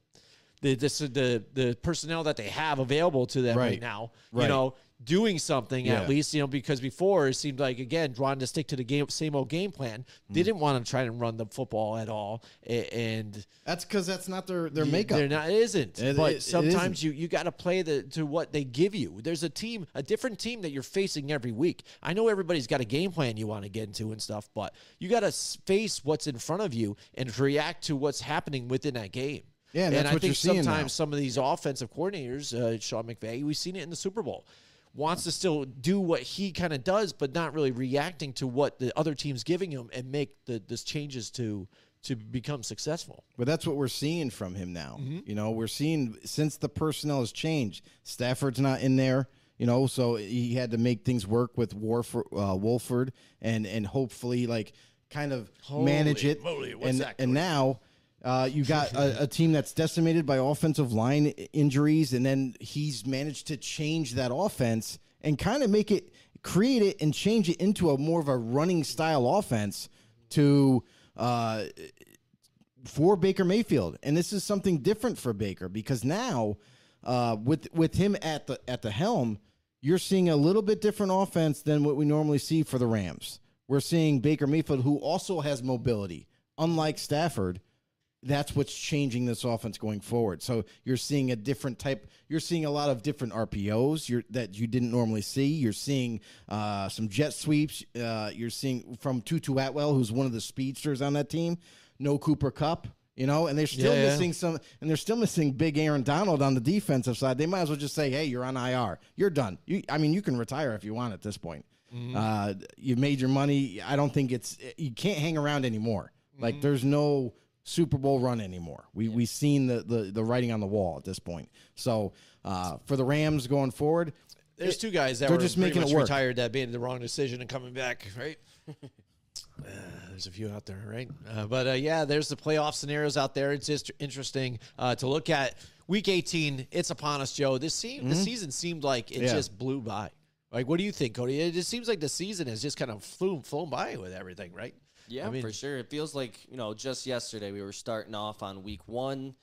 the this, the the personnel that they have available to them right,
Right.
now. You
Right.
know, doing something
Yeah.
at least. You know, because before it seemed like again wanting to stick to the game same old game plan.
Mm.
Didn't want to try and run the football at all, and
That's because that's not their their makeup.
They're not. It isn't.
It-
but
it- it
sometimes
isn't.
you you got to play the to what they give you. There's a team, a different team that you're facing every week. I know everybody's got a game plan you want to get into and stuff, but you got to face what's in front of you and react to what's happening within that game.
Yeah, and that's
I
what
think
you're seeing
sometimes
now.
some of these offensive coordinators, uh, Sean McVay, we've seen it in the Super Bowl. Wants to still do what he kind of does, but not really reacting to what the other team's giving him and make the this changes to to become successful.
But that's what we're seeing from him now.
Mm-hmm.
You know, we're seeing since the personnel has changed. Stafford's not in there. You know, so he had to make things work with Warford, uh, Wolford, and and hopefully like kind of manage it.
moly, what's
and
that
and now. Uh, you got a, a team that's decimated by offensive line injuries, and then he's managed to change that offense and kind of make it, create it, and change it into a more of a running style offense to uh, for Baker Mayfield, and this is something different for Baker because now, uh, with with him at the at the helm, you're seeing a little bit different offense than what we normally see for the Rams. We're seeing Baker Mayfield, who also has mobility, unlike Stafford. That's what's changing this offense going forward. So you're seeing a different type. You're seeing a lot of different RPOs you're, that you didn't normally see. You're seeing uh, some jet sweeps. Uh, you're seeing from Tutu Atwell, who's one of the speedsters on that team. No Cooper Kupp, you know, and they're still
Yeah, yeah.
missing some, and they're still missing big Aaron Donald on the defensive side. They might as well just say, "Hey, you're on IR. You're done. You, I mean, you can retire if you want at this point.
Mm-hmm.
Uh, you made your money. I don't think it's you can't hang around anymore.
Mm-hmm.
Like there's no Super Bowl run anymore. We we seen the, the the writing on the wall at this point. So uh, for the Rams going forward,
There's two guys that
they're
were
just
pretty
making it work.
retired that made the wrong decision and coming back, right? *laughs* Uh, there's a few out there, right? Uh, but uh, yeah, there's the playoff scenarios out there. It's just interesting uh, to look at. Week 18, it's upon us, Joe. This se- the season seemed like it
Mm-hmm. Yeah.
just blew by. Like, what do you think, Cody? It just seems like the season has just kind of flown, flown by with everything, right?
Yeah,
I mean-
for sure. It feels like, you know, just yesterday we were starting off on week one,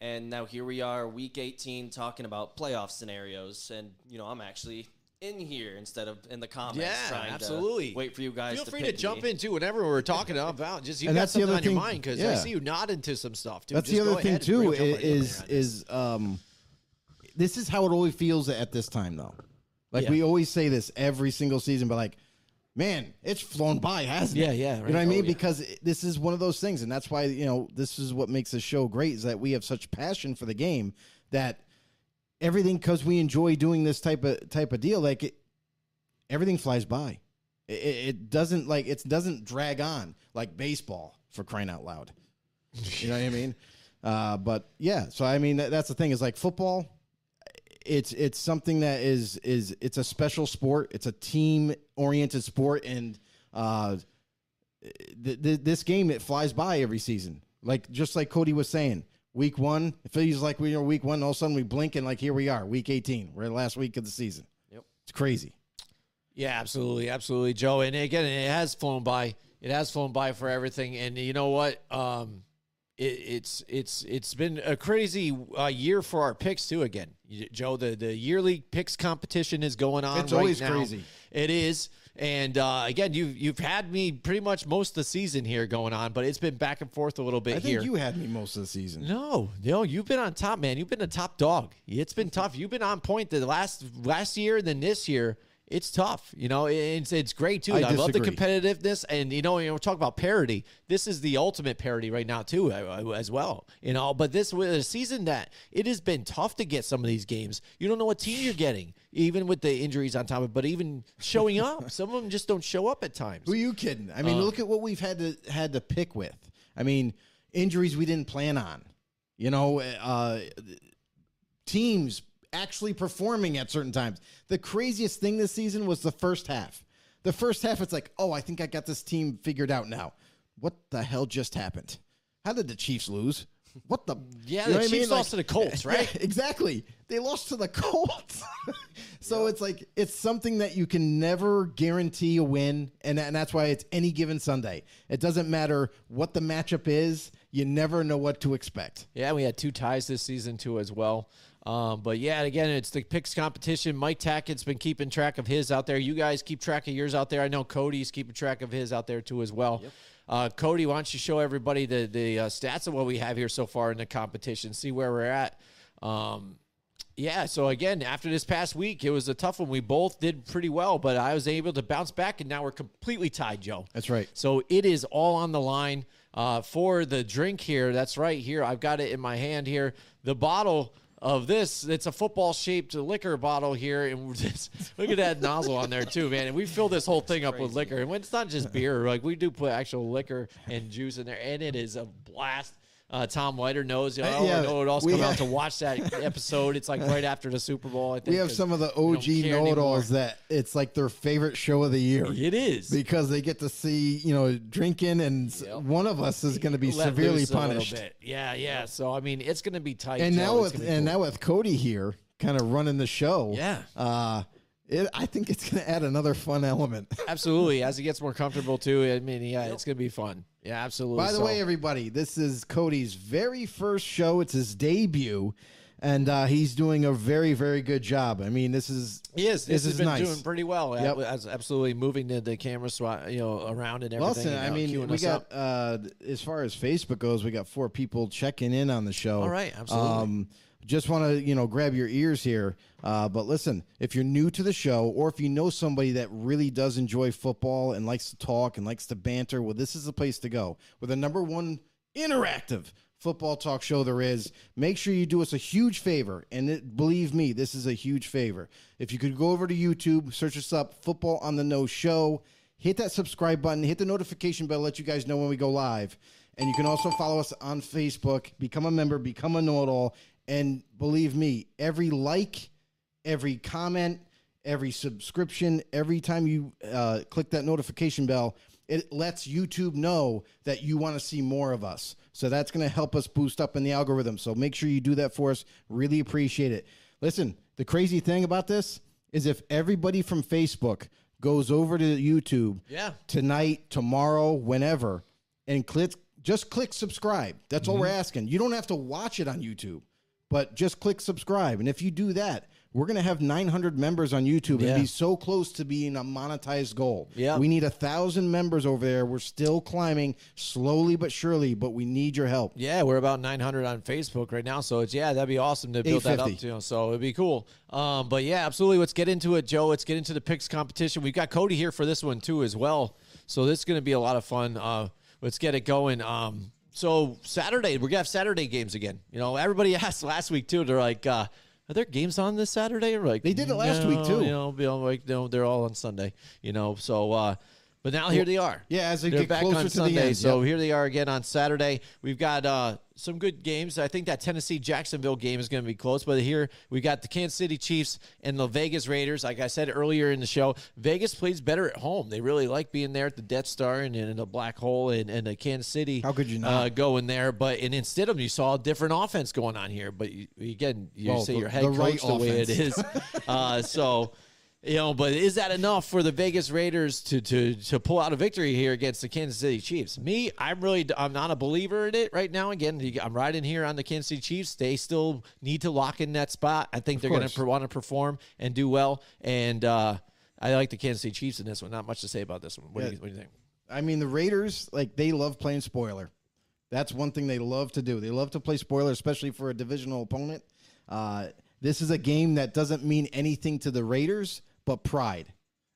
and now here we are, week 18, talking about playoff scenarios. And, you know, I'm actually in here instead of in the comments
Yeah,
trying
absolutely.
to wait for you guys
Feel
to
free to
pick
jump
me.
in too whenever we're talking about. Just you
And
got
that's the
something
other
on
thing-
your mind because I see you nod into some stuff. Too.
That's
Just
the
go
other thing too.
bring- jump right
Is is um, this is how it always feels at this time though. Like
Yeah.
we always say this every single season, but like, man, it's flown by, hasn't
Yeah,
it?
yeah,
yeah.
You
know what I
Oh,
mean?
yeah.
Because it- this is one of those things, and that's why you know this is what makes the show great is that we have such passion for the game that everything because we enjoy doing this type of type of deal. Like it, everything flies by. It, it it doesn't like it doesn't drag on like baseball for crying out loud. You know what I mean? *laughs* Uh, but yeah, so I mean that, that's the thing is like football. It's it's something that is is it's a special sport. It's a team oriented sport, and uh, th- th- this game it flies by every season. Like just like Cody was saying, week one it feels like we are week one. All of a sudden we blink and like here we are, week eighteen. We're the last week of the season.
Yep.
It's crazy.
Yeah, absolutely, absolutely, Joe. And again, it has flown by. It has flown by for everything. And you know what? Um, it, it's it's it's been a crazy uh, year for our picks too. Again, Joe, the the yearly picks competition is going on.
It's
right
always
now.
crazy.
It is. And uh, again, you've you've had me pretty much most of the season here going on, but it's been back and forth a little bit
I think
here.
you had me most of the season.
No, no, you've been on top, man. You've been a top dog. It's been tough. You've been on point the last last year, and then this year. It's tough. You know, it's it's great too.
I
I, love the competitiveness, and you know, you know, talk about parity. This is the ultimate parity right now too, uh, as well. You know, but this was a season that it has been tough to get some of these games. You don't know what team you're getting, even with the injuries on top of it. But even showing up, *laughs* some of them just don't show up at times.
Who are you kidding? I mean, look at what we've had to had to pick with. I mean, injuries we didn't plan on. You know, uh, teams actually performing at certain times. The craziest thing this season was the first half. The first half, it's like, oh, I think I got this team figured out now. What the hell just happened? How did the Chiefs lose? What the? *laughs*
Yeah,
You know
the
what I
Chiefs
mean?
lost to the Colts, *laughs* right?
Yeah, *laughs* exactly. They lost to the Colts. so it's like it's something that you can never guarantee a win, and, and that's why it's any given Sunday. It doesn't matter what the matchup is. You never know what to expect.
Yeah, we had two ties this season too as well. Um, but yeah, again, it's the picks competition. Mike Tackett's been keeping track of his out there. You guys keep track of yours out there. I know Cody's keeping track of his out there too as well. Uh, Cody, why don't you show everybody the the uh, stats of what we have here so far in the competition? See where we're at. Um, yeah, so again, after this past week, it was a tough one. We both did pretty well, but I was able to bounce back, and now we're completely tied, Joe.
That's right.
So it is all on the line uh, for the drink here. That's right here. I've got it in my hand here. The bottle of this, it's a football shaped liquor bottle here. And *laughs* just, look at that nozzle on there, too, man. And we fill this whole thing up with liquor. And when it's not just beer, like we do put actual liquor and juice in there, and it is a blast. Uh, Tom Whiter knows. You know,
Uh, yeah,
I know it also come
have-
out to watch that *laughs* episode. It's like right after the Super Bowl. I think
We have some of the OG know-it-alls that it's like their favorite show of the year.
It is.
because they get to see you know drinking, and s one of us is going to be
Let
severely
loose a little
punished.
Yeah, yeah. So I mean, it's going to be tight.
And now with and
cool.
now with Cody here, kind of running the show.
Yeah.
uh, it, I think it's going to add another fun element. *laughs*
Absolutely. As he gets more comfortable too, I mean, yeah, it's gonna be fun. Yeah, absolutely.
By the
So-
way, everybody, this is Cody's very first show. It's his debut, and uh, he's doing a very, very good job. I mean, this is
he is. This,
This
has been
nice.
doing pretty well.
Yep.
Yeah, as absolutely moving the, the camera swat, you know, around and everything.
Listen,
and,
I
uh,
mean, we got uh, as far as Facebook goes, we got four people checking in on the show.
All right, absolutely.
Um, just want to you know grab your ears here, uh, but listen, if you're new to the show, or if you know somebody that really does enjoy football and likes to talk and likes to banter, well, this is the place to go. With the number one interactive football talk show there is. Make sure you do us a huge favor, and it, believe me, this is a huge favor. If you could go over to YouTube, search us up, Football on the No Show, hit that subscribe button, hit the notification bell, let you guys know when we go live. And you can also follow us on Facebook, become a member, become a know it all. And believe me, every like, every comment, every subscription, every time you uh, click that notification bell, it lets YouTube know that you want to see more of us. So that's going to help us boost up in the algorithm. So make sure you do that for us. Really appreciate it. Listen, the crazy thing about this is if everybody from Facebook goes over to YouTube
Yeah.
tonight, tomorrow, whenever, and click just click subscribe. That's all we're
Mm-hmm.
asking. You don't have to watch it on YouTube, but just click subscribe. And if you do that, we're gonna have 900 members on YouTube
Yeah.
and be so close to being a monetized goal.
Yeah.
we need a thousand members over there. We're still climbing slowly but surely, but we need your help.
Yeah, we're about 900 on Facebook right now, so it's yeah, that'd be awesome to build that up
850.
too. So it'd be cool. Um, but yeah, absolutely. Let's get into it, Joe. Let's get into the picks competition. We've got Cody here for this one too as well. So this is going to be a lot of fun. Uh, let's get it going. Um, so Saturday, we're gonna have Saturday games again. You know, everybody *laughs* asked last week too. They're like, uh, "Are there games on this Saturday?" We're like,
They did it last week, too.
You know, you know, like no, they're all on Sunday. You know, so. Uh, but now here they are.
yeah, as they
They're
get
back
closer
on
to the end,
So
yep.
here they are again on Saturday. We've got uh, some good games. I think that Tennessee Jacksonville game is going to be close, but here we got the Kansas City Chiefs and the Vegas Raiders. Like I said earlier in the show, Vegas plays better at home. They really like being there at the Death Star and in the black hole and, and the Kansas City.
How could you not?
uh, go in there? But and instead of them, you saw a different offense going on here. But you, again, you
Well,
say
the-
your head
the
coach
right
the way it is. *laughs* uh, so. You know, but is that enough for the Vegas Raiders to to to pull out a victory here against the Kansas City Chiefs? Me, I'm really I'm not a believer in it right now. Again, I'm riding here on the Kansas City Chiefs. They still need to lock in that spot. I think they're going to want to perform and do well. And uh, I like the Kansas City Chiefs in this one. Not much to say about this one. What, do, you, what do you think?
I mean, the Raiders, like, they love playing spoiler. That's one thing they love to do. They love to play spoiler, especially for a divisional opponent. Uh, this is a game that doesn't mean anything to the Raiders but pride.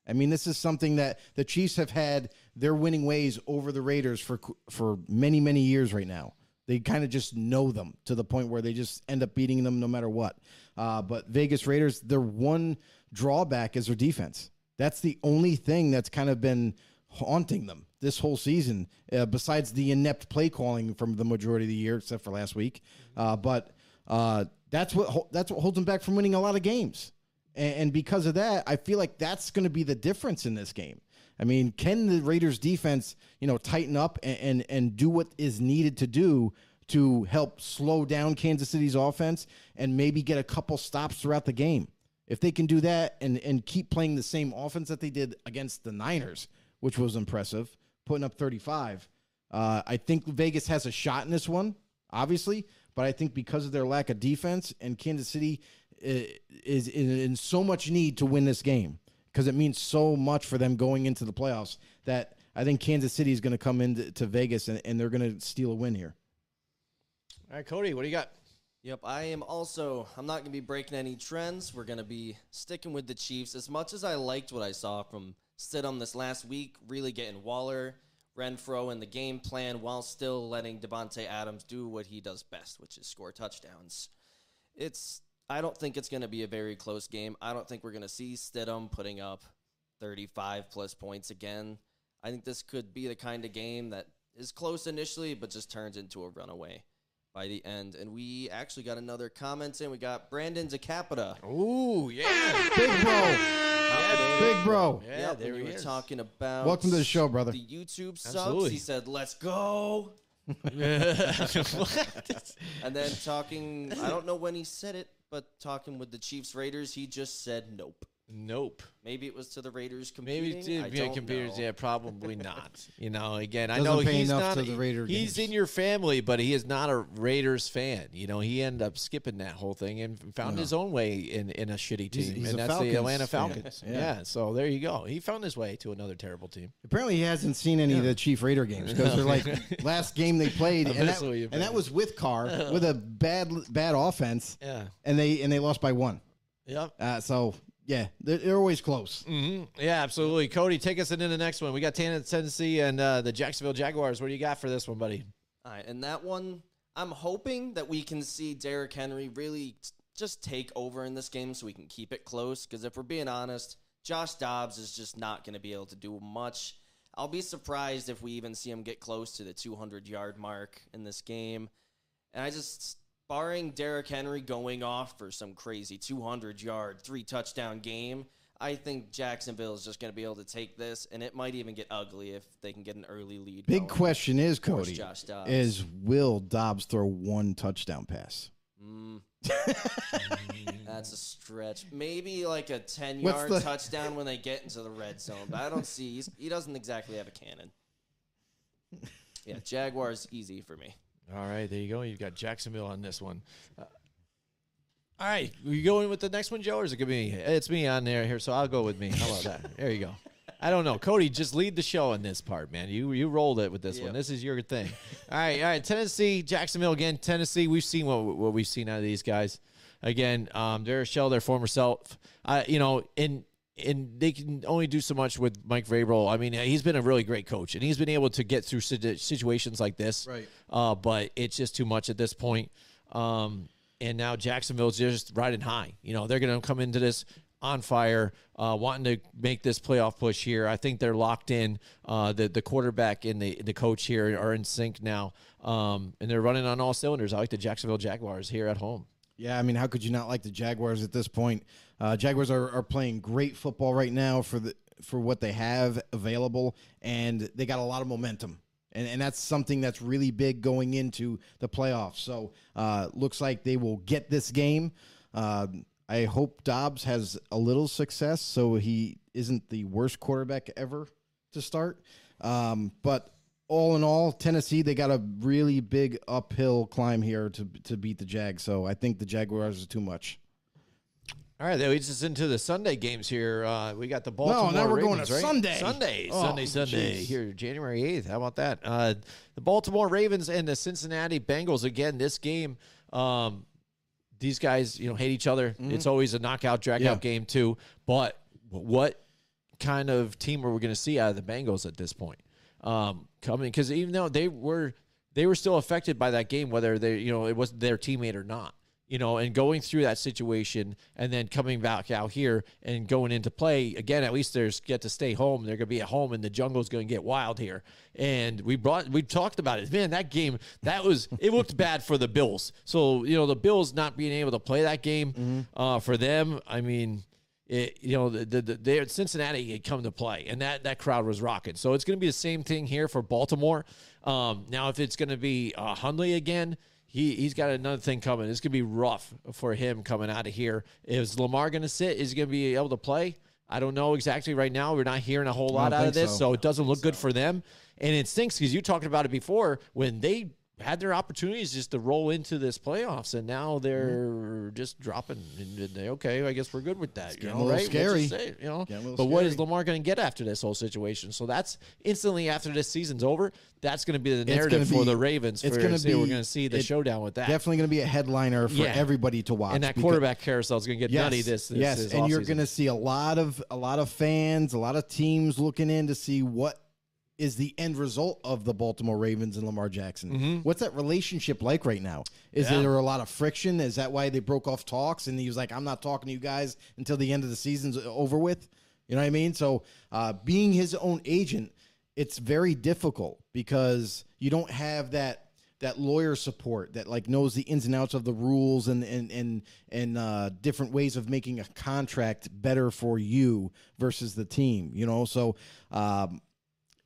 I mean, this is something that the Chiefs have had their winning ways over the Raiders for for many many years right now. They kind of just know them to the point where they just end up beating them no matter what. Uh, but Vegas Raiders, their one drawback is their defense. That's the only thing that's kind of been haunting them this whole season, uh, besides the inept play calling from the majority of the year, except for last week. Uh, but uh, that's what that's what holds them back from winning a lot of games. And, and because of that, I feel like that's going to be the difference in this game. I mean, can the Raiders defense, you know, tighten up and, and and do what is needed to do to help slow down Kansas City's offense and maybe get a couple stops throughout the game? If they can do that and and keep playing the same offense that they did against the Niners, which was impressive, putting up 35, uh, I think Vegas has a shot in this one, obviously. But I think because of their lack of defense and Kansas City is in, in so much need to win this game because it means so much for them going into the playoffs that I think Kansas City is going to come into to Vegas and, and they're going to steal a win here.
All right, Cody, what do you got?
Yep, I am also. I'm not going to be breaking any trends. We're going to be sticking with the Chiefs. As much as I liked what I saw from Stidham this last week, really getting Waller, Renfrow in the game plan while still letting Davante Adams do what he does best, which is score touchdowns. It's. I don't think it's going to be a very close game. I don't think we're going to see Stidham putting up 35 plus points again. I think this could be the kind of game that is close initially, but just turns into a runaway by the end. And we actually got another comment in. We got Brandon Zacapita.
Ooh, yeah.
Big bro. Big bro.
Yeah,
Yep,
there
when
he
we were
is.
talking about
Welcome to the show, brother.
the YouTube subs.
Absolutely.
He said, "Let's go." *laughs* And then talking, I don't know when he said it, but talking with the Chiefs Raiders, he just said nope.
Nope.
Maybe it was to the Raiders competing.
Maybe it's
I
yeah,
don't
computers.
know.
Yeah, probably not. *laughs* You know, again, I
Doesn't
know
pay
he's
enough
not.
to the Raider
he's
games.
in your family, but he is not a Raiders fan. You know, he ended up skipping that whole thing and found his own way in, in a shitty team,
He's- he's
and that's
Falcons
the Atlanta. Falcons.
Yeah.
Yeah. So there you go. He found his way to another terrible team.
Apparently, he hasn't seen any of the Chief Raider games because they're like *laughs* last game they played, and that, and that was with Carr with a bad bad offense,
Yeah.
and they and they lost by one.
Yep.
Uh, so yeah, they're, they're always close.
hmm Yeah, absolutely. Cody, take us into the next one. We got Tan- Tennessee and uh, the Jacksonville Jaguars. What do you got for this one, buddy?
All right, and that one, I'm hoping that we can see Derrick Henry really t- just take over in this game so we can keep it close. Because if we're being honest, Josh Dobbs is just not going to be able to do much. I'll be surprised if we even see him get close to the 200 yard mark in this game. And I just, barring Derrick Henry going off for some crazy 200 yard, three touchdown game, I think Jacksonville is just going to be able to take this, and it might even get ugly if they can get an early lead.
Big
going.
question is Cody
Josh Dobbs.
is will Dobbs throw one touchdown pass?
Mm. *laughs* That's a stretch. Maybe like a 10 yard
the- *laughs*
touchdown when they get into the red zone, but I don't see. He's, he doesn't exactly have a cannon. Yeah, Jaguars easy for me.
All right, there you go. You've got Jacksonville on this one. Uh, all right, you going with the next one, Joe, or is it gonna be me? It's me on there here, so I'll go with me. How about that? *laughs* There you go. I don't know, Cody. Just lead the show in this part, man. You you rolled it with this one. This is your thing. All right, all right. Tennessee, Jacksonville again. Tennessee. We've seen what what we've seen out of these guys. Again, um, they're a shell, their former self. I, you know, in and they can only do so much with Mike Vrabel. I mean, he's been a really great coach, and he's been able to get through situations like this.
Right.
Uh, but it's just too much at this point. Um, and now Jacksonville's just riding high. You know, they're going to come into this on fire, uh, wanting to make this playoff push here. I think they're locked in. Uh, the the quarterback and the the coach here are in sync now, um, and they're running on all cylinders. I like the Jacksonville Jaguars here at home.
Yeah, I mean, how could you not like the Jaguars at this point? Uh, Jaguars are, are playing great football right now for the for what they have available, and they got a lot of momentum, and and that's something that's really big going into the playoffs. So, uh, looks like they will get this game. Uh, I hope Dobbs has a little success, so he isn't the worst quarterback ever to start. Um, but all in all, Tennessee they got a really big uphill climb here to to beat the Jags. So I think the Jaguars are too much.
All right, that leads us into the Sunday games here. Uh, we got the Baltimore. Ravens.
No, now we're going to
right?
Sunday.
Sunday,
Oh,
Sunday, Sunday.
jeez.
Here, January eighth. How about that? Uh, the Baltimore Ravens and the Cincinnati Bengals. Again, this game. Um, these guys, you know, hate each other. It's always a knockout, drag
Mm-hmm. Yeah.
out game too. But what kind of team are we going to see out of the Bengals at this point? Um, coming because even though they were they were still affected by that game, whether they you know it was their teammate or not. You know, and going through that situation and then coming back out here and going into play again. At least there's get to stay home. They're going to be at home, and the jungle's going to get wild here. And we brought we talked about it. Man, that game that was it looked bad for the Bills. So you know the Bills not being able to play that game uh, for them. I mean, it, you know, the, the, the they Cincinnati had come to play, and that that crowd was rocking. So it's going to be the same thing here for Baltimore. Um, now, if it's going to be uh, Huntley again, he he's got another thing coming. It's going to be rough for him coming out of here. Is Lamar going to sit? Is he going to be able to play? I don't know exactly right now. We're not hearing a whole lot out of this,
so.
so it doesn't look good for them. And it stinks because you talked about it before when they had their opportunities just to roll into this playoffs, and now they're mm-hmm. just dropping. And they, okay, I guess we're good with that. You
getting
know, right? We'll
scary.
say you know,
Getting a little
but what is. Lamar going to get after this whole situation? So that's instantly after this season's over. That's going to be the narrative
gonna
for the Ravens.
it's gonna
see, we're going to see the
it-
showdown with that.
Definitely going to be a headliner for
Yeah.
everybody to watch.
and that
because-
quarterback carousel is going to get
yes,
nutty this, this
yes,
this
and you're going to see a lot of a lot of fans, a lot of teams looking in to see what is the end result of the Baltimore Ravens and Lamar Jackson. What's that relationship like right now? Is
Mm-hmm. Yeah.
there a lot of friction? Is that why they broke off talks and he was like, "I'm not talking to you guys until the end of the season's over with"? You know what I mean? So, uh, being his own agent, it's very difficult because you don't have that that lawyer support that like knows the ins and outs of the rules and and and and uh, different ways of making a contract better for you versus the team. You know, so um,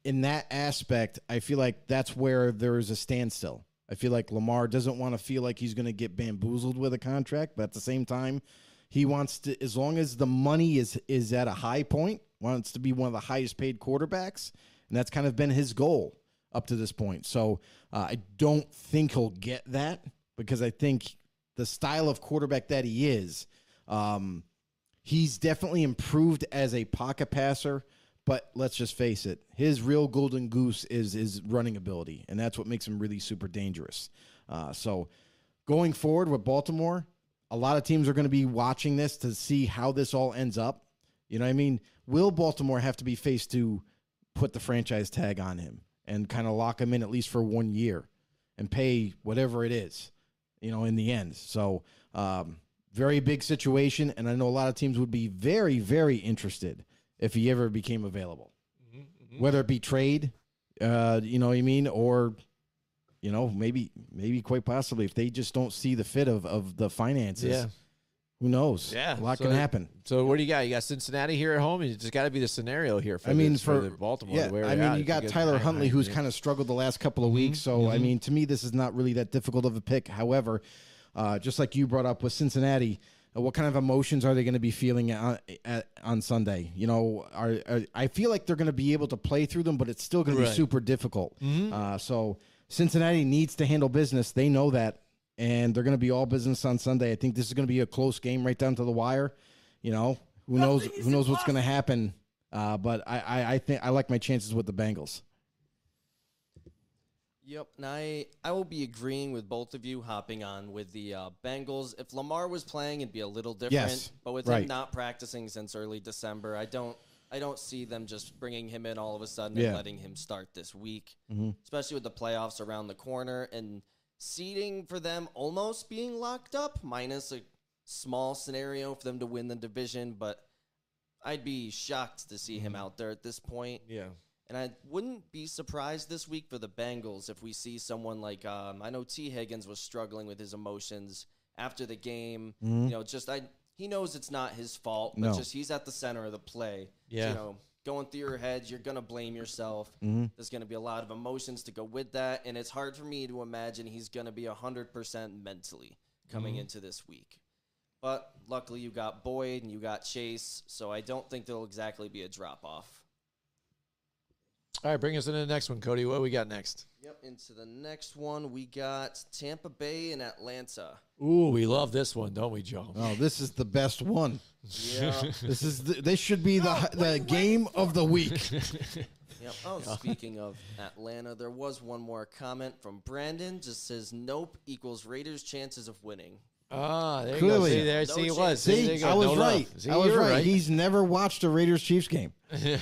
in that aspect, I feel like that's where there is a standstill. I feel like Lamar doesn't want to feel like he's going to get bamboozled with a contract, but at the same time, he wants to as long as the money is is at a high point, wants to be one of the highest paid quarterbacks, and that's kind of been his goal up to this point. So uh, I don't think he'll get that because I think the style of quarterback that he is, um, he's definitely improved as a pocket passer. But let's just face it, his real golden goose is his running ability, and that's what makes him really super dangerous. Uh, so going forward with Baltimore, a lot of teams are going to be watching this to see how this all ends up. You know what I mean? Will Baltimore have to be faced to put the franchise tag on him and kind of lock him in at least for one year and pay whatever it is, you know, in the end? So, um, very big situation. And I know a lot of teams would be very, very interested if he ever became available, whether it be trade, uh, you know what I mean? Or, you know, maybe, maybe quite possibly if they just don't see the fit of, of the finances.
Yeah.
Who knows?
Yeah,
a lot
so-
can happen.
So what do you got? You got Cincinnati here at home. It's just got to be the scenario here. For
I mean,
this-
for,
the Baltimore.
Yeah,
where
I mean, you got Tyler Huntley, who's kind of struggled the last couple of weeks. So, I mean, to me, this is not really that difficult of a pick. However, uh, just like you brought up with Cincinnati, what kind of emotions are they going to be feeling on, at, on Sunday? You know, are, are I feel like they're going to be able to play through them, but it's still going to be super difficult. Uh, so, Cincinnati needs to handle business. They know that, and they're going to be all business on Sunday. I think this is going to be a close game right down to the wire. You know, who knows? Who knows what's going to happen? Uh, but I, I, I think I like my chances with the Bengals.
Yep, and I I will be agreeing with both of you hopping on with the uh, Bengals. If Lamar was playing, it'd be a little different.
Yes,
but with
right.
him not practicing since early December, I don't I don't see them just bringing him in all of a sudden
Yeah.
and letting him start this week,
Mhm.
especially with the playoffs around the corner and seeding for them almost being locked up, minus a small scenario for them to win the division. But I'd be shocked to see
Mm-hmm.
him out there at this point.
Yeah.
And I wouldn't be surprised this week for the Bengals if we see someone like um, I know Tee Higgins was struggling with his emotions after the game. Mm-hmm. You know, just I he knows it's not his fault, but
No.
just he's at the center of the play.
Yeah.
You know, going through your head, you're gonna blame yourself. Mm-hmm. There's gonna be a lot of emotions to go with that, and it's hard for me to imagine he's gonna be hundred percent mentally coming mm-hmm. into this week. But luckily, you got Boyd and you got Chase, so I don't think there'll exactly be a drop off.
All right, bring us into the next one, Cody. What we got next?
Yep. Into the next one, we got Tampa Bay and Atlanta.
Ooh, we love this one, don't we, Joe?
Oh, this is the best one.
Yeah. *laughs*
This is the, this should be the oh, the game of the week. *laughs*
yep. Oh, speaking of Atlanta, there was one more comment from Brandon. Just says, "Nope equals Raiders' chances of winning."
Ah, there
Clearly.
you go. See, there,
No
see, it was. See,
See. I was
No
right.
See,
I was
you were
right. He's never watched a Raiders Chiefs game.
Oh, he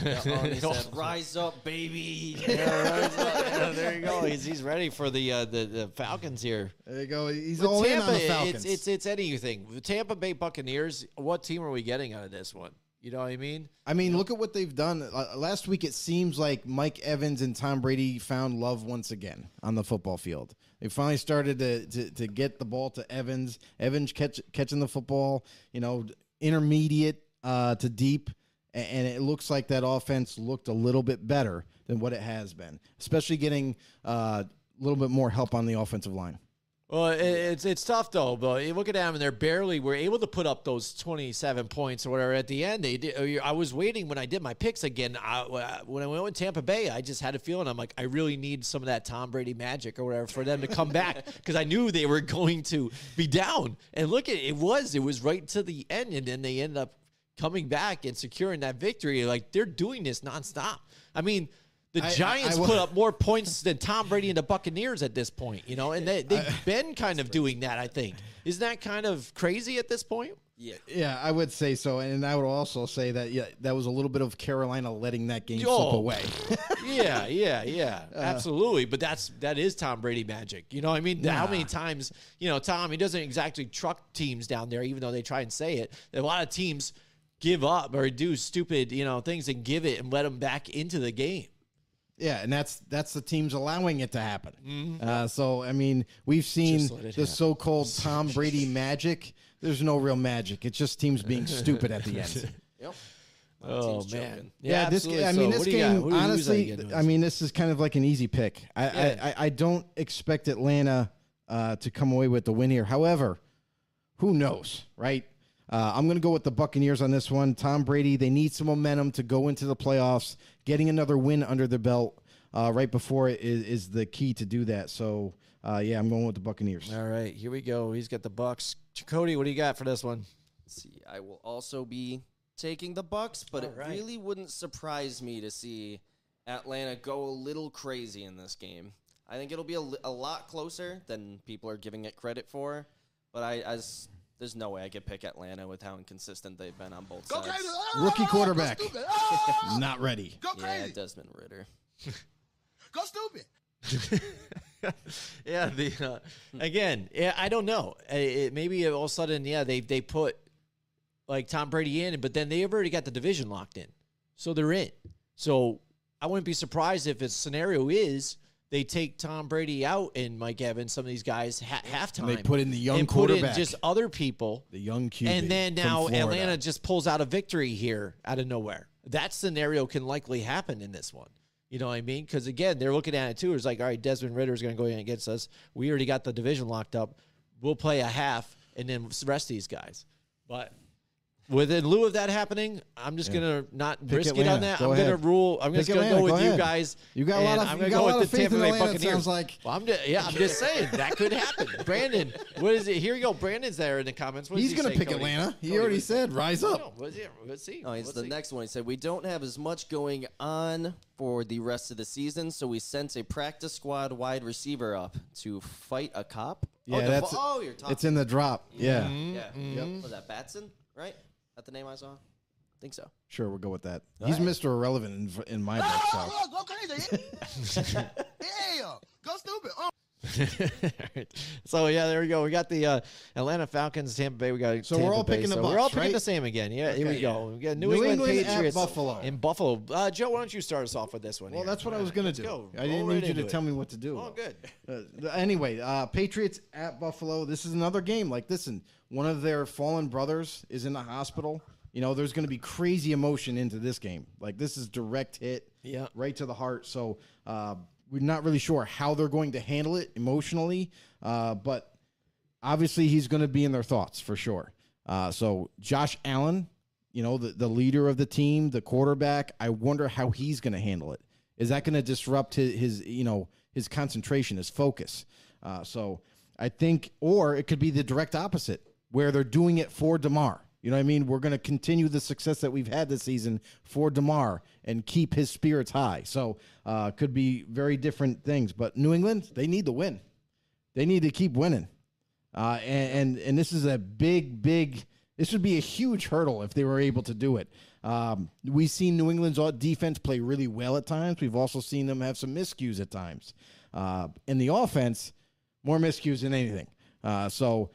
said, "Rise up, baby." *laughs*
Yeah, right. Yeah, there you go. He's, he's ready for the, uh, the the Falcons here.
There you go. He's
With
all in on the Falcons.
it's it's it's anything. The Tampa Bay Buccaneers. What team are we getting out of this one? You know what I mean?
I mean, look at what they've done. Uh, last week, it seems like Mike Evans and Tom Brady found love once again on the football field. They finally started to, to, to get the ball to Evans. Evans catch, catching the football, you know, intermediate uh, to deep. And it looks like that offense looked a little bit better than what it has been, especially getting uh, a little bit more help on the offensive line.
Well, it, it's it's tough though. But you look at them, and they're barely were able to put up those twenty seven points or whatever at the end. They did. I was waiting when I did my picks again. I, when I went with Tampa Bay, I just had a feeling. I'm like, I really need some of that Tom Brady magic or whatever for them to come back *laughs* because I knew they were going to be down. And look at it was it was right to the end, and then they ended up coming back and securing that victory. Like they're doing this nonstop. I mean. The
I- I-
Giants
I will-
put up more points than Tom Brady and the Buccaneers at this point, you know, and they, they've been kind of doing that, I think. Isn't that kind of crazy at this point?
Yeah.
Yeah, I would say so, and I would also say that yeah, that was a little bit of Carolina letting that game
Oh.
slip away. *laughs*
Yeah, yeah, yeah,
Uh,
absolutely. But that's that is Tom Brady magic. You know, what I mean, how many times you know Tom? He doesn't exactly truck teams down there, even though they try and say it. A lot of teams give up or do stupid, you know, things and give it and let them back into the game.
Yeah, and that's that's the teams allowing it to happen. Uh, so I mean, we've seen
Mm-hmm. Just let it
the
happen.
so-called *laughs* Tom Brady magic. There's no real magic. It's just teams being *laughs* stupid at the end.
Yep.
Oh man,
joking.
yeah,
this.
absolutely.
I mean,
what
this
do you got?
game.
Who-
honestly. I mean, this is kind of like an easy pick. I
Yeah.
I, I, I don't expect Atlanta uh, to come away with the win here. However, who knows, right? Uh, I'm going to go with the Buccaneers on this one. Tom Brady, they need some momentum to go into the playoffs. Getting another win under their belt uh, right before it is, is the key to do that. So, uh, yeah, I'm going with the Buccaneers.
All right, here we go. He's got the Bucks. Cody, what do you got for this one?
Let's see, I will also be taking the Bucks, but it
right.
really wouldn't surprise me to see Atlanta go a little crazy in this game. I think it'll be a, a lot closer than people are giving it credit for, but I as there's no way I could pick Atlanta with how inconsistent they've been on both sides.
Rookie quarterback, *laughs* not ready.
Yeah, Desmond Ridder. *laughs*
Go stupid. *laughs*
yeah, the uh, again, yeah, I don't know. Uh, It, maybe all of a sudden, yeah, they they put like Tom Brady in, but then they've already got the division locked in, so they're in. So I wouldn't be surprised if its scenario is they take Tom Brady out and Mike Evans, some of these guys ha- halftime.
they put in the young
and put in
quarterback.
just other people.
The young QB.
And then now. Atlanta just pulls out a victory here out of nowhere. That scenario can likely happen in this one. You know what I mean? Because again, they're looking at it too. It's like, all right, Desmond Ridder's going to go in against us. We already got the division locked up. We'll play a half and then rest these guys. But within lieu of that happening, I'm just gonna not
Pick
risk it on that.
Go
I'm gonna rule. I'm
Pick
just gonna
Atlanta.
go with
Go
you guys.
You got a lot of-
I'm gonna go with the
faith
Tampa
in
Bay
Atlanta, it
Buccaneers.
sounds like.
Well, I'm just, yeah, I'm just saying that could happen. *laughs* Brandon, what is it? Here you go. Brandon's there in the comments. What
He's
he
going to
say,
pick
Cody?
Atlanta. He
Cody,
already
what-
said, rise up.
Let's see. Let's see.
No, oh, he's
Let's
the
see.
next one. He said, We don't have as much going on for the rest of the season, so we sent a practice squad wide receiver up to fight a cop.
Yeah,
oh,
that's
fo- oh, you're talking.
It's in the drop. Yeah. Mm-hmm.
Yeah. Was that Batson, right? That the name I saw? I think so.
Sure, we'll go with that. He's Mr. Irrelevant in, in my book. So.
Oh, go crazy. *laughs* yeah. Go stupid. Oh. *laughs*
so yeah, there we go. We got the uh, Atlanta Falcons, Tampa Bay. We got
So
Tampa
we're all
Bay.
picking the
so We're all picking
right?
the same again. Yeah, here we
Okay.
go. We got New,
New
England,
England at
Patriots
Buffalo.
in Buffalo. Uh, Joe, why don't you start us off with this one?
Well,
here?
that's what I was going to do.
go.
I didn't need you to
into
tell me what to do.
Oh, good.
Uh, anyway, uh, Patriots at Buffalo. This is another game. Like, listen, one of their fallen brothers is in the hospital. You know, there's going to be crazy emotion into this game. Like, this is direct hit,
Yeah.
right to the heart. So uh, we're not really sure how they're going to handle it emotionally, uh, but obviously he's going to be in their thoughts for sure. Uh, so Josh Allen, you know, the, the leader of the team, the quarterback, I wonder how he's going to handle it. Is that going to disrupt his, his, you know, his concentration, his focus? Uh, so I think, or it could be the direct opposite, where they're doing it for Damar. You know what I mean? We're going to continue the success that we've had this season for Damar and keep his spirits high. So uh, could be very different things. But New England, they need the win. They need to keep winning. Uh, and, and and this is a big, big. This would be a huge hurdle if they were able to do it. Um, we've seen New England's defense play really well at times. We've also seen them have some miscues at times. Uh, in the offense, more miscues than anything. Uh, so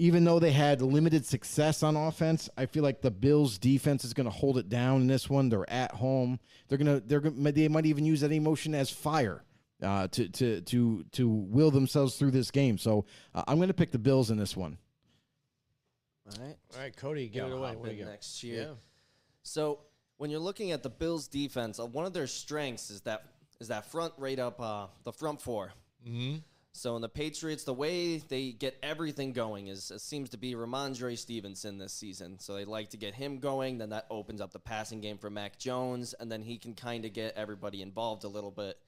even though they had limited success on offense, I feel like the Bills' defense is going to hold it down in this one. They're at home. They're gonna they're gonna, they might even use that emotion as fire uh, to to to to will themselves through this game. So uh, I'm going to pick the Bills in this one.
All right.
All right, Cody, give
I'll
it away. What do
in
you got?
next year.
Yeah.
So when you're looking at the Bills' defense, uh, one of their strengths is that is that front right up uh, the front 4 Mm-hmm. So in the Patriots, the way they get everything going is seems to be Rhamondre Stevenson this season. So they like to get him going, then that opens up the passing game for Mac Jones, and then he can kind of get everybody involved a little bit.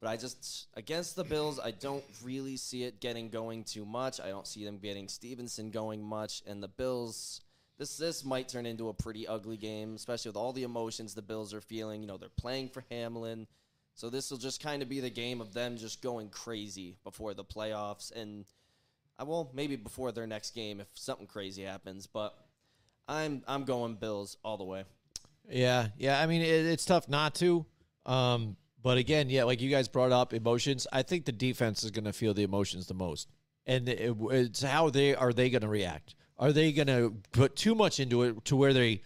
But I just against the Bills, I don't really see it getting going too much. I don't see them getting Stevenson going much, and the Bills. This this might turn into a pretty ugly game, especially with all the emotions the Bills are feeling. You know, they're playing for Hamlin, so this will just kind of be the game of them just going crazy before the playoffs, and I will maybe before their next game if something crazy happens. But I'm I'm going Bills all the way.
Yeah, yeah. I mean, it, it's tough not to. Um, but again, yeah, like you guys brought up emotions. I think the defense is going to feel the emotions the most, and it, it's how they are they going to react. Are they going to put too much into it to where they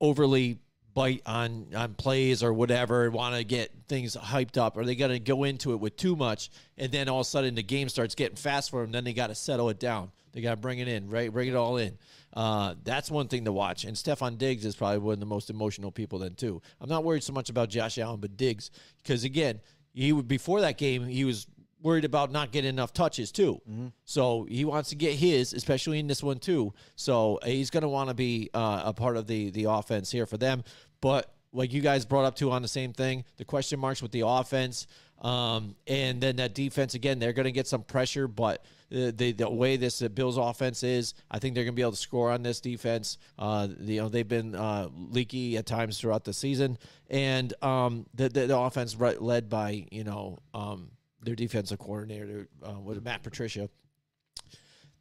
overly bite on on plays or whatever and want to get things hyped up? Are they going to go into it with too much and then all of a sudden the game starts getting fast for them? Then they got to settle it down. They got to bring it in, right? Bring it all in. Uh, that's one thing to watch. And Stefon Diggs is probably one of the most emotional people then too. I'm not worried so much about Josh Allen, but Diggs because again, he would before that game he was worried about not getting enough touches too. So he wants to get his, especially in this one too. So he's going to want to be uh, a part of the the offense here for them. But like you guys brought up too on the same thing, the question marks with the offense, um, and then that defense again, they're going to get some pressure, but. The, the, the way this uh, Bills offense is, I think they're going to be able to score on this defense. Uh, you know they've been uh, leaky at times throughout the season, and um, the, the the offense led by you know um, their defensive coordinator uh, with Matt Patricia.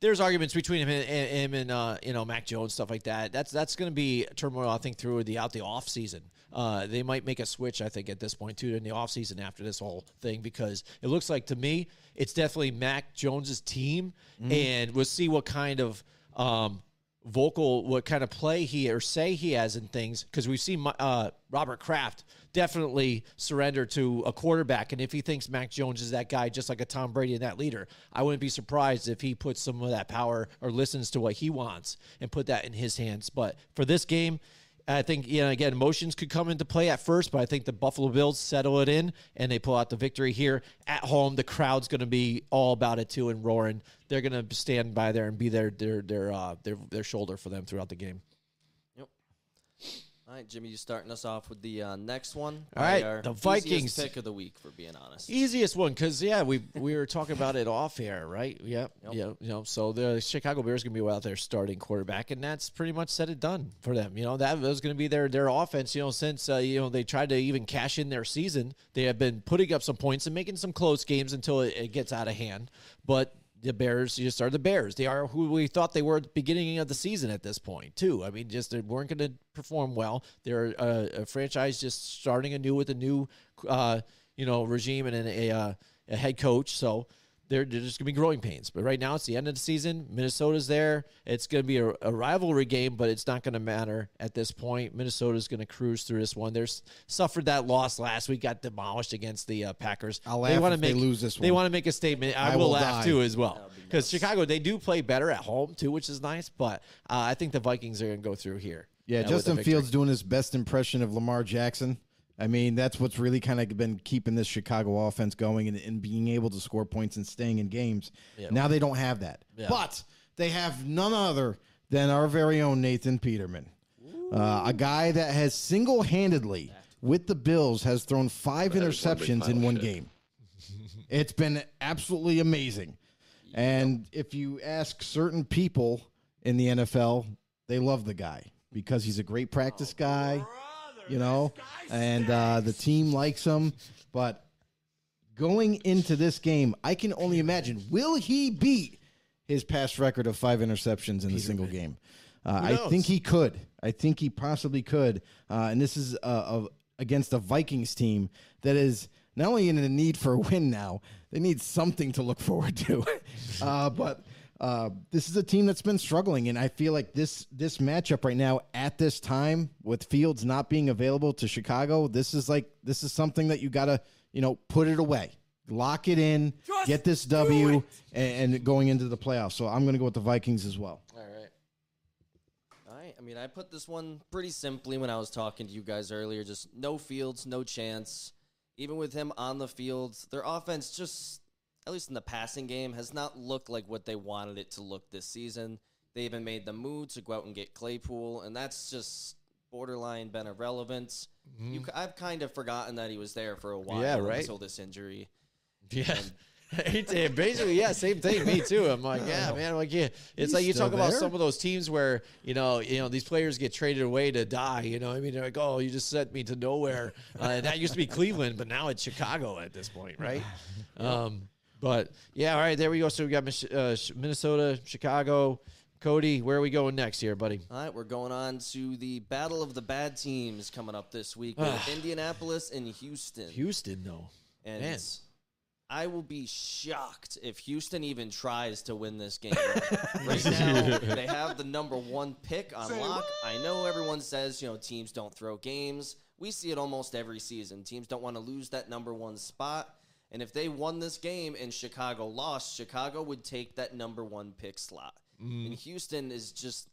There's arguments between him and, and him and uh, you know Mac Jones stuff like that. That's that's going to be turmoil I think through the out the off season. Uh, they might make a switch I think at this point too in the off season after this whole thing because it looks like to me it's definitely Mac Jones's team and we'll see what kind of um, vocal what kind of play he or say he has in things because we've seen uh, Robert Kraft definitely surrender to a quarterback and if he thinks Mac Jones is that guy just like a Tom Brady and that leader I wouldn't be surprised if he puts some of that power or listens to what he wants and put that in his hands but for this game I think, you know, again, emotions could come into play at first, but I think the Buffalo Bills settle it in and they pull out the victory here at home. The crowd's going to be all about it too and roaring. They're going to stand by there and be their their their uh, their their shoulder for them throughout the game.
All right, Jimmy, you starting us off with the uh, next one.
All right,
Our
the Vikings.
pick of the week, for being honest.
Easiest one because yeah, we we were talking about it off air, right? Yep,
Yep.
yeah, you know. So the Chicago Bears going to be out there starting quarterback, and that's pretty much said it done for them. You know that was going to be their their offense. You know, since uh, you know they tried to even cash in their season, they have been putting up some points and making some close games until it, it gets out of hand. But the Bears just are the Bears. They are who we thought they were at the beginning of the season at this point, too. I mean, just they weren't going to perform well. They're a, a franchise just starting anew with a new, uh, you know, regime and a, a, a head coach. So they're, they're just going to be growing pains. But right now, it's the end of the season. Minnesota's there. It's going to be a, a rivalry game, but it's not going to matter at this point. Minnesota's going to cruise through this one. They're suffered that loss last week, got demolished against the uh, Packers.
I'll
they
laugh
wanna
they
make,
lose this
They want to make a statement. I,
I
will,
will
laugh
die.
too as well because Chicago they do play better at home too, which is nice. But uh, I think the Vikings are going to go through here.
Yeah,
with
Justin. Fields doing his best impression of Lamar Jackson. I mean, that's what's really kind of been keeping this Chicago offense going and, and being able to score points and staying in games. Now they don't have that.
Yeah.
But they have none other than our very own Nathan Peterman. Uh, a guy that has single handedly, with the Bills, has thrown five interceptions in one game. *laughs* It's been absolutely amazing. And if you ask certain people in the NFL, they love the guy because he's a great practice guy, you know, and uh, the team likes him. But going into this game, I can only imagine will he beat his past record of five interceptions in a single game. Uh, I think he could. I think he possibly could. Uh, and this is uh, uh, against a Vikings team that is not only in a need for a win now, they need something to look forward to. *laughs* uh, but uh, this is a team that's been struggling, and I feel like this this matchup right now at this time with Fields not being available to Chicago, this is like this is something that you gotta you know put it away, lock it in, get this W, and, and going into the playoffs. So I'm gonna go with the Vikings as well.
All right.
All right. I mean, I put this one pretty simply when I was talking to you guys earlier. Just no fields, no chance. Even with him on the field, their offense just, at least in the passing game, has not looked like what they wanted it to look this season. They even made the move to go out and get Claypool, and that's just borderline been irrelevant. You, I've kind of forgotten that he was there for a while
Yeah, right.
until this injury.
Yeah. It's, *laughs* uh, basically, yeah, same thing. Me too. I'm like, yeah, man. Like, yeah, it's
He's
like you
still
talk about some of those teams where you know, you know, these players get traded away to die. You know, I mean, they're like, oh, you just sent me to nowhere. Uh, and that used to be Cleveland, but now it's Chicago at this point, right? *laughs* Um, but yeah, all right, there we go. So we got Mich- uh, Minnesota, Chicago. Cody, where are we going next here, buddy?
All right, we're going on to the Battle of the Bad Teams coming up this week with Indianapolis and Houston.
Houston, though.
And
Man.
I will be shocked if Houston even tries to win this game. *laughs* right now, *laughs* they have the number one pick on lock. I know everyone says, you know, teams don't throw games. We see it almost every season. Teams don't want to lose that number one spot. And if they won this game and Chicago lost, Chicago would take that number one pick slot. Mm. And Houston is just.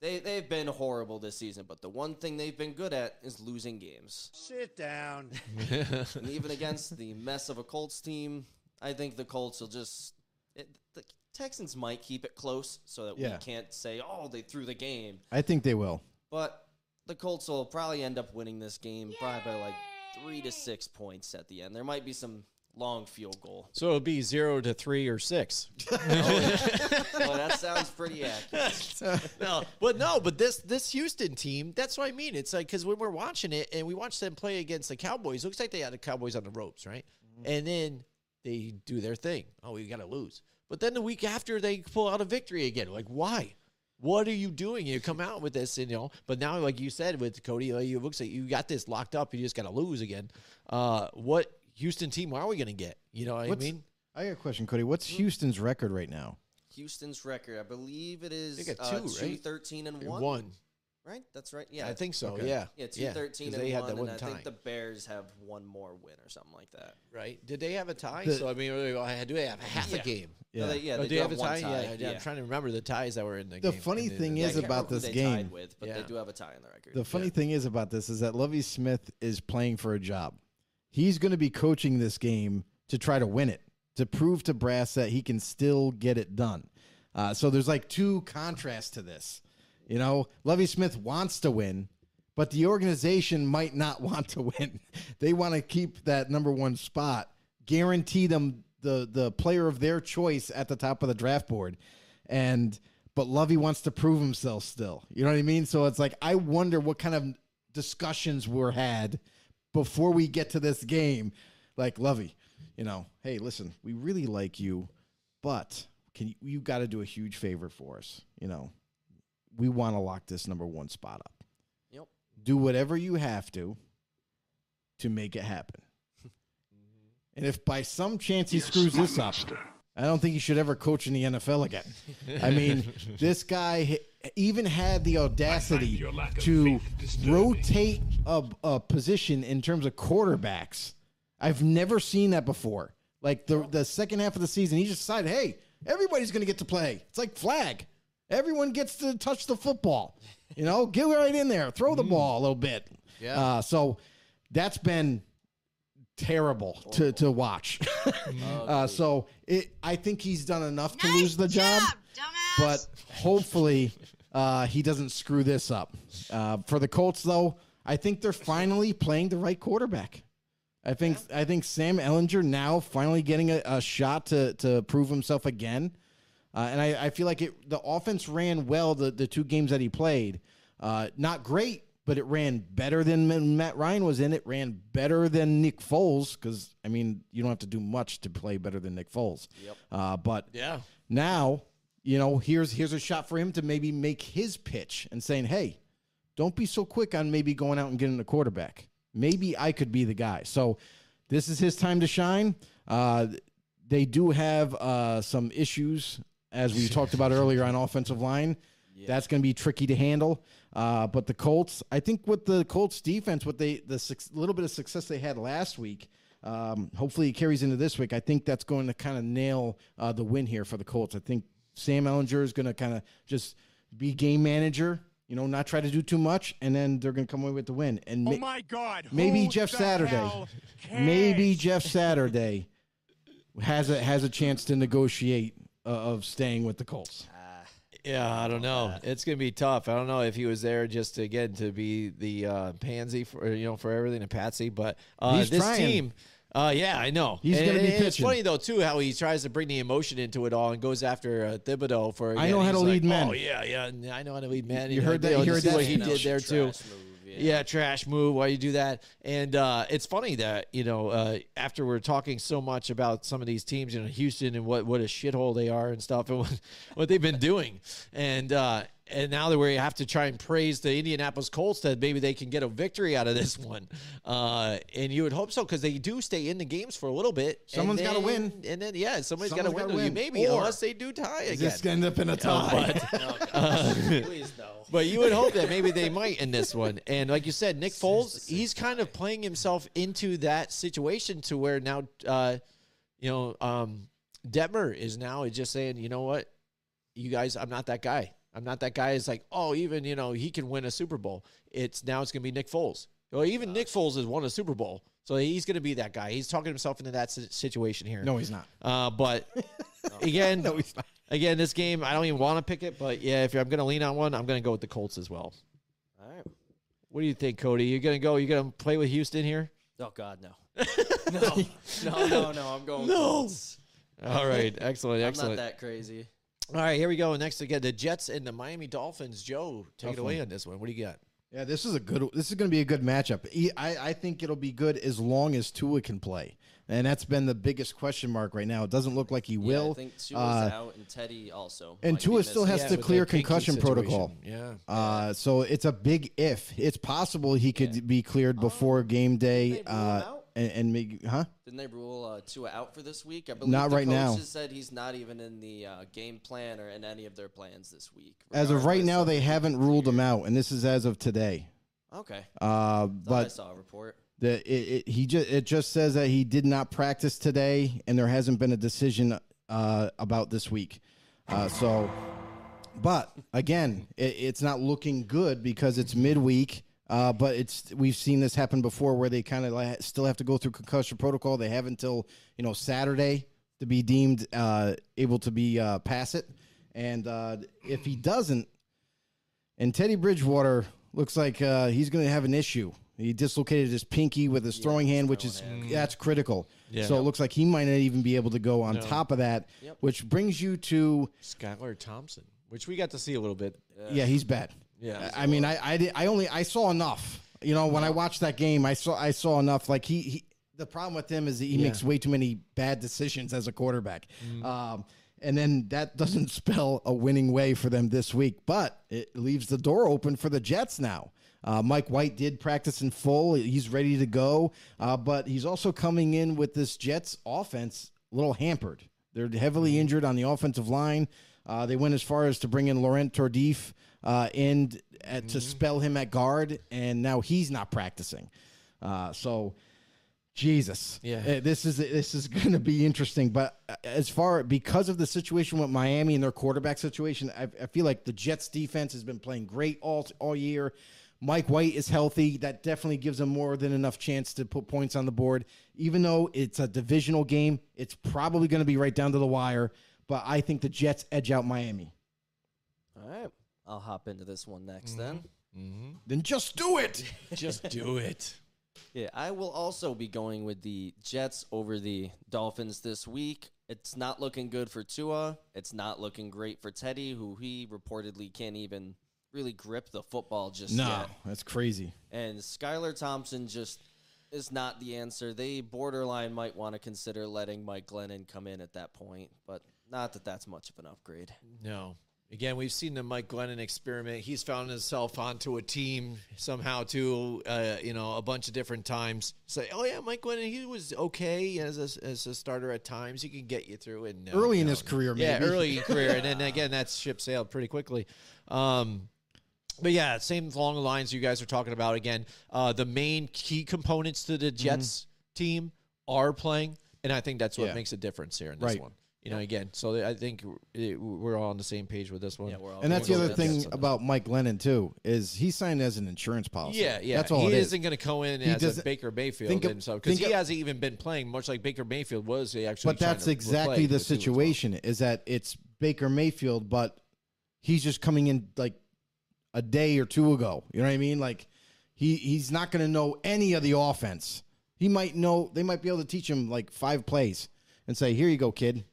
They, they've been horrible this season, but the one thing they've been good at is losing games.
Sit down. *laughs*
And even against the mess of a Colts team, I think the Colts will just. It, the Texans might keep it close so that
Yeah.
we can't say, oh, they threw the game.
I think they will.
But the Colts will probably end up winning this game probably by like three to six points at the end. There might be some long field goal.
So it'll be zero to three or six. *laughs*
well, that sounds pretty accurate.
no, but no, but this this Houston team, that's what I mean. It's like because when we're watching it and we watch them play against the Cowboys, looks like they had the Cowboys on the ropes, right? And then they do their thing. Oh, we got to lose. But then the week after, they pull out a victory again. Like, why? What are you doing? You come out with this, and you know. But now, like you said with Cody, like, it looks like you got this locked up. You just got to lose again. Uh, what Houston team what are we going to get? You know what
What's-
I mean?
I got a question, Cody. What's Houston's record right now?
Houston's record, I believe it is
They got
uh,
two, right?
13 and 1.
One.
Right? That's right. Yeah.
I think so.
Okay.
Yeah.
Yeah, two thirteen
'cause
and
they
one,
had that
and
one
I think the Bears have one more win or something like that.
right? Did they have a tie?
The-
so I mean, uh, do they have half a
Yeah.
game?
No,
Yeah.
they, yeah,
Oh,
they
do
do have
have a tie?
tie.
Yeah, yeah, I'm trying to remember the ties that were in the, game.
The
game.
funny
And
thing is about
remember who
this
they tied
game-
with, but
Yeah.
they do have a tie in the record.
The funny thing is about this is that Lovie Smith is playing for a job. He's going to be coaching this game to try to win it, to prove to Brass that he can still get it done. Uh, so there's like two contrasts to this. You know, Lovie Smith wants to win, but the organization might not *laughs* want to win. They want to keep that number one spot, guarantee them the the player of their choice at the top of the draft board, and but Lovie wants to prove himself still. You know what I mean? So it's like I wonder what kind of discussions were had before we get to this game. Like Lovie, you know, hey, listen, we really like you, but can you, you got to do a huge favor for us? You know, we want to lock this number one spot up.
Yep.
Do whatever you have to to make it happen. *laughs* and if by some chance he screws this up, I don't think he should ever coach in the NFL again. I mean, *laughs* this guy h- even had the audacity to rotate a, a position in terms of quarterbacks. I've never seen that before. Like the the second half of the season, he just decided, hey, everybody's going to get to play. It's like flag. Everyone gets to touch the football. You know, *laughs* get right in there, throw the ball a little bit.
Yeah.
Uh, so that's been terrible to, to watch. *laughs* uh, so it, I think he's done enough to lose the job, but hopefully uh, he doesn't screw this up. Uh, for the Colts, though, I think they're finally playing the right quarterback. I think I think Sam Ehlinger now finally getting a, a shot to to prove himself again. Uh, and I, I feel like it, the offense ran well the, the two games that he played. Uh, not great, but it ran better than Matt Ryan was in it. Ran better than Nick Foles because I mean you don't have to do much to play better than Nick Foles.
Yep.
Uh, but
Yeah.
now you know, here's here's a shot for him to maybe make his pitch and saying, "Hey, don't be so quick on maybe going out and getting a quarterback. Maybe I could be the guy." So this is his time to shine. Uh, they do have uh, some issues, as we talked about earlier on offensive line. That's going to be tricky to handle. Uh, but the Colts, I think, with the Colts defense, what they the little bit of success they had last week, um, hopefully it carries into this week. I think that's going to kind of nail uh, the win here for the Colts. I think Sam Ehlinger is going to kind of just be game manager. You know, not try to do too much, and then they're going to come away with the win. And
Oh my God!
maybe Jeff Saturday, maybe? Jeff Saturday has a has a chance to negotiate uh, of staying with the Colts.
Yeah, I don't know. It's gonna be tough. I don't know if he was there just again to be the uh, pansy for you know for everything and Patsy, but uh,
He's
this
trying.
team. Uh, yeah, I know.
He's gonna be
and It's funny though too how he tries to bring the emotion into it all and goes after uh, Thibodeau for.
I know how to
he's
lead
like,
men.
Oh yeah, yeah, I know how to lead men.
You
know,
heard that- you heard that?
what he did there too.
move, yeah.
Yeah, trash move. Why you do that? And uh, it's funny that you know uh, after we're talking so much about some of these teams, you know, Houston and what what a shithole they are and stuff, and *laughs* what, what they've been doing, and uh, and now that we have to try and praise the Indianapolis Colts that maybe they can get a victory out of this *laughs* one, uh, and you would hope so because they do stay in the games for a little bit.
Someone's gotta win.
and then yeah, somebody's got to win.
win.
Maybe
Or-
unless they do tie again.
Just end up in a *laughs* tie. *laughs*
Please no.
But you would hope that maybe they might in this one. And like you said, Nick Foles, he's kind of playing himself into that situation to where now, uh, you know, um, Detmer is now just saying, you know what, you guys, I'm not that guy. I'm not that guy. It's like, oh, even you know, he can win a Super Bowl. It's now it's gonna be Nick Foles. Well, even Nick Foles has won a Super Bowl, so he's gonna be that guy. He's talking himself into that situation here.
No, he's not.
Uh, but *laughs* again,
No, he's not.
again, this game, I don't even want to pick it, but yeah, if I'm going to lean on one, I'm going to go with the Colts as well.
All right.
What do you think, Cody? You going to go? You going to play with Houston here?
Oh God, no. *laughs* no, no, no, no. I'm going. Colts.
All right, excellent, excellent.
I'm
excellent.
not that crazy.
All right, here we go. Next again, the Jets and the Miami Dolphins. Joe, take
Tough
it away
one.
on this one. What do you got?
Yeah, this is a good. This is going to be a good matchup. I think it'll be good as long as Tua can play, and that's been the biggest question mark right now. It doesn't look like he
Yeah,
will.
I think Tua's
Uh,
out and Teddy also.
and Tua still has
Yeah,
to clear concussion protocol.
Yeah.
Uh, so it's a big if. It's possible he could
Yeah.
be cleared before game day.
they him
Uh,
out?
And, and maybe, huh?
Didn't they rule uh, Tua out for this week? I believe
Not
the
right now.
coaches said he's not even in the uh, game plan or in any of their plans this week.
As of right now, they haven't ruled him out, and this is as of today.
Okay,
Uh,
Thought I saw a report.
the it, it, he just it just says that he did not practice today, and there hasn't been a decision uh, about this week. Uh, so, but again, it, it's not looking good because it's midweek. Uh, but it's we've seen this happen before where they kind of like still have to go through concussion protocol. They have until you know Saturday to be deemed uh, able to be uh, pass it, and uh, if he doesn't, and Teddy Bridgewater looks like uh, he's going to have an issue. He dislocated his pinky with his throwing hand, which is that's critical.
Yeah.
So it looks like he might not even be able to go on top of that, which brings you to
Skylar Thompson, which we got to see a little bit.
yeah, he's bad.
Yeah.
I I mean, I I, did, I only I saw enough. You know, when I watched that game, I saw I saw enough. Like he, he the problem with him is that he makes way too many bad decisions as a quarterback. Um, and then that *laughs* doesn't spell a winning way for them this week, but it leaves the door open for the Jets now. Uh, Mike White did practice in full. He's ready to go, uh, but he's also coming in with this Jets offense a little hampered. They're heavily injured on the offensive line. Uh, they went as far as to bring in Laurent Tardif uh, in at, to spell him at guard, and now he's not practicing. Uh, so, Jesus,
Yeah.
Uh, this is this is *laughs* going to be interesting. But uh, as far because of the situation with Miami and their quarterback situation, I, I feel like the Jets defense has been playing great all all year. Mike White is healthy. That definitely gives them more than enough chance to put points on the board. Even though it's a divisional game, it's probably going to be right down to the wire. But I think the Jets edge out Miami.
All right, I'll hop into this one next mm-hmm. then. Mm-hmm.
Then just do it. *laughs*
Just do it.
Yeah, I will also be going with the Jets over the Dolphins this week. It's not looking good for Tua. It's not looking great for Teddy, who he reportedly can't even really grip the football just
No,
yet.
that's crazy.
And Skylar Thompson just is not the answer. They borderline might want to consider letting Mike Glennon come in at that point, but Not that that's much of an upgrade.
No. Again, we've seen the Mike Glennon experiment. He's found himself onto a team somehow too, uh, you know, a bunch of different times. Say, oh yeah, Mike Glennon, he was okay as a, as a starter at times. He can get you through it. No,
Early in
no.
his career,
yeah, early in *laughs* career, and then again, that ship sailed pretty quickly. Um, but yeah, same along the lines you guys are talking about. Again, uh, the main key components to the Jets team are playing, and I think that's what
Yeah.
makes a difference here in this
Right.
one. You know, again, so I think it, we're all on the same page with this one.
Yeah, we're all
And that's the other thing
Jets
about Mike Glennon too is he signed as an insurance policy.
Yeah, yeah.
That's all
he
it is.
isn't going to go in
He
as a Baker Mayfield
think of-
and so because he
of-
hasn't even been playing much like Baker Mayfield was. He actually,
But that's
to
exactly the
the well.
situation is that it's Baker Mayfield, but he's just coming in like a day or two ago. You know what I mean? Like he he's not going to know any of the offense. He might know they might be able to teach him like five plays and say, "Here you go, kid.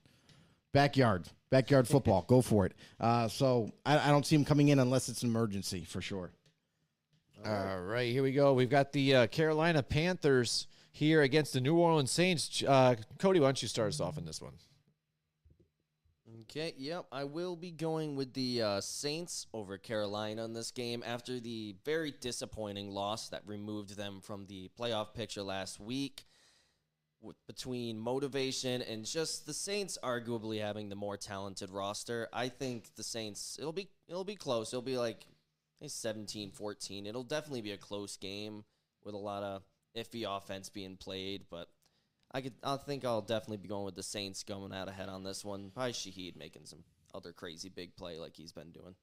Backyard, backyard football. go for it." Uh, so I, I don't see him coming in unless it's an emergency for sure.
All right, here we go. We've got the uh, Carolina Panthers here against the New Orleans Saints. Uh, Cody, why don't you start us off in this one?
Okay, yep. I will be going with the uh, Saints over Carolina in this game after the very disappointing loss that removed them from the playoff picture last week. With, between motivation and just the Saints arguably having the more talented roster, I think the Saints it'll be it'll be close. It'll be like I 17-14. It'll definitely be a close game with a lot of iffy offense being played, but I could. I think I'll definitely be going with the Saints going out ahead on this one. Probably Shaheed making some other crazy big play like he's been doing.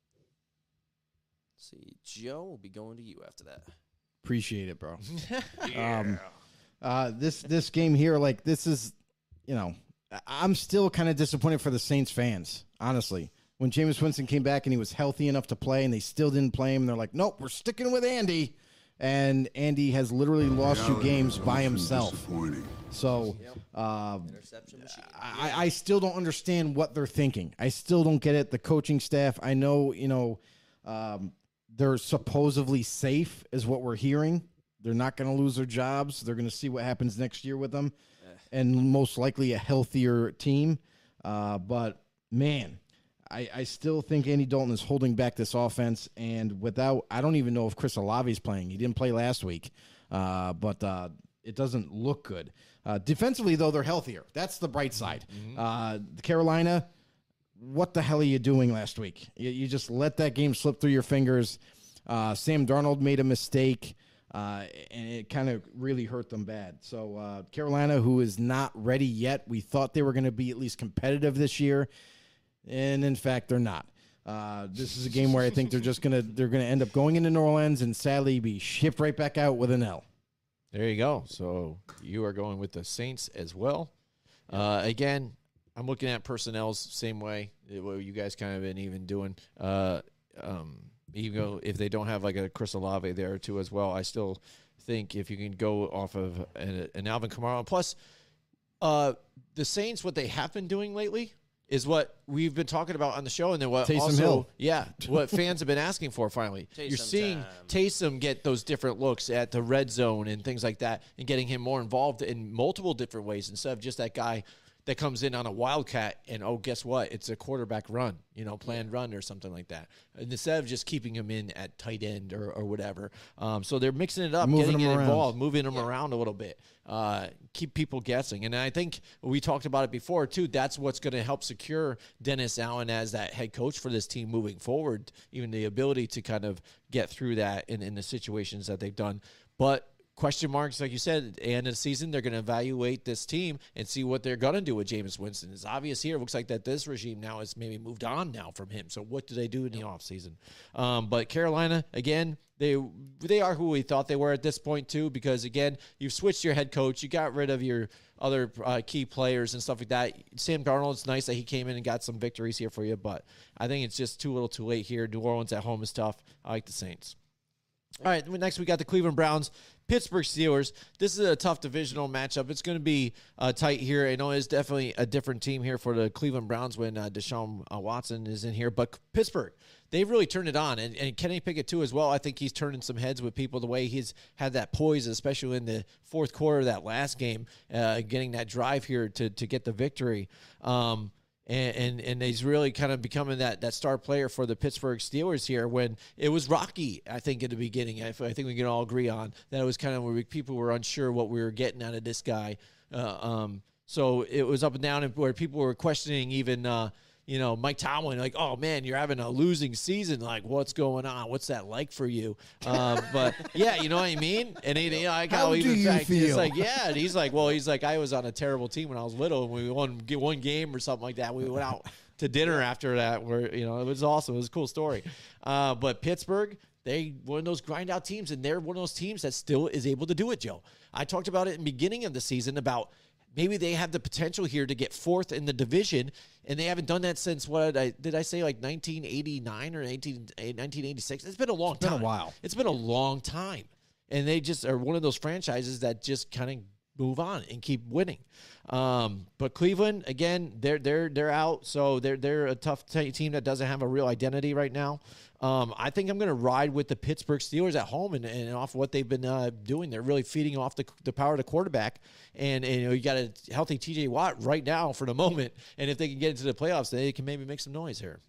Let's see, Joe will be going to you after that.
Appreciate it, bro. *laughs* Um, uh, this this game here, like this is, you know, I- I'm still kind of disappointed for the Saints fans, honestly. When Jameis Winston came back and he was healthy enough to play, and they still didn't play him, and they're like, "Nope, we're sticking with Andy." And Andy has literally lost you games by himself. So, uh, I, I still don't understand what they're thinking. I still don't get it. The coaching staff, I know, you know, um, they're supposedly safe, is what we're hearing. They're not going to lose their jobs. They're going to see what happens next year with them, and most likely a healthier team. Uh, but man, I, I still think Andy Dalton is holding back this offense, and without, I don't even know if Chris Olave is playing. He didn't play last week, uh, but uh, it doesn't look good. Uh, defensively, though, they're healthier. That's the bright side. Uh, Carolina, what the hell are you doing last week? You, you just let that game slip through your fingers. Uh, Sam Darnold made a mistake, uh, and it kind of really hurt them bad. So uh, Carolina, who is not ready yet, we thought they were going to be at least competitive this year, and in fact, they're not. Uh, this is a game where I think they're just gonna they're gonna end up going into New Orleans and sadly be shipped right back out with an L.
There you go. So you are going with the Saints as well. Uh, again, I'm looking at personnel's same way. What you guys kind of been even doing. Uh, um, even though if they don't have like a Chris Olave there too as well, I still think if you can go off of an, an Alvin Kamara. Plus, uh, the Saints, what they have been doing lately is what we've been talking about on the show, and then what
Taysom
also,
Hill.
yeah, what fans have been asking for. Finally, you're seeing
time.
Taysom get those different looks at the red zone and things like that, and getting him more involved in multiple different ways instead of just that guy that comes in on a wildcat and oh, guess what? It's a quarterback run, you know, planned run or something like that. And instead of just keeping him in at tight end or, or whatever, um, so they're mixing it up,
Moving
getting it
around.
involved, moving them around a little bit, uh, keep people guessing. And I think we talked about it before too. That's what's going to help secure Dennis Allen as that head coach for this team moving forward. Even the ability to kind of get through that in, in the situations that they've done, but. Question marks, like you said, at the end of the season, they're going to evaluate this team and see what they're going to do with Jameis Winston. It's obvious here. It looks like that this regime now has maybe moved on now from him. So what do they do in the offseason? Um, but Carolina, again, they they are who we thought they were at this point too, because again, you've switched your head coach, you got rid of your other uh, key players and stuff like that. Sam Darnold, it's nice that he came in and got some victories here for you, but I think it's just too little, too late here. New Orleans at home is tough. I like the Saints. All right, next we got the Cleveland Browns, Pittsburgh Steelers. This is a tough divisional matchup. It's going to be uh, tight here. I know it's definitely a different team here for the Cleveland Browns when uh, Deshaun uh, Watson is in here, but Pittsburgh, they've really turned it on, and, and Kenny Pickett too as well. I think he's turning some heads with people the way he's had that poise, especially in the fourth quarter of that last game, uh, getting that drive here to to get the victory. Um, and and, and he's really kind of becoming that that star player for the Pittsburgh Steelers here. When it was rocky, I think at the beginning, I, I think we can all agree on that it was kind of where we, people were unsure what we were getting out of this guy. Uh, um, so it was up and down, where people were questioning even. Uh, you know, Mike Tomlin, like, oh man, you're having a losing season. Like, what's going on? What's that like for you? Um, but yeah, you know what I mean. And he, you know, I
How
got
do
even
you feel?
like, yeah, and he's like, well, he's like, I was on a terrible team when I was little, and we won one game or something like that. We went out to dinner after that, where you know it was awesome. It was a cool story. Uh, but Pittsburgh, they one of those grind out teams, and they're one of those teams that still is able to do it. Joe, I talked about it in the beginning of the season about maybe they have the potential here to get fourth in the division, and they haven't done that since what I did I say like 1989 or 19, eh, 1986? It's been a long
been a while.
It's been a long time, and they just are one of those franchises that just kind of move on and keep winning. Um, but Cleveland again, they're they're they're out, so they're they're a tough team that doesn't have a real identity right now. Um, I think I'm going to ride with the Pittsburgh Steelers at home and, and off what they've been uh, doing. They're really feeding off the, the power of the quarterback, and, and you know you got a healthy T.J. Watt right now for the moment. And if they can get into the playoffs, they can maybe make some noise here.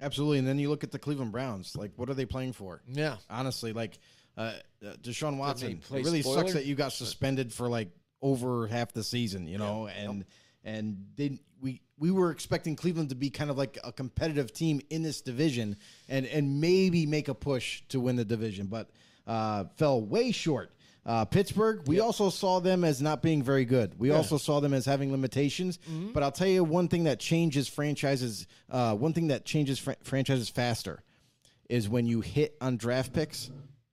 Absolutely. And then you look at the Cleveland Browns. Like, what are they playing for?
Yeah.
Honestly, like, uh, uh, Deshaun Watson. It really
spoiler?
sucks that you got suspended for like over half the season, you know, and and they we we were expecting Cleveland to be kind of like a competitive team in this division and and maybe make a push to win the division, but uh, fell way short. Uh, Pittsburgh, we also saw them as not being very good. We also saw them as having limitations. But I'll tell you one thing that changes franchises. Uh, one thing that changes fr- franchises faster is when you hit on draft picks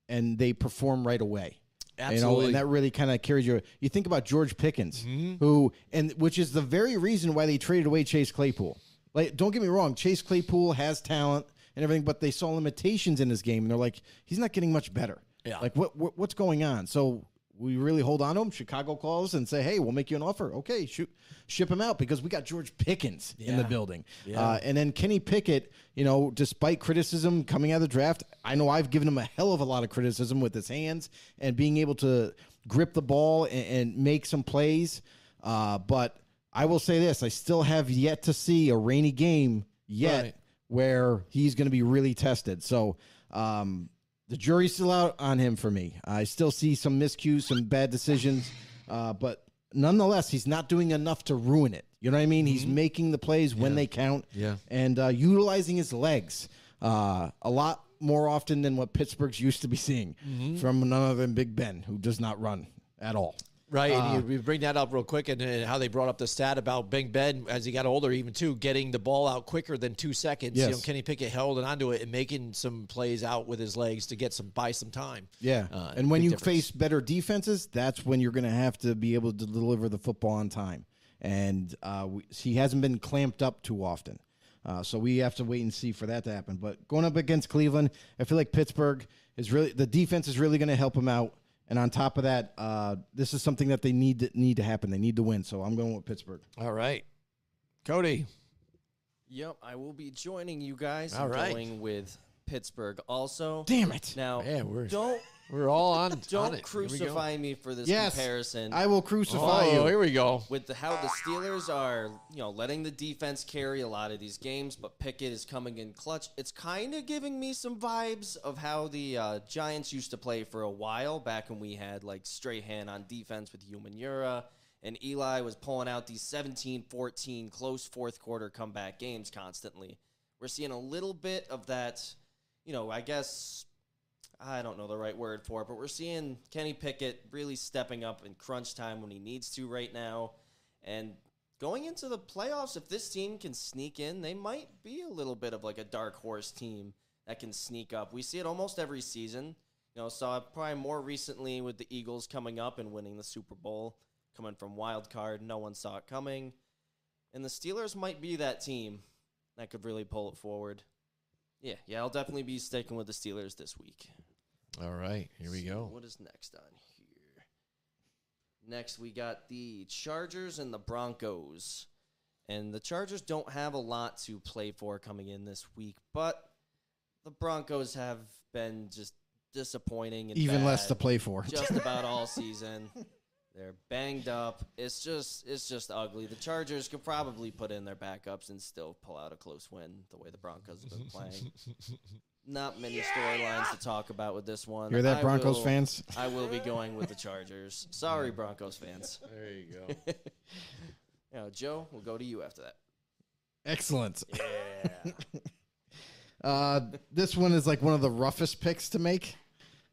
and they perform right away. You know,
Absolutely.
and that really kind of carries you. You think about George Pickens, mm-hmm. who and which is the very reason why they traded away Chase Claypool. Like, don't get me wrong, Chase Claypool has talent and everything, but they saw limitations in his game, and they're like, he's not getting much better.
Yeah.
Like, what, what what's going on? So we really hold on to him. Chicago calls and say, "Hey, we'll make you an offer. Okay, shoot, ship him out because we got George Pickens in the
Yeah.
building." Uh, and then Kenny Pickett, you know, despite criticism coming out of the draft, I know I've given him a hell of a lot of criticism with his hands and being able to grip the ball and, and make some plays. Uh, but I will say this: I still have yet to see a rainy game yet
Right.
where he's going to be really tested. So. Um, the jury's still out on him for me. I still see some miscues, some bad decisions, uh, but nonetheless, he's not doing enough to ruin it. You know what I mean? He's making the plays when they count,
Yeah.
and uh, utilizing his legs uh, a lot more often than what Pittsburgh's used to be seeing from none other than Big Ben, who does not run at all.
Right,
Uh,
and you, you bring that up real quick, and, and how they brought up the stat about Big Ben as he got older, even too, getting the ball out quicker than two seconds. You know,
Yes.
Kenny Pickett held onto it and making some plays out with his legs to get some buy some time.
Yeah.
Uh,
and when you
difference.
face better defenses, that's when you're going to have to be able to deliver the football on time. And uh, we, he hasn't been clamped up too often. Uh, so we have to wait and see for that to happen. But going up against Cleveland, I feel like Pittsburgh is really the defense is really going to help him out. And on top of that, uh, this is something that they need to, need to happen. They need to win. So I'm going with Pittsburgh.
All right, Cody.
Yep, I will be joining you guys.
All
and
right.
Going with Pittsburgh also.
Damn it!
Now,
Man, we're-
don't
We're all on. on
don't
it. Here we go.
crucify me for this
Yes,
comparison.
I will crucify
Oh,
you.
here we go.
with the, how the Steelers are, you know, letting the defense carry a lot of these games, but Pickett is coming in clutch. It's kind of giving me some vibes of how the uh, Giants used to play for a while back when we had like Strahan on defense with Umenyiora, and Eli was pulling out these 17-14 close fourth quarter comeback games constantly. We're seeing a little bit of that, you know, I guess I don't know the right word for it, but we're seeing Kenny Pickett really stepping up in crunch time when he needs to right now. And going into the playoffs, if this team can sneak in, they might be a little bit of like a dark horse team that can sneak up. We see it almost every season. You know, saw it probably more recently with the Eagles coming up and winning the Super Bowl, coming from wild card. No one saw it coming. And the Steelers might be that team that could really pull it forward. Yeah, yeah, I'll definitely be sticking with the Steelers this week.
All right, here we go.
What is next on here? Next, we got the Chargers and the Broncos. And the Chargers don't have a lot to play for coming in this week, but the Broncos have been just disappointing and
Even less to play for.
just *laughs* about all season. They're banged up. It's just it's just ugly. The Chargers could probably put in their backups and still pull out a close win the way the Broncos have been playing. *laughs* Not many storylines to talk about with this one.
Hear that,
I
Broncos
will-
fans?
I will be going with the *laughs* Chargers. Sorry, Broncos fans.
There you go. *laughs*
You know, Joe, we'll go to you after that.
Excellent.
Yeah. *laughs*
Uh, this one is like one of the roughest picks to make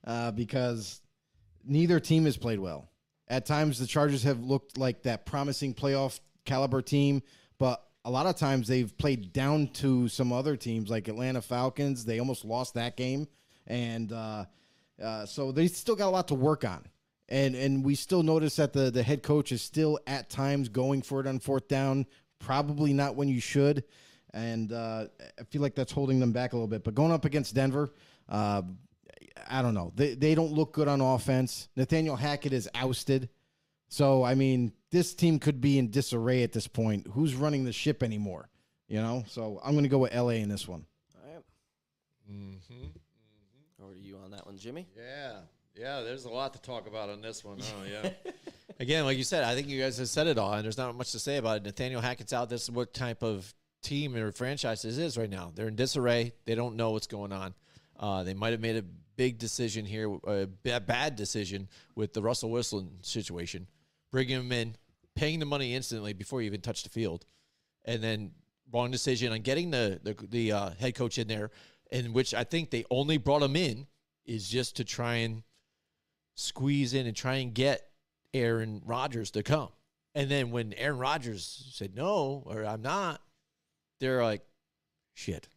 uh, because neither team has played well. At times, the Chargers have looked like that promising playoff caliber team, but a lot of times they've played down to some other teams like Atlanta Falcons. They almost lost that game, and uh, uh, so they still got a lot to work on. And and we still notice that the the head coach is still at times going for it on fourth down, probably not when you should and uh, I feel like that's holding them back a little bit. But going up against Denver, uh, I don't know. They they don't look good on offense. Nathaniel Hackett is ousted, so I mean, this team could be in disarray at this point. Who's running the ship anymore? You know. So I'm going to go with LA in this one.
All right.
Mm-hmm.
Over to you on that one, Jimmy.
Yeah. Yeah, there's a lot to talk about on this one. Oh, yeah. *laughs* Again, like you said, I think you guys have said it all, and there's not much to say about it. Nathaniel Hackett's out. This is what type of team or franchise this is right now. They're in disarray. They don't know what's going on. Uh, they might have made a big decision here, a bad decision with the Russell Wilson situation, bringing him in, paying the money instantly before you even touch the field, and then wrong decision on getting the the, the uh, head coach in there, in which I think they only brought him in is just to try and squeeze in and try and get Aaron Rodgers to come. And then when Aaron Rodgers said no or I'm not, they're like, shit,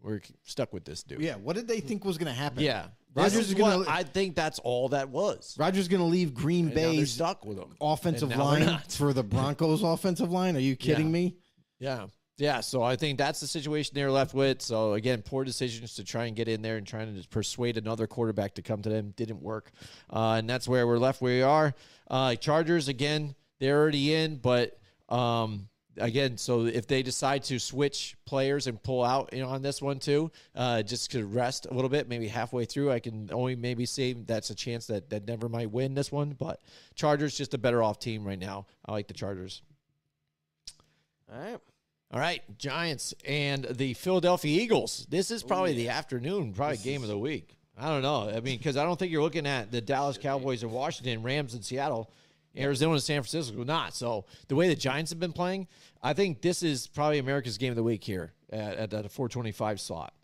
we're stuck with this dude.
Yeah. What did they think was going to happen?
Yeah.
Rodgers is
is
gonna-
I think that's all that was.
Rodgers is going to leave Green
And now they're
Bay's
stuck with him.
offensive
And now they're
line
not.
for the Broncos offensive line. Are you kidding
Yeah.
me?
Yeah. Yeah. So I think that's the situation they're left with. So again, poor decisions to try and get in there and trying to persuade another quarterback to come to them didn't work. Uh, and that's where we're left where we are. Uh, Chargers, again, they're already in, but um, again, so if they decide to switch players and pull out you know, on this one too, uh, just to rest a little bit, maybe halfway through, I can only maybe say that's a chance that, that never might win this one. But Chargers, just a better off team right now. I like the Chargers.
All right.
All right, Giants and the Philadelphia Eagles. This is probably the afternoon, probably game of the week. I don't know. I mean, because I don't think you're looking at the Dallas Cowboys and Washington, Rams and Seattle, Arizona and San Francisco. Not so. The way the Giants have been playing, I think this is probably America's game of the week here at, at, the 425 slot.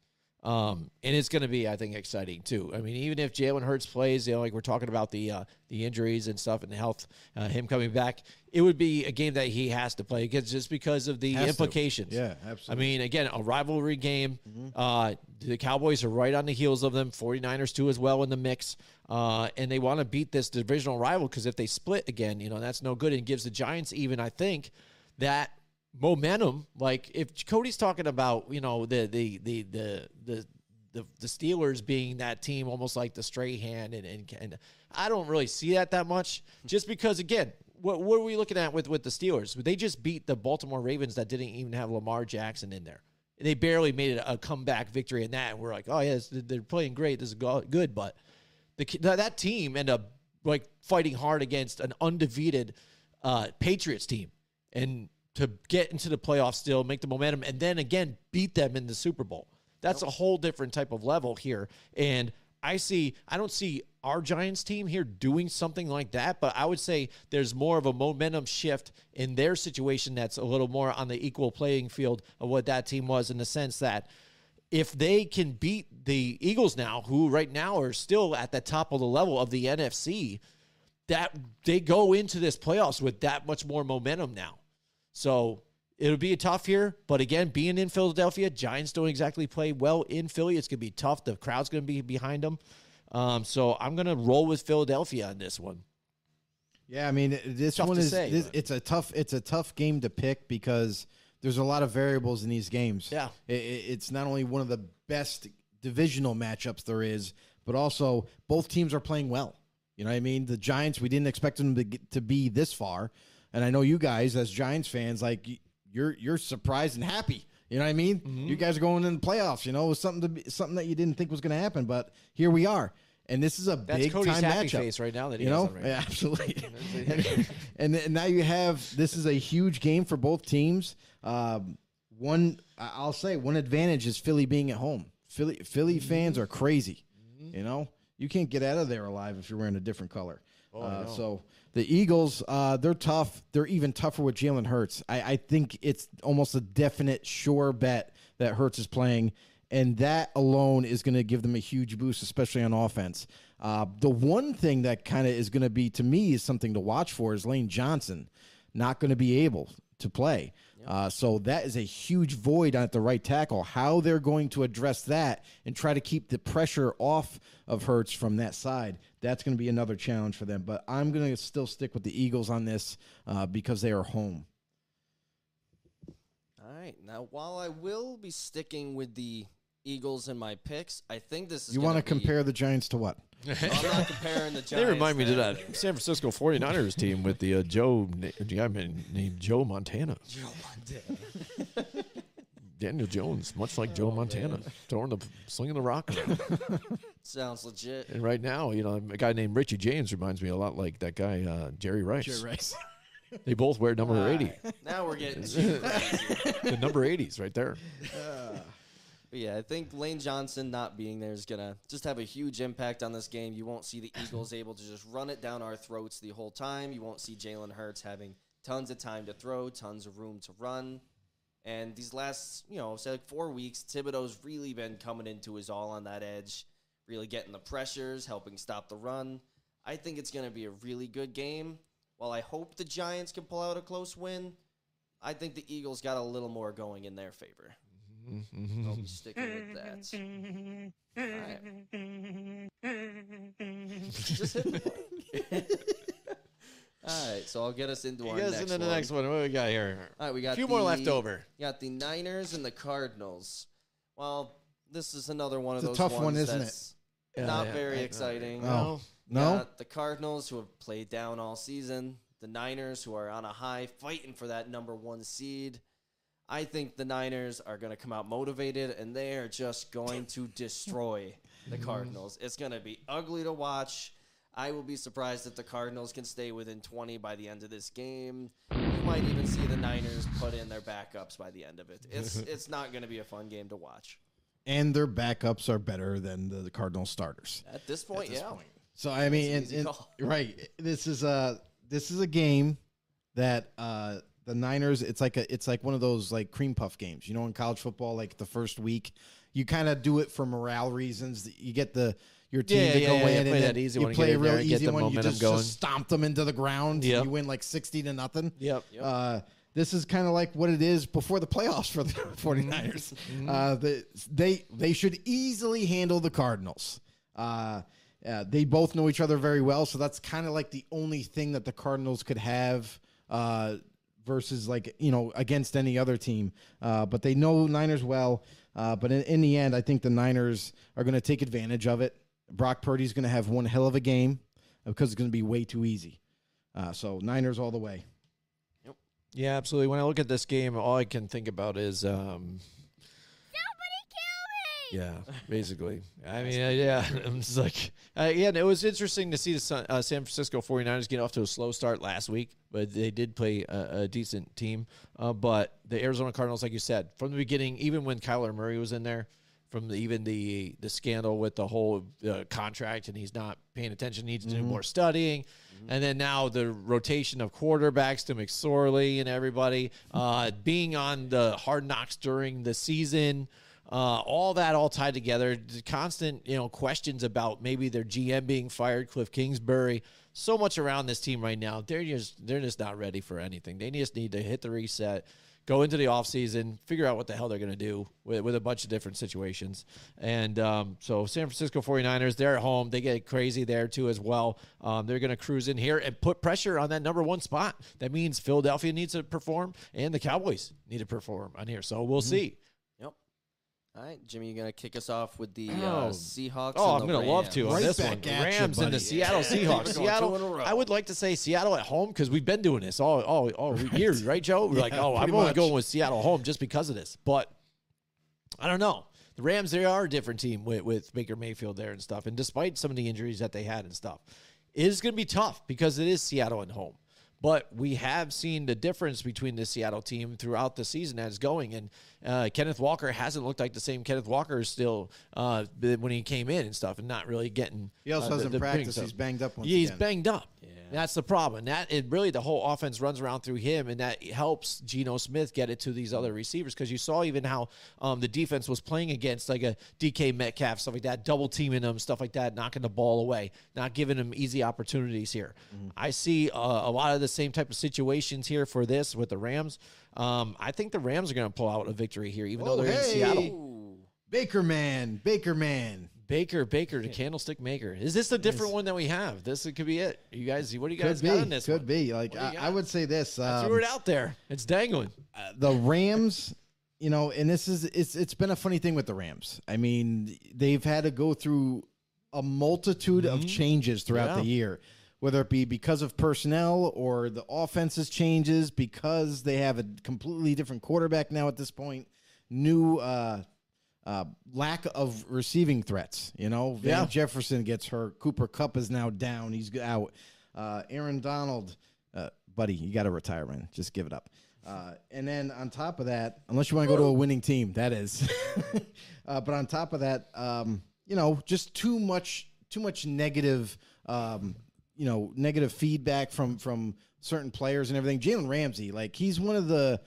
Um, and it's going to be, I think, exciting too. I mean, even if Jalen Hurts plays, you know, like we're talking about the uh, the injuries and stuff and the health, uh, him coming back, it would be a game that he has to play because just because of the
Has to.
implications.
Yeah, absolutely.
I mean, again, a rivalry game. Uh, the Cowboys are right on the heels of them. 49ers too as well in the mix. Uh, and they want to beat this divisional rival because if they split again, you know, that's no good and gives the Giants even, I think, that momentum. Like if Cody's talking about, you know, the the the the the the, the Steelers being that team almost like the stray hand and, and and I don't really see that that much just because again what what are we looking at with with the Steelers they just beat the Baltimore Ravens that didn't even have Lamar Jackson in there they barely made it a comeback victory in that and we're like oh yes they're playing great this is good but the that that team ended up like fighting hard against an undefeated uh, Patriots team and to get into the playoffs still, make the momentum, and then again beat them in the Super Bowl. That's a whole different type of level here. And I see, I don't see our Giants team here doing something like that, but I would say there's more of a momentum shift in their situation that's a little more on the equal playing field of what that team was in the sense that if they can beat the Eagles now, who right now are still at the top of the level of the NFC, that they go into this playoffs with that much more momentum now. So it'll be a tough year, but again, being in Philadelphia, Giants don't exactly play well in Philly. It's gonna be tough. The crowd's gonna be behind them. Um, so I'm gonna roll with Philadelphia on this one.
Yeah, I mean this
Tough
one is
say,
this, it's a tough it's a tough game to pick because there's a lot of variables in these games.
Yeah.
I- I- it's not only one of the best divisional matchups there is, but also both teams are playing well. You know what I mean? The Giants we didn't expect them to get, to be this far, and I know you guys as Giants fans like you're you're surprised and happy. You know what I mean? You guys are going in the playoffs. You know, it was something to be, something that you didn't think was going to happen, but here we are. and this is a
That's
big
Cody's
time
happy
matchup.
face right now that he
you know,
right
yeah, absolutely. *laughs* *laughs* and, and now you have this is a huge game for both teams. Um, one, I'll say, one advantage is Philly being at home. Philly Philly
Mm-hmm.
fans are crazy. You know, you can't get out of there alive if you're wearing a different color.
Oh,
uh, so the Eagles, uh, they're tough. They're even tougher with Jalen Hurts. I, I think it's almost a definite sure bet that Hurts is playing, and that alone is going to give them a huge boost, especially on offense. Uh, the one thing that kind of is going to be to me is something to watch for is Lane Johnson not going to be able to play. Uh, so that is a huge void at the right tackle. How they're going to address that and try to keep the pressure off of Hurts from that side, that's going to be another challenge for them. But I'm going to still stick with the Eagles on this uh, because they are home.
All right. Now, while I will be sticking with the Eagles in my picks, I think this is
You
want
want to compare the Giants to what? *laughs*
I'm not comparing the Giants. *laughs*
They remind me to that San Francisco 49ers team with the uh, Joe, na- guy named Joe Montana.
Joe Montana. *laughs*
Daniel Jones, much like Joe Montana, throwing the slinging the rock. around.
Sounds legit.
and right now, you know, a guy named Richie James reminds me a lot like that guy uh, Jerry Rice.
Jerry Rice.
They both wear number 80.
Now we're getting
the number 80s right there.
But yeah, I think Lane Johnson not being there is gonna just have a huge impact on this game. You won't see the *clears throat* Eagles able to just run it down our throats the whole time. You won't see Jalen Hurts having tons of time to throw, tons of room to run. And these last, you know, say like four weeks, Thibodeaux's really been coming into his all on that edge, really getting the pressures, helping stop the run. I think it's going to be a really good game. While I hope the Giants can pull out a close win, I think the Eagles got a little more going in their favor. I'll *laughs* be sticking with that. Alright. Just *laughs* hit the All right, so I'll get us into our
Get us
next
into the
one.
next one. What do we got here?
All right, we got
a few more
the-
left over.
Got the Niners and the Cardinals. Well, this is another one
It's
of
a
those
tough
ones
one, isn't it?
that's
Yeah,
not
yeah,
very
I-
exciting.
No.
We
No?
got the Cardinals who have played down all season. The Niners who are on a high, fighting for that number one seed. I think the Niners are going to come out motivated, and they are just going to destroy the Cardinals. It's going to be ugly to watch. I will be surprised if the Cardinals can stay within 20 by the end of this game. You might even see the Niners put in their backups by the end of it. It's *laughs* it's not going to be a fun game to watch.
And their backups are better than the, the Cardinal starters.
At this point, yeah.
So I mean, and- and- right? This is a this is a game that uh, the Niners. It's like a it's like one of those like cream puff games. You know, in college football, like the first week, you kind of do it for morale reasons. You get the your team
Yeah,
to
yeah,
go
yeah,
in and
play that easy
you
one,
play a real
there and get
easy one. You just,
going.
just stomp them into the ground.
Yep.
and you win like sixty to nothing.
Yep.
Uh, this is kind of like what it is before the playoffs for the *laughs* 49ers. Uh, the, they they should easily handle the Cardinals. Uh, uh, they both know each other very well, so that's kind of like the only thing that the Cardinals could have uh, versus like you know against any other team. Uh, but they know Niners well. Uh, but in, in the end, I think the Niners are going to take advantage of it. Brock Purdy's going to have one hell of a game because it's going to be way too easy. Uh, so Niners all the way. Yep.
Yeah, absolutely. When I look at this game, all I can think about is um, Yeah, basically. I mean, uh, yeah, *laughs* I'm just like, uh, yeah, and it was interesting to see the San, uh, San Francisco 49ers get off to a slow start last week, but they did play a, a decent team. Uh, but the Arizona Cardinals, like you said, from the beginning, even when Kyler Murray was in there, from the, even the the scandal with the whole uh, contract and he's not paying attention, needs to do more studying, and then now the rotation of quarterbacks to McSorley and everybody uh, being on the hard knocks during the season. Uh, all that all tied together. The constant, you know, questions about maybe their GM being fired, Cliff Kingsbury. So much around this team right now. They're just they're just not ready for anything. They just need to hit the reset, go into the offseason, figure out what the hell they're going to do with, with a bunch of different situations. And um, so San Francisco 49ers, they're at home. They get crazy there too as well. Um, they're going to cruise in here and put pressure on that number one spot. That means Philadelphia needs to perform and the Cowboys need to perform on here. So we'll see.
Yep. All right, Jimmy, you're gonna kick us off with the
Oh.
uh, Seahawks?
Oh,
and
I'm
the
going to love to on
Right
this
back
one.
at you,
Rams and
buddy.
the Seattle
Yeah.
Seahawks. *laughs*
We're going two in a
Seattle.
row.
I would like to say Seattle at home because we've been doing this all all all year, right, Joe? We're like,
Yeah,
oh, I'm
pretty
only
much.
going with Seattle home just because of this. But I don't know. the Rams, they are a different team with, with Baker Mayfield there and stuff. And despite some of the injuries that they had and stuff, it is going to be tough because it is Seattle at home. But we have seen the difference between the Seattle team throughout the season as going. And uh, Kenneth Walker hasn't looked like the same Kenneth Walker still uh, when he came in and stuff, and not really getting.
He also
uh,
hasn't practiced. He's banged up once
Yeah, he's
again.
banged up. That's the problem. That it really the whole offense runs around through him, and that helps Geno Smith get it to these other receivers because you saw even how um, the defense was playing against like a DK Metcalf stuff like that, double teaming them, stuff like that, knocking the ball away, not giving them easy opportunities here.
Mm-hmm.
I see uh, a lot of the same type of situations here for this with the Rams. Um, I think the Rams are going to pull out a victory here, even
Oh,
though they're in. Seattle.
Baker man, Baker man.
Baker, Baker, the candlestick maker. Is this a different one that we have? This could be it. You guys, what do you guys
Could
got
be.
on this?
Could
one?
be. Like
What do you
I. I would say this.
I
um,
threw it out there. It's dangling. *laughs*
the Rams, you know, and this is it's it's been a funny thing with the Rams. I mean, they've had to go through a multitude of changes throughout
Mm-hmm. Yeah.
the year, whether it be because of personnel or the offenses changes because they have a completely different quarterback now at this point, new uh uh, lack of receiving threats. You know, Van
Yeah.
Jefferson gets hurt. Cooper Kupp is now down. He's out. Uh, Aaron Donald, uh, buddy, you got to retire, man. Just give it up. Uh, and then on top of that, unless you want to go to a winning team, that is. *laughs* uh, but on top of that, um, you know, just too much, too much negative, um, you know, negative feedback from from certain players and everything. Jalen Ramsey, like he's one of the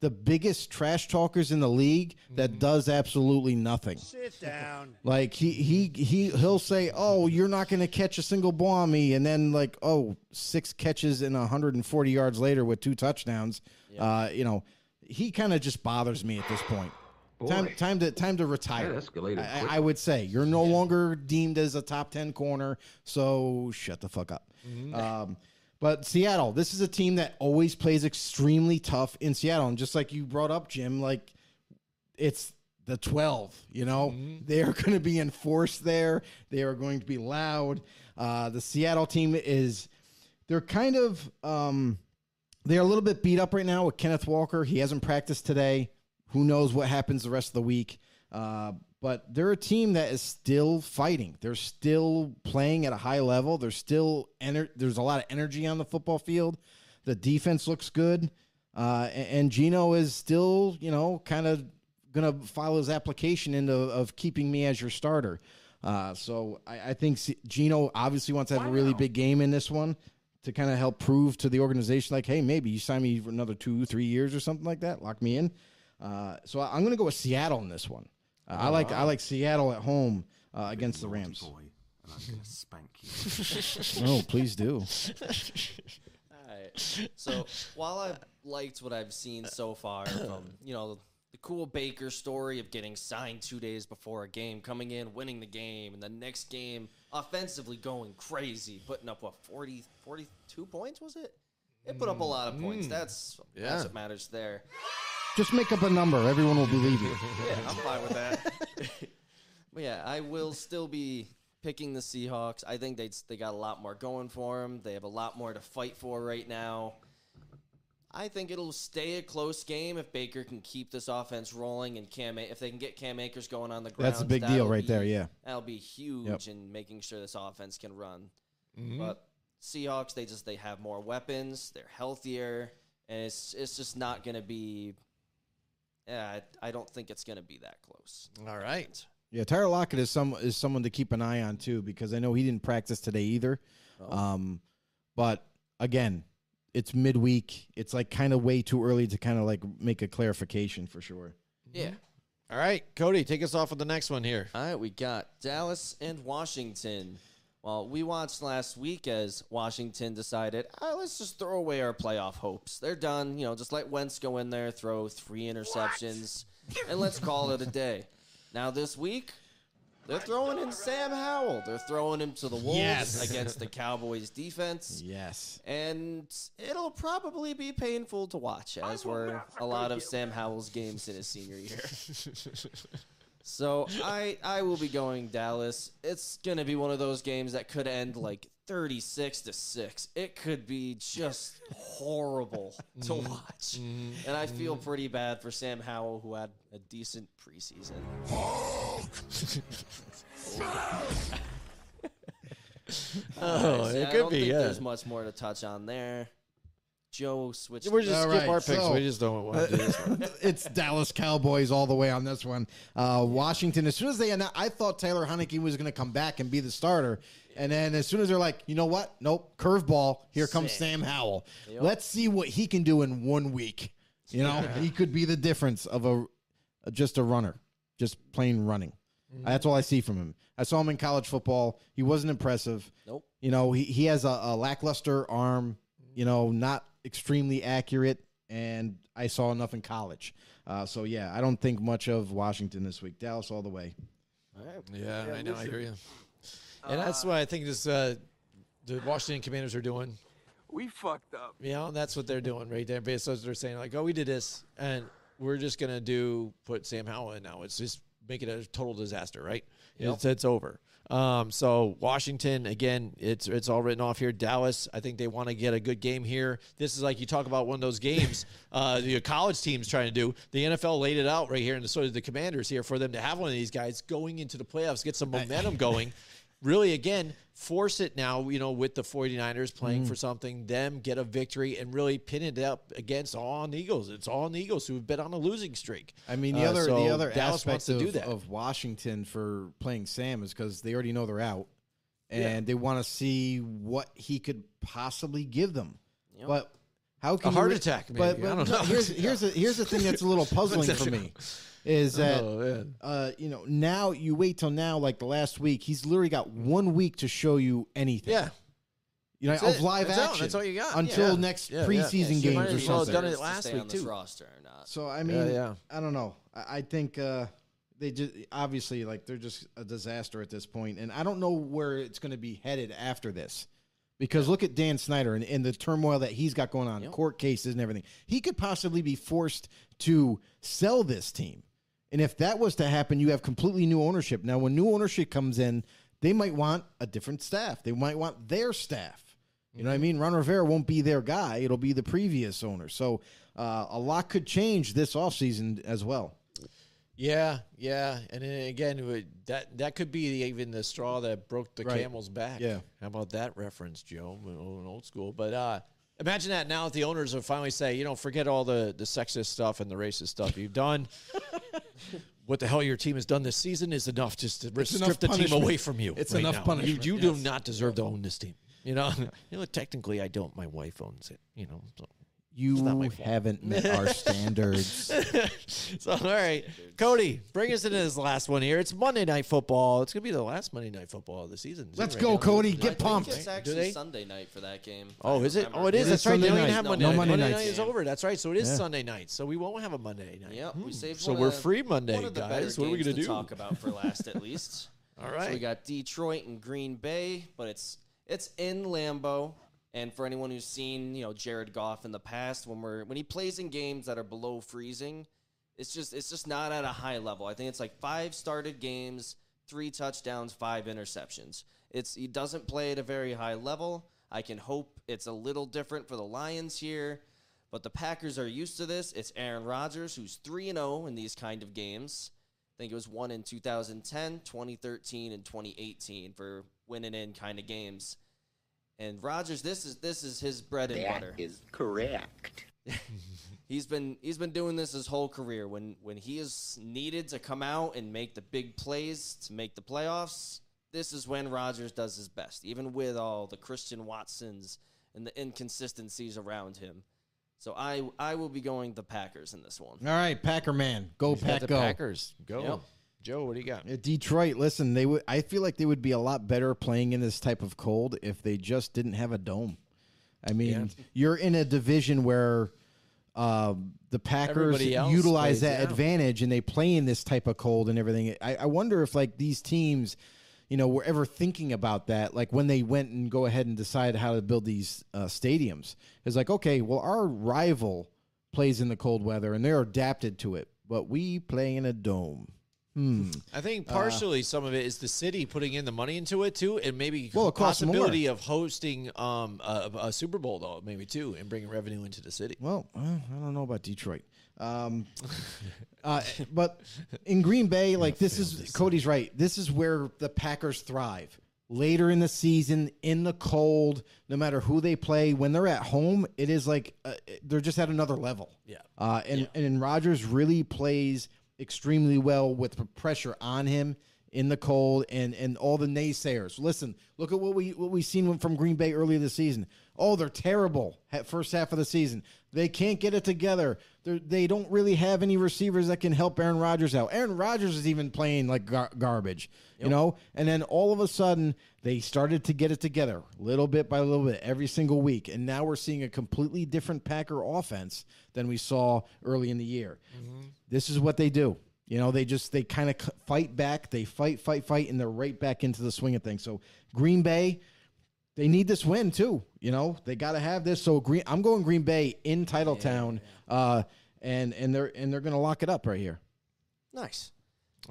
the biggest trash talkers in the league that does absolutely nothing.
Sit down. *laughs*
Like he he he he'll say, "Oh, you're not going to catch a single ball on me," and then like, "Oh, six catches and 140 yards later with two touchdowns." Uh, you know, he kind of just bothers me at this point. Time time to time to retire.
That escalated
I. I would say you're no longer deemed as a top 10 corner, so shut the fuck up. Um, but Seattle, this is a team that always plays extremely tough in Seattle, and just like you brought up, Jim, like it's the 12 you know? They are going to be enforced there. They are going to be loud. Uh, the seattle team is they're kind of um, they're a little bit beat up right now with kenneth walker. He hasn't practiced today who knows what happens the rest of the week. Uh, but they're a team that is still fighting. They're still playing at a high level. There's still ener- there's a lot of energy on the football field. The defense looks good. Uh, and, and Geno is still, you know, kind of going to file his application into of keeping me as your starter. Uh, so I, I think C- Geno obviously wants to have a really big game in this one to kind of help prove to the organization, like, hey, maybe you sign me for another two, three years or something like that, lock me in. Uh, so I- I'm going to go with Seattle in this one. Uh, I like I like Seattle at home uh, against the Rams.
Boy, and I'm gonna spank you. *laughs*
No, please do. *laughs*
Alright. So while I've liked what I've seen so far from, *coughs* you know, the cool Baker story of getting signed two days before a game, coming in, winning the game, and the next game offensively going crazy, putting up what 40, 42 points was it? It put up a lot of points. That's
Yeah.
that's what matters there.
Just make up a number. Everyone will believe you. *laughs*
Yeah, I'm fine with that. *laughs* but yeah, I will still be picking the Seahawks. I think they they got a lot more going for them. They have a lot more to fight for right now. I think it'll stay a close game if Baker can keep this offense rolling and Cam if they can get Cam Akers going on the ground.
That's a big deal right there, yeah.
that'll be huge
Yep.
in making sure this offense can run.
Mm-hmm.
But Seahawks, they just they have more weapons. They're healthier, and it's it's just not going to be. Yeah, I, I don't think it's going to be that close.
All right.
Yeah, Tyler Lockett is some is someone to keep an eye on too because I know he didn't practice today either. Um, but again, it's midweek. It's like kind of way too early to kind of like make a clarification for sure.
Yeah.
All right, Cody, take us off with the next one here.
All right, we got Dallas and Washington. Well, we watched last week as Washington decided, "Ah, let's just throw away our playoff hopes. They're done. You know, just let Wentz go in there, throw three interceptions, and let's call it a day. Now this week, they're throwing in Sam Howell. They're throwing him to the Wolves
Yes. *laughs*
against the Cowboys defense.
Yes.
And it'll probably be painful to watch, as were a lot of Sam Howell's games in his senior year. *laughs* so I I will be going Dallas. It's gonna be one of those games that could end like 36 to 6. It could be just horrible *laughs* to mm-hmm. watch. Mm-hmm. And I mm-hmm. feel pretty bad for Sam Howell, who had a decent preseason. *laughs*
Oh,
Alright, so
it
I
could
don't
be,
think
yeah.
There's much more to touch on there. Joe switched.
We're just
All
skip
right,
our picks.
so-
we just don't want to do this one. *laughs*
it's Dallas Cowboys all the way on this one. Uh, Washington, as soon as they announced, I thought Taylor Heinicke was going to come back and be the starter. And then as soon as they're like, you know what? Nope, curveball. Here comes Sam Howell. Let's see what he can do in one week. You know, *laughs* he could be the difference of a just a runner, just plain running. That's all I see from him. I saw him in college football. He wasn't impressive.
Nope.
You know, he, he has a, a lackluster arm, you know, not extremely accurate, and I saw enough in college. Uh, so, yeah, I don't think much of Washington this week. Dallas all the way.
Yeah, I know. I hear you. And that's what I think this uh, the Washington Commanders are doing.
We fucked up.
You know, that's what they're doing right there. Basically, they're saying like, "Oh, we did this, and we're just gonna do put Sam Howell in now. It's just make it a total disaster, right? It's, it's over." Um, so Washington again, it's it's all written off here. Dallas, I think they want to get a good game here. This is like you talk about one of those games *laughs* uh, the college teams trying to do. The NFL laid it out right here, and so did the Commanders here for them to have one of these guys going into the playoffs, get some momentum *laughs* going. Really, again, force it now, you know, with the 49ers playing
Mm.
for something, them get a victory and really pin it up against all on the Eagles. It's all on the Eagles who've been on a losing streak.
I mean, the
Uh,
other
so
the other
Dallas wants
aspect
to
of,
do that.
of Washington for playing Sam is because they already know they're out, and they want to see what he could possibly give them. But how can you
heart
re-
attack,
But,
maybe. I don't know.
here's here's a, here's the thing that's a little *laughs* puzzling for me is that
Oh,
uh, you know now you wait till now like the last week he's literally got one week to show you anything.
yeah.
you know
That's
of
it.
live
That's all-
action.
that's all you got.
until
Yeah.
next
Yeah, yeah.
preseason
Yeah,
games or
as well
something.
done it
Deserves to
last
stay
week,
on this
too.
roster or not.
So I mean,
yeah.
I don't know. I, I think uh, they just obviously like they're just a disaster at this point, and I don't know where it's going to be headed after this. Because look at Dan Snyder and, and the turmoil that he's got going on, court cases and everything. He could possibly be forced to sell this team. And if that was to happen, you have completely new ownership. Now, when new ownership comes in, they might want a different staff. They might want their staff. You know what I mean? Ron Rivera won't be their guy. It'll be the previous owner. So uh, a lot could change this offseason as well.
Yeah, yeah, and then again, would- that that could be even the straw that broke the
Right.
camel's back.
Yeah.
how about that reference, Joe? Old, school, but uh, imagine that now that the owners would finally say, you know, forget all the the sexist stuff and the racist stuff you've done. *laughs* what the hell your team has done this season is enough just to strip
enough
the team away from you.
It's
right
enough
now.
punishment,
You, you do not deserve to own this team. You know, you know. Technically, I don't. My wife owns it. You know. So.
You
not my fault.
haven't met our *laughs* standards.
So, all right, Cody, bring us into this last one here. It's Monday Night Football. It's gonna be the last Monday Night Football of the season.
Let's
Right
go,
now.
Cody.
I
Get
think
pumped.
It's
Do
actually
they?
Sunday night for that game.
Oh, is it? Oh, it is.
It
That's
is
right. They don't even have
No,
Monday.
no
night.
Monday
Monday
nights.
night is over. That's right. So it is
Yeah.
Sunday night. So we won't have a Monday night.
Yep, we hmm. saved.
So we're free Monday,
one of the
guys. What are we gonna do?
Talk about for last, at least. *laughs*
all right.
So we got Detroit and Green Bay, but it's it's in Lambeau. And for anyone who's seen, you know, Jared Goff in the past, when we're when he plays in games that are below freezing, it's just it's just not at a high level. I think it's like five started games, three touchdowns, five interceptions. It's he doesn't play at a very high level. I can hope it's a little different for the Lions here, but the Packers are used to this. It's Aaron Rodgers who's 3 and 0 in these kind of games. I think it was one in 2010, 2013, and 2018 for winning in kind of games. And Rodgers, this is this is his bread and butter.
is correct. *laughs*
He's been he's been doing this his whole career. When when he is needed to come out and make the big plays to make the playoffs, this is when Rodgers does his best, even with all the Christian Watsons and the inconsistencies around him. So I I will be going the Packers in this one.
All right, Packer man, go
Got
Pack, go.
Packers. Go.
Yep.
Joe, what do you got?
Uh, Detroit, listen, they would. I feel like they would be a lot better playing in this type of cold if they just didn't have a dome. I mean, you're in a division where um, the Packers utilize that
yeah.
advantage and they play in this type of cold and everything. I, I wonder if like these teams, you know, were ever thinking about that, like when they went and go ahead and decide how to build these uh, stadiums. It's like, okay, well, our rival plays in the cold weather and they're adapted to it, but we play in a dome. Hmm.
I think partially some of it is the city putting in the money into it too, and maybe
Well, it costs more.
possibility of hosting um, a, a Super Bowl though, maybe too, and bringing revenue into the city.
Well, uh, I don't know about Detroit. Um, *laughs* uh, but in Green Bay, like this is Cody's right. This is where the Packers thrive. Later in the season, in the cold, no matter who they play, when they're at home, it is like uh, they're just at another level.
Yeah.
Uh, and and Rodgers really plays extremely well with pressure on him in the cold and and all the naysayers. Listen, look at what we what we seen from Green Bay earlier this season. Oh, they're terrible at first half of the season. They can't get it together. They're, they don't really have any receivers that can help Aaron Rodgers out. Aaron Rodgers is even playing like gar- garbage, you know. And then all of a sudden, they started to get it together, little bit by little bit, every single week. And now we're seeing a completely different Packer offense than we saw early in the year. Mm-hmm. This is what they do. You know, they just they kind of fight back. They fight, fight, fight, and they're right back into the swing of things. So Green Bay, they need this win too. You know, they got to have this. So Green, I'm going Green Bay in Titletown, uh, and and they're and they're going to lock it up right here.
Nice.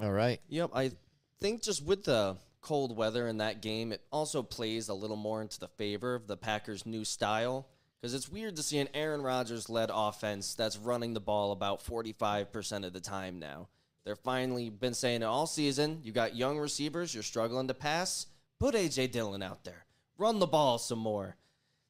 All right.
Yep, I think just with the cold weather in that game, it also plays a little more into the favor of the Packers' new style. Because it's weird to see an Aaron Rodgers led offense that's running the ball about 45% of the time now. They're finally been saying it all season. You got young receivers, you're struggling to pass. Put A.J. Dillon out there. Run the ball some more.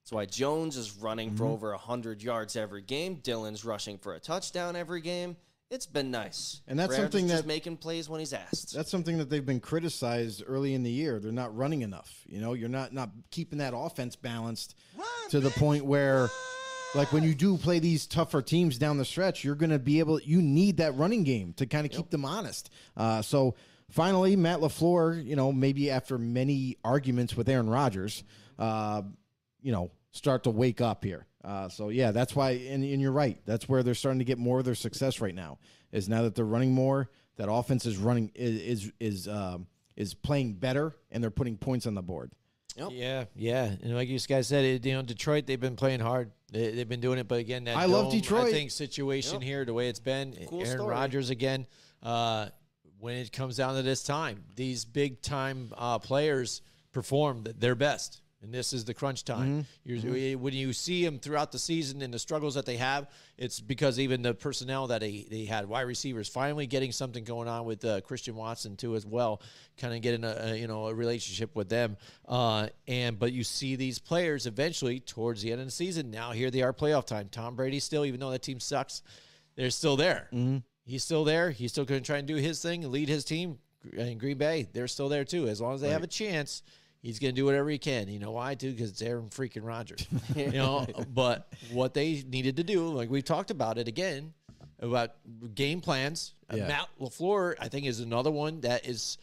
That's why Jones is running for mm-hmm. over 100 yards every game. Dillon's rushing for a touchdown every game. It's been nice.
And that's
Rare
something
just
that-
making plays when he's asked.
That's something that they've been criticized early in the year. They're not running enough. You know, you're not not keeping that offense balanced to the point where, like, when you do play these tougher teams down the stretch, you're going to be able. You need that running game to kind of keep them honest. Uh, so finally, Matt LaFleur, you know, maybe after many arguments with Aaron Rodgers, uh, you know, start to wake up here. Uh, so yeah, that's why, and, and you're right. That's where they're starting to get more of their success right now. Is now that they're running more, that offense is running is is is, um, is playing better, and they're putting points on the board.
Yeah, yeah, and like you guys said, it, you know, Detroit they've been playing hard. They, they've been doing it, but again, that
I love Detroit.
I think situation here, the way it's been,
Cool
Aaron
story.
Rodgers again. Uh, when it comes down to this time, these big time uh, players perform their best, and this is the crunch time. You're, When you see them throughout the season and the struggles that they have, it's because even the personnel that they, they had, wide receivers, finally getting something going on with uh, Christian Watson too as well, kind of getting a, a you know a relationship with them. Uh, and but you see these players eventually towards the end of the season. Now here they are, playoff time. Tom Brady still, even though that team sucks, they're still there. He's still there. He's still going to try and do his thing lead his team. And Green Bay, they're still there too. As long as they have a chance, he's going to do whatever he can. You know why? Too because it's Aaron freaking Rodgers. *laughs* you know, but what they needed to do, like we talked about it again, about game plans. Uh,
Yeah.
Matt LaFleur, I think, is another one that is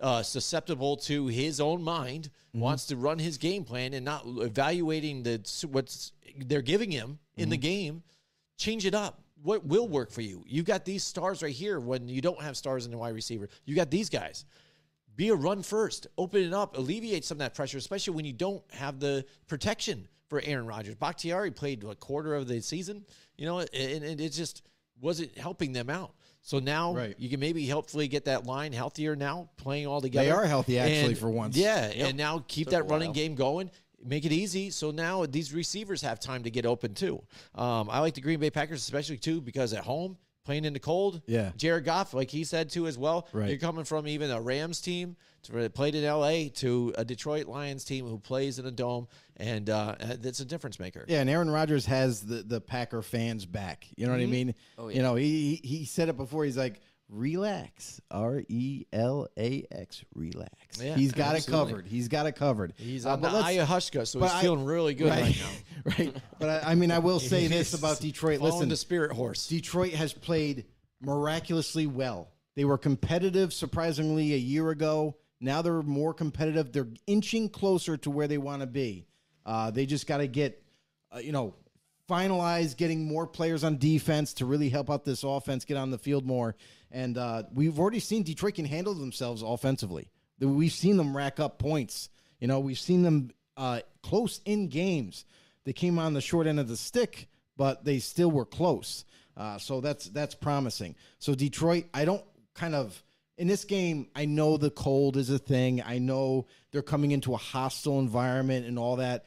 uh, susceptible to his own mind. Wants to run his game plan and not evaluating the what's they're giving him in the game. Change it up. What will work for you? You got these stars right here. When you don't have stars in the wide receiver, you got these guys be a run first, open it up, alleviate some of that pressure, especially when you don't have the protection for Aaron Rodgers. Bakhtiari played a quarter of the season, you know, and, and it just wasn't helping them out. So now
Right.
you can maybe helpfully get that line healthier now, playing all together.
They are healthy, actually,
And-
for once.
Yeah, and now keep
Took
that running game going. Make it easy. So now these receivers have time to get open too. Um, I like the Green Bay Packers, especially too, because at home, playing in the cold.
Yeah.
Jared Goff, like he said too, as well.
Right.
You're coming from even a Rams team to played in LA to a Detroit Lions team who plays in a dome, and uh, it's a difference maker.
Yeah, and Aaron Rodgers has the, the Packer fans back. You know what I mean?
Oh, yeah.
You know, he he he said it before. He's like, relax, R E L A X, relax.
Yeah,
He's got
absolutely.
it covered. He's got it covered.
He's
Uh,
on the ayahuasca, so he's
I-
feeling really good right,
right,
now. *laughs*
right. But I, I mean, I will *laughs* say this about Detroit. Listen,
the spirit horse.
Detroit has played miraculously well. They were competitive, surprisingly, a year ago. Now they're more competitive. They're inching closer to where they want to be. Uh, they just got to get, uh, you know, finalize getting more players on defense to really help out this offense, get on the field more. And uh, we've already seen Detroit can handle themselves offensively. We've seen them rack up points. You know, we've seen them uh, close in games. They came on the short end of the stick, but they still were close. Uh, so that's that's promising. So Detroit, I don't kind of in this game, I know the cold is a thing. I know they're coming into a hostile environment and all that.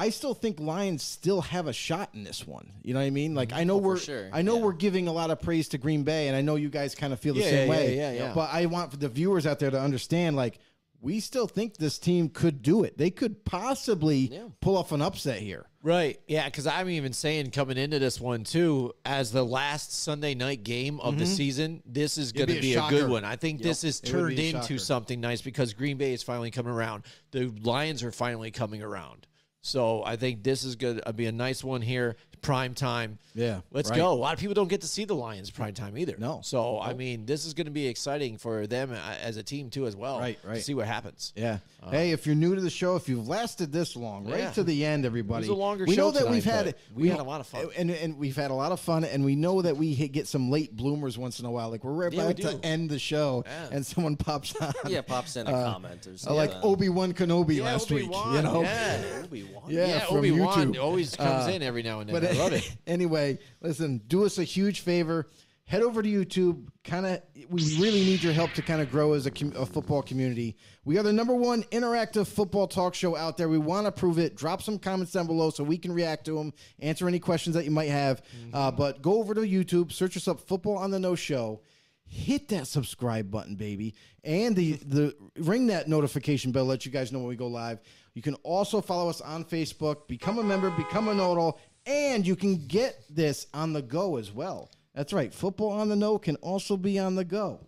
But I still think Lions still have a shot in this one. You know what I mean? Like I know
Oh,
we're
sure.
I know
Yeah.
we're giving a lot of praise to Green Bay, and I know you guys kind of feel the
Yeah,
same
yeah,
way.
yeah, yeah. yeah.
But I want the viewers out there to understand, like we still think this team could do it. They could possibly pull off an upset here.
Right. Yeah, because I'm even saying coming into this one too, as the last Sunday night game of the
Mhm.
season, this is going to
be a
be, a,
shocker.
good one. I think
Yep.
this is turned into
shocker.
something nice because Green Bay is finally coming around. The Lions are finally coming around. So I think this is going to be a nice one here, prime time.
Yeah,
Let's
right.
go. A lot of people don't get to see the Lions prime time either.
No.
So I mean, this is going to be exciting for them uh, as a team too, as well.
Right,
to
right.
see what happens.
Yeah. hey, if you're new to the show, if you've lasted this long, right
Yeah.
to the end, everybody.
It was a longer
we
show
know that
tonight,
we've had
but we had a lot of fun.
and and we've had a lot of fun, and we know that we hit, get some late bloomers once in a while. Like we're right
Yeah, we
about to end the show,
Yeah.
and someone pops on.
Yeah, pops in a *laughs*
uh,
comment or
uh, like. Obi Wan Kenobi
Yeah,
last week.
Obi-Wan,
You know,
yeah.
Obi-Wan.
Yeah,
Yeah,
from
Obi-Wan
YouTube.
always comes
Uh,
in every now and then.
But
I love it. *laughs*
anyway, listen, do us a huge favor. Head over to YouTube. Kind of, we really need your help to kind of grow as a, com- a football community. We are the number one interactive football talk show out there. We want to prove it. Drop some comments down below so we can react to them, answer any questions that you might have. Uh, but go over to YouTube, search us up, Football on the No Show. Hit that subscribe button, baby, and the *laughs* the ring that notification bell. Let you guys know when we go live. You can also follow us on Facebook. Become a member. Become a nodal. And you can get this on the go as well. That's right. Football on the No can also be on the go.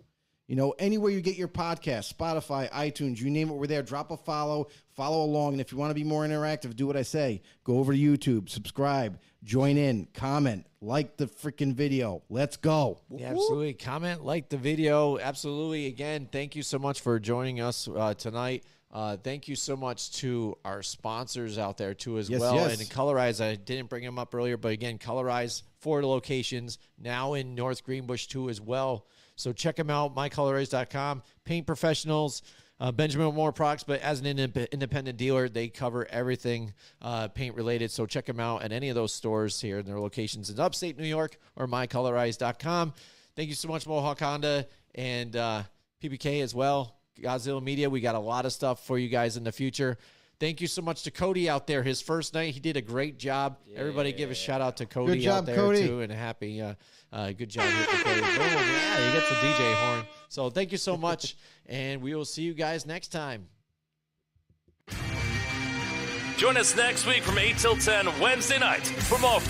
You know, anywhere you get your podcast, Spotify, iTunes, you name it, we're there. Drop a follow, follow along. And if you want to be more interactive, do what I say. Go over to YouTube, subscribe, join in, comment, like the freaking video. Let's go.
Yeah, absolutely. Comment, like the video. Absolutely. Again, thank you so much for joining us uh, tonight. Uh, thank you so much to our sponsors out there too as
Yes,
well.
yes.
And Colorize, I didn't bring them up earlier, but again, Colorize four locations now in North Greenbush too as well. So check them out, mycolorize.com. Paint professionals, uh, Benjamin Moore products, but as an indep- independent dealer, they cover everything uh, paint related. So check them out at any of those stores here in their locations in upstate New York or mycolorize.com. Thank you so much, Mohawk Honda and uh, PBK as well. Godzilla Media, we got a lot of stuff for you guys in the future. Thank you so much to Cody out there. His first night, he did a great job. Everybody give a shout out to Cody
job,
out there
Cody.
too, and happy, uh, uh, good job here for Cody. Boom, yeah, he gets the DJ horn. So thank you so much, *laughs* and we will see you guys next time.
Join us next week from 8 till 10 Wednesday night for more football.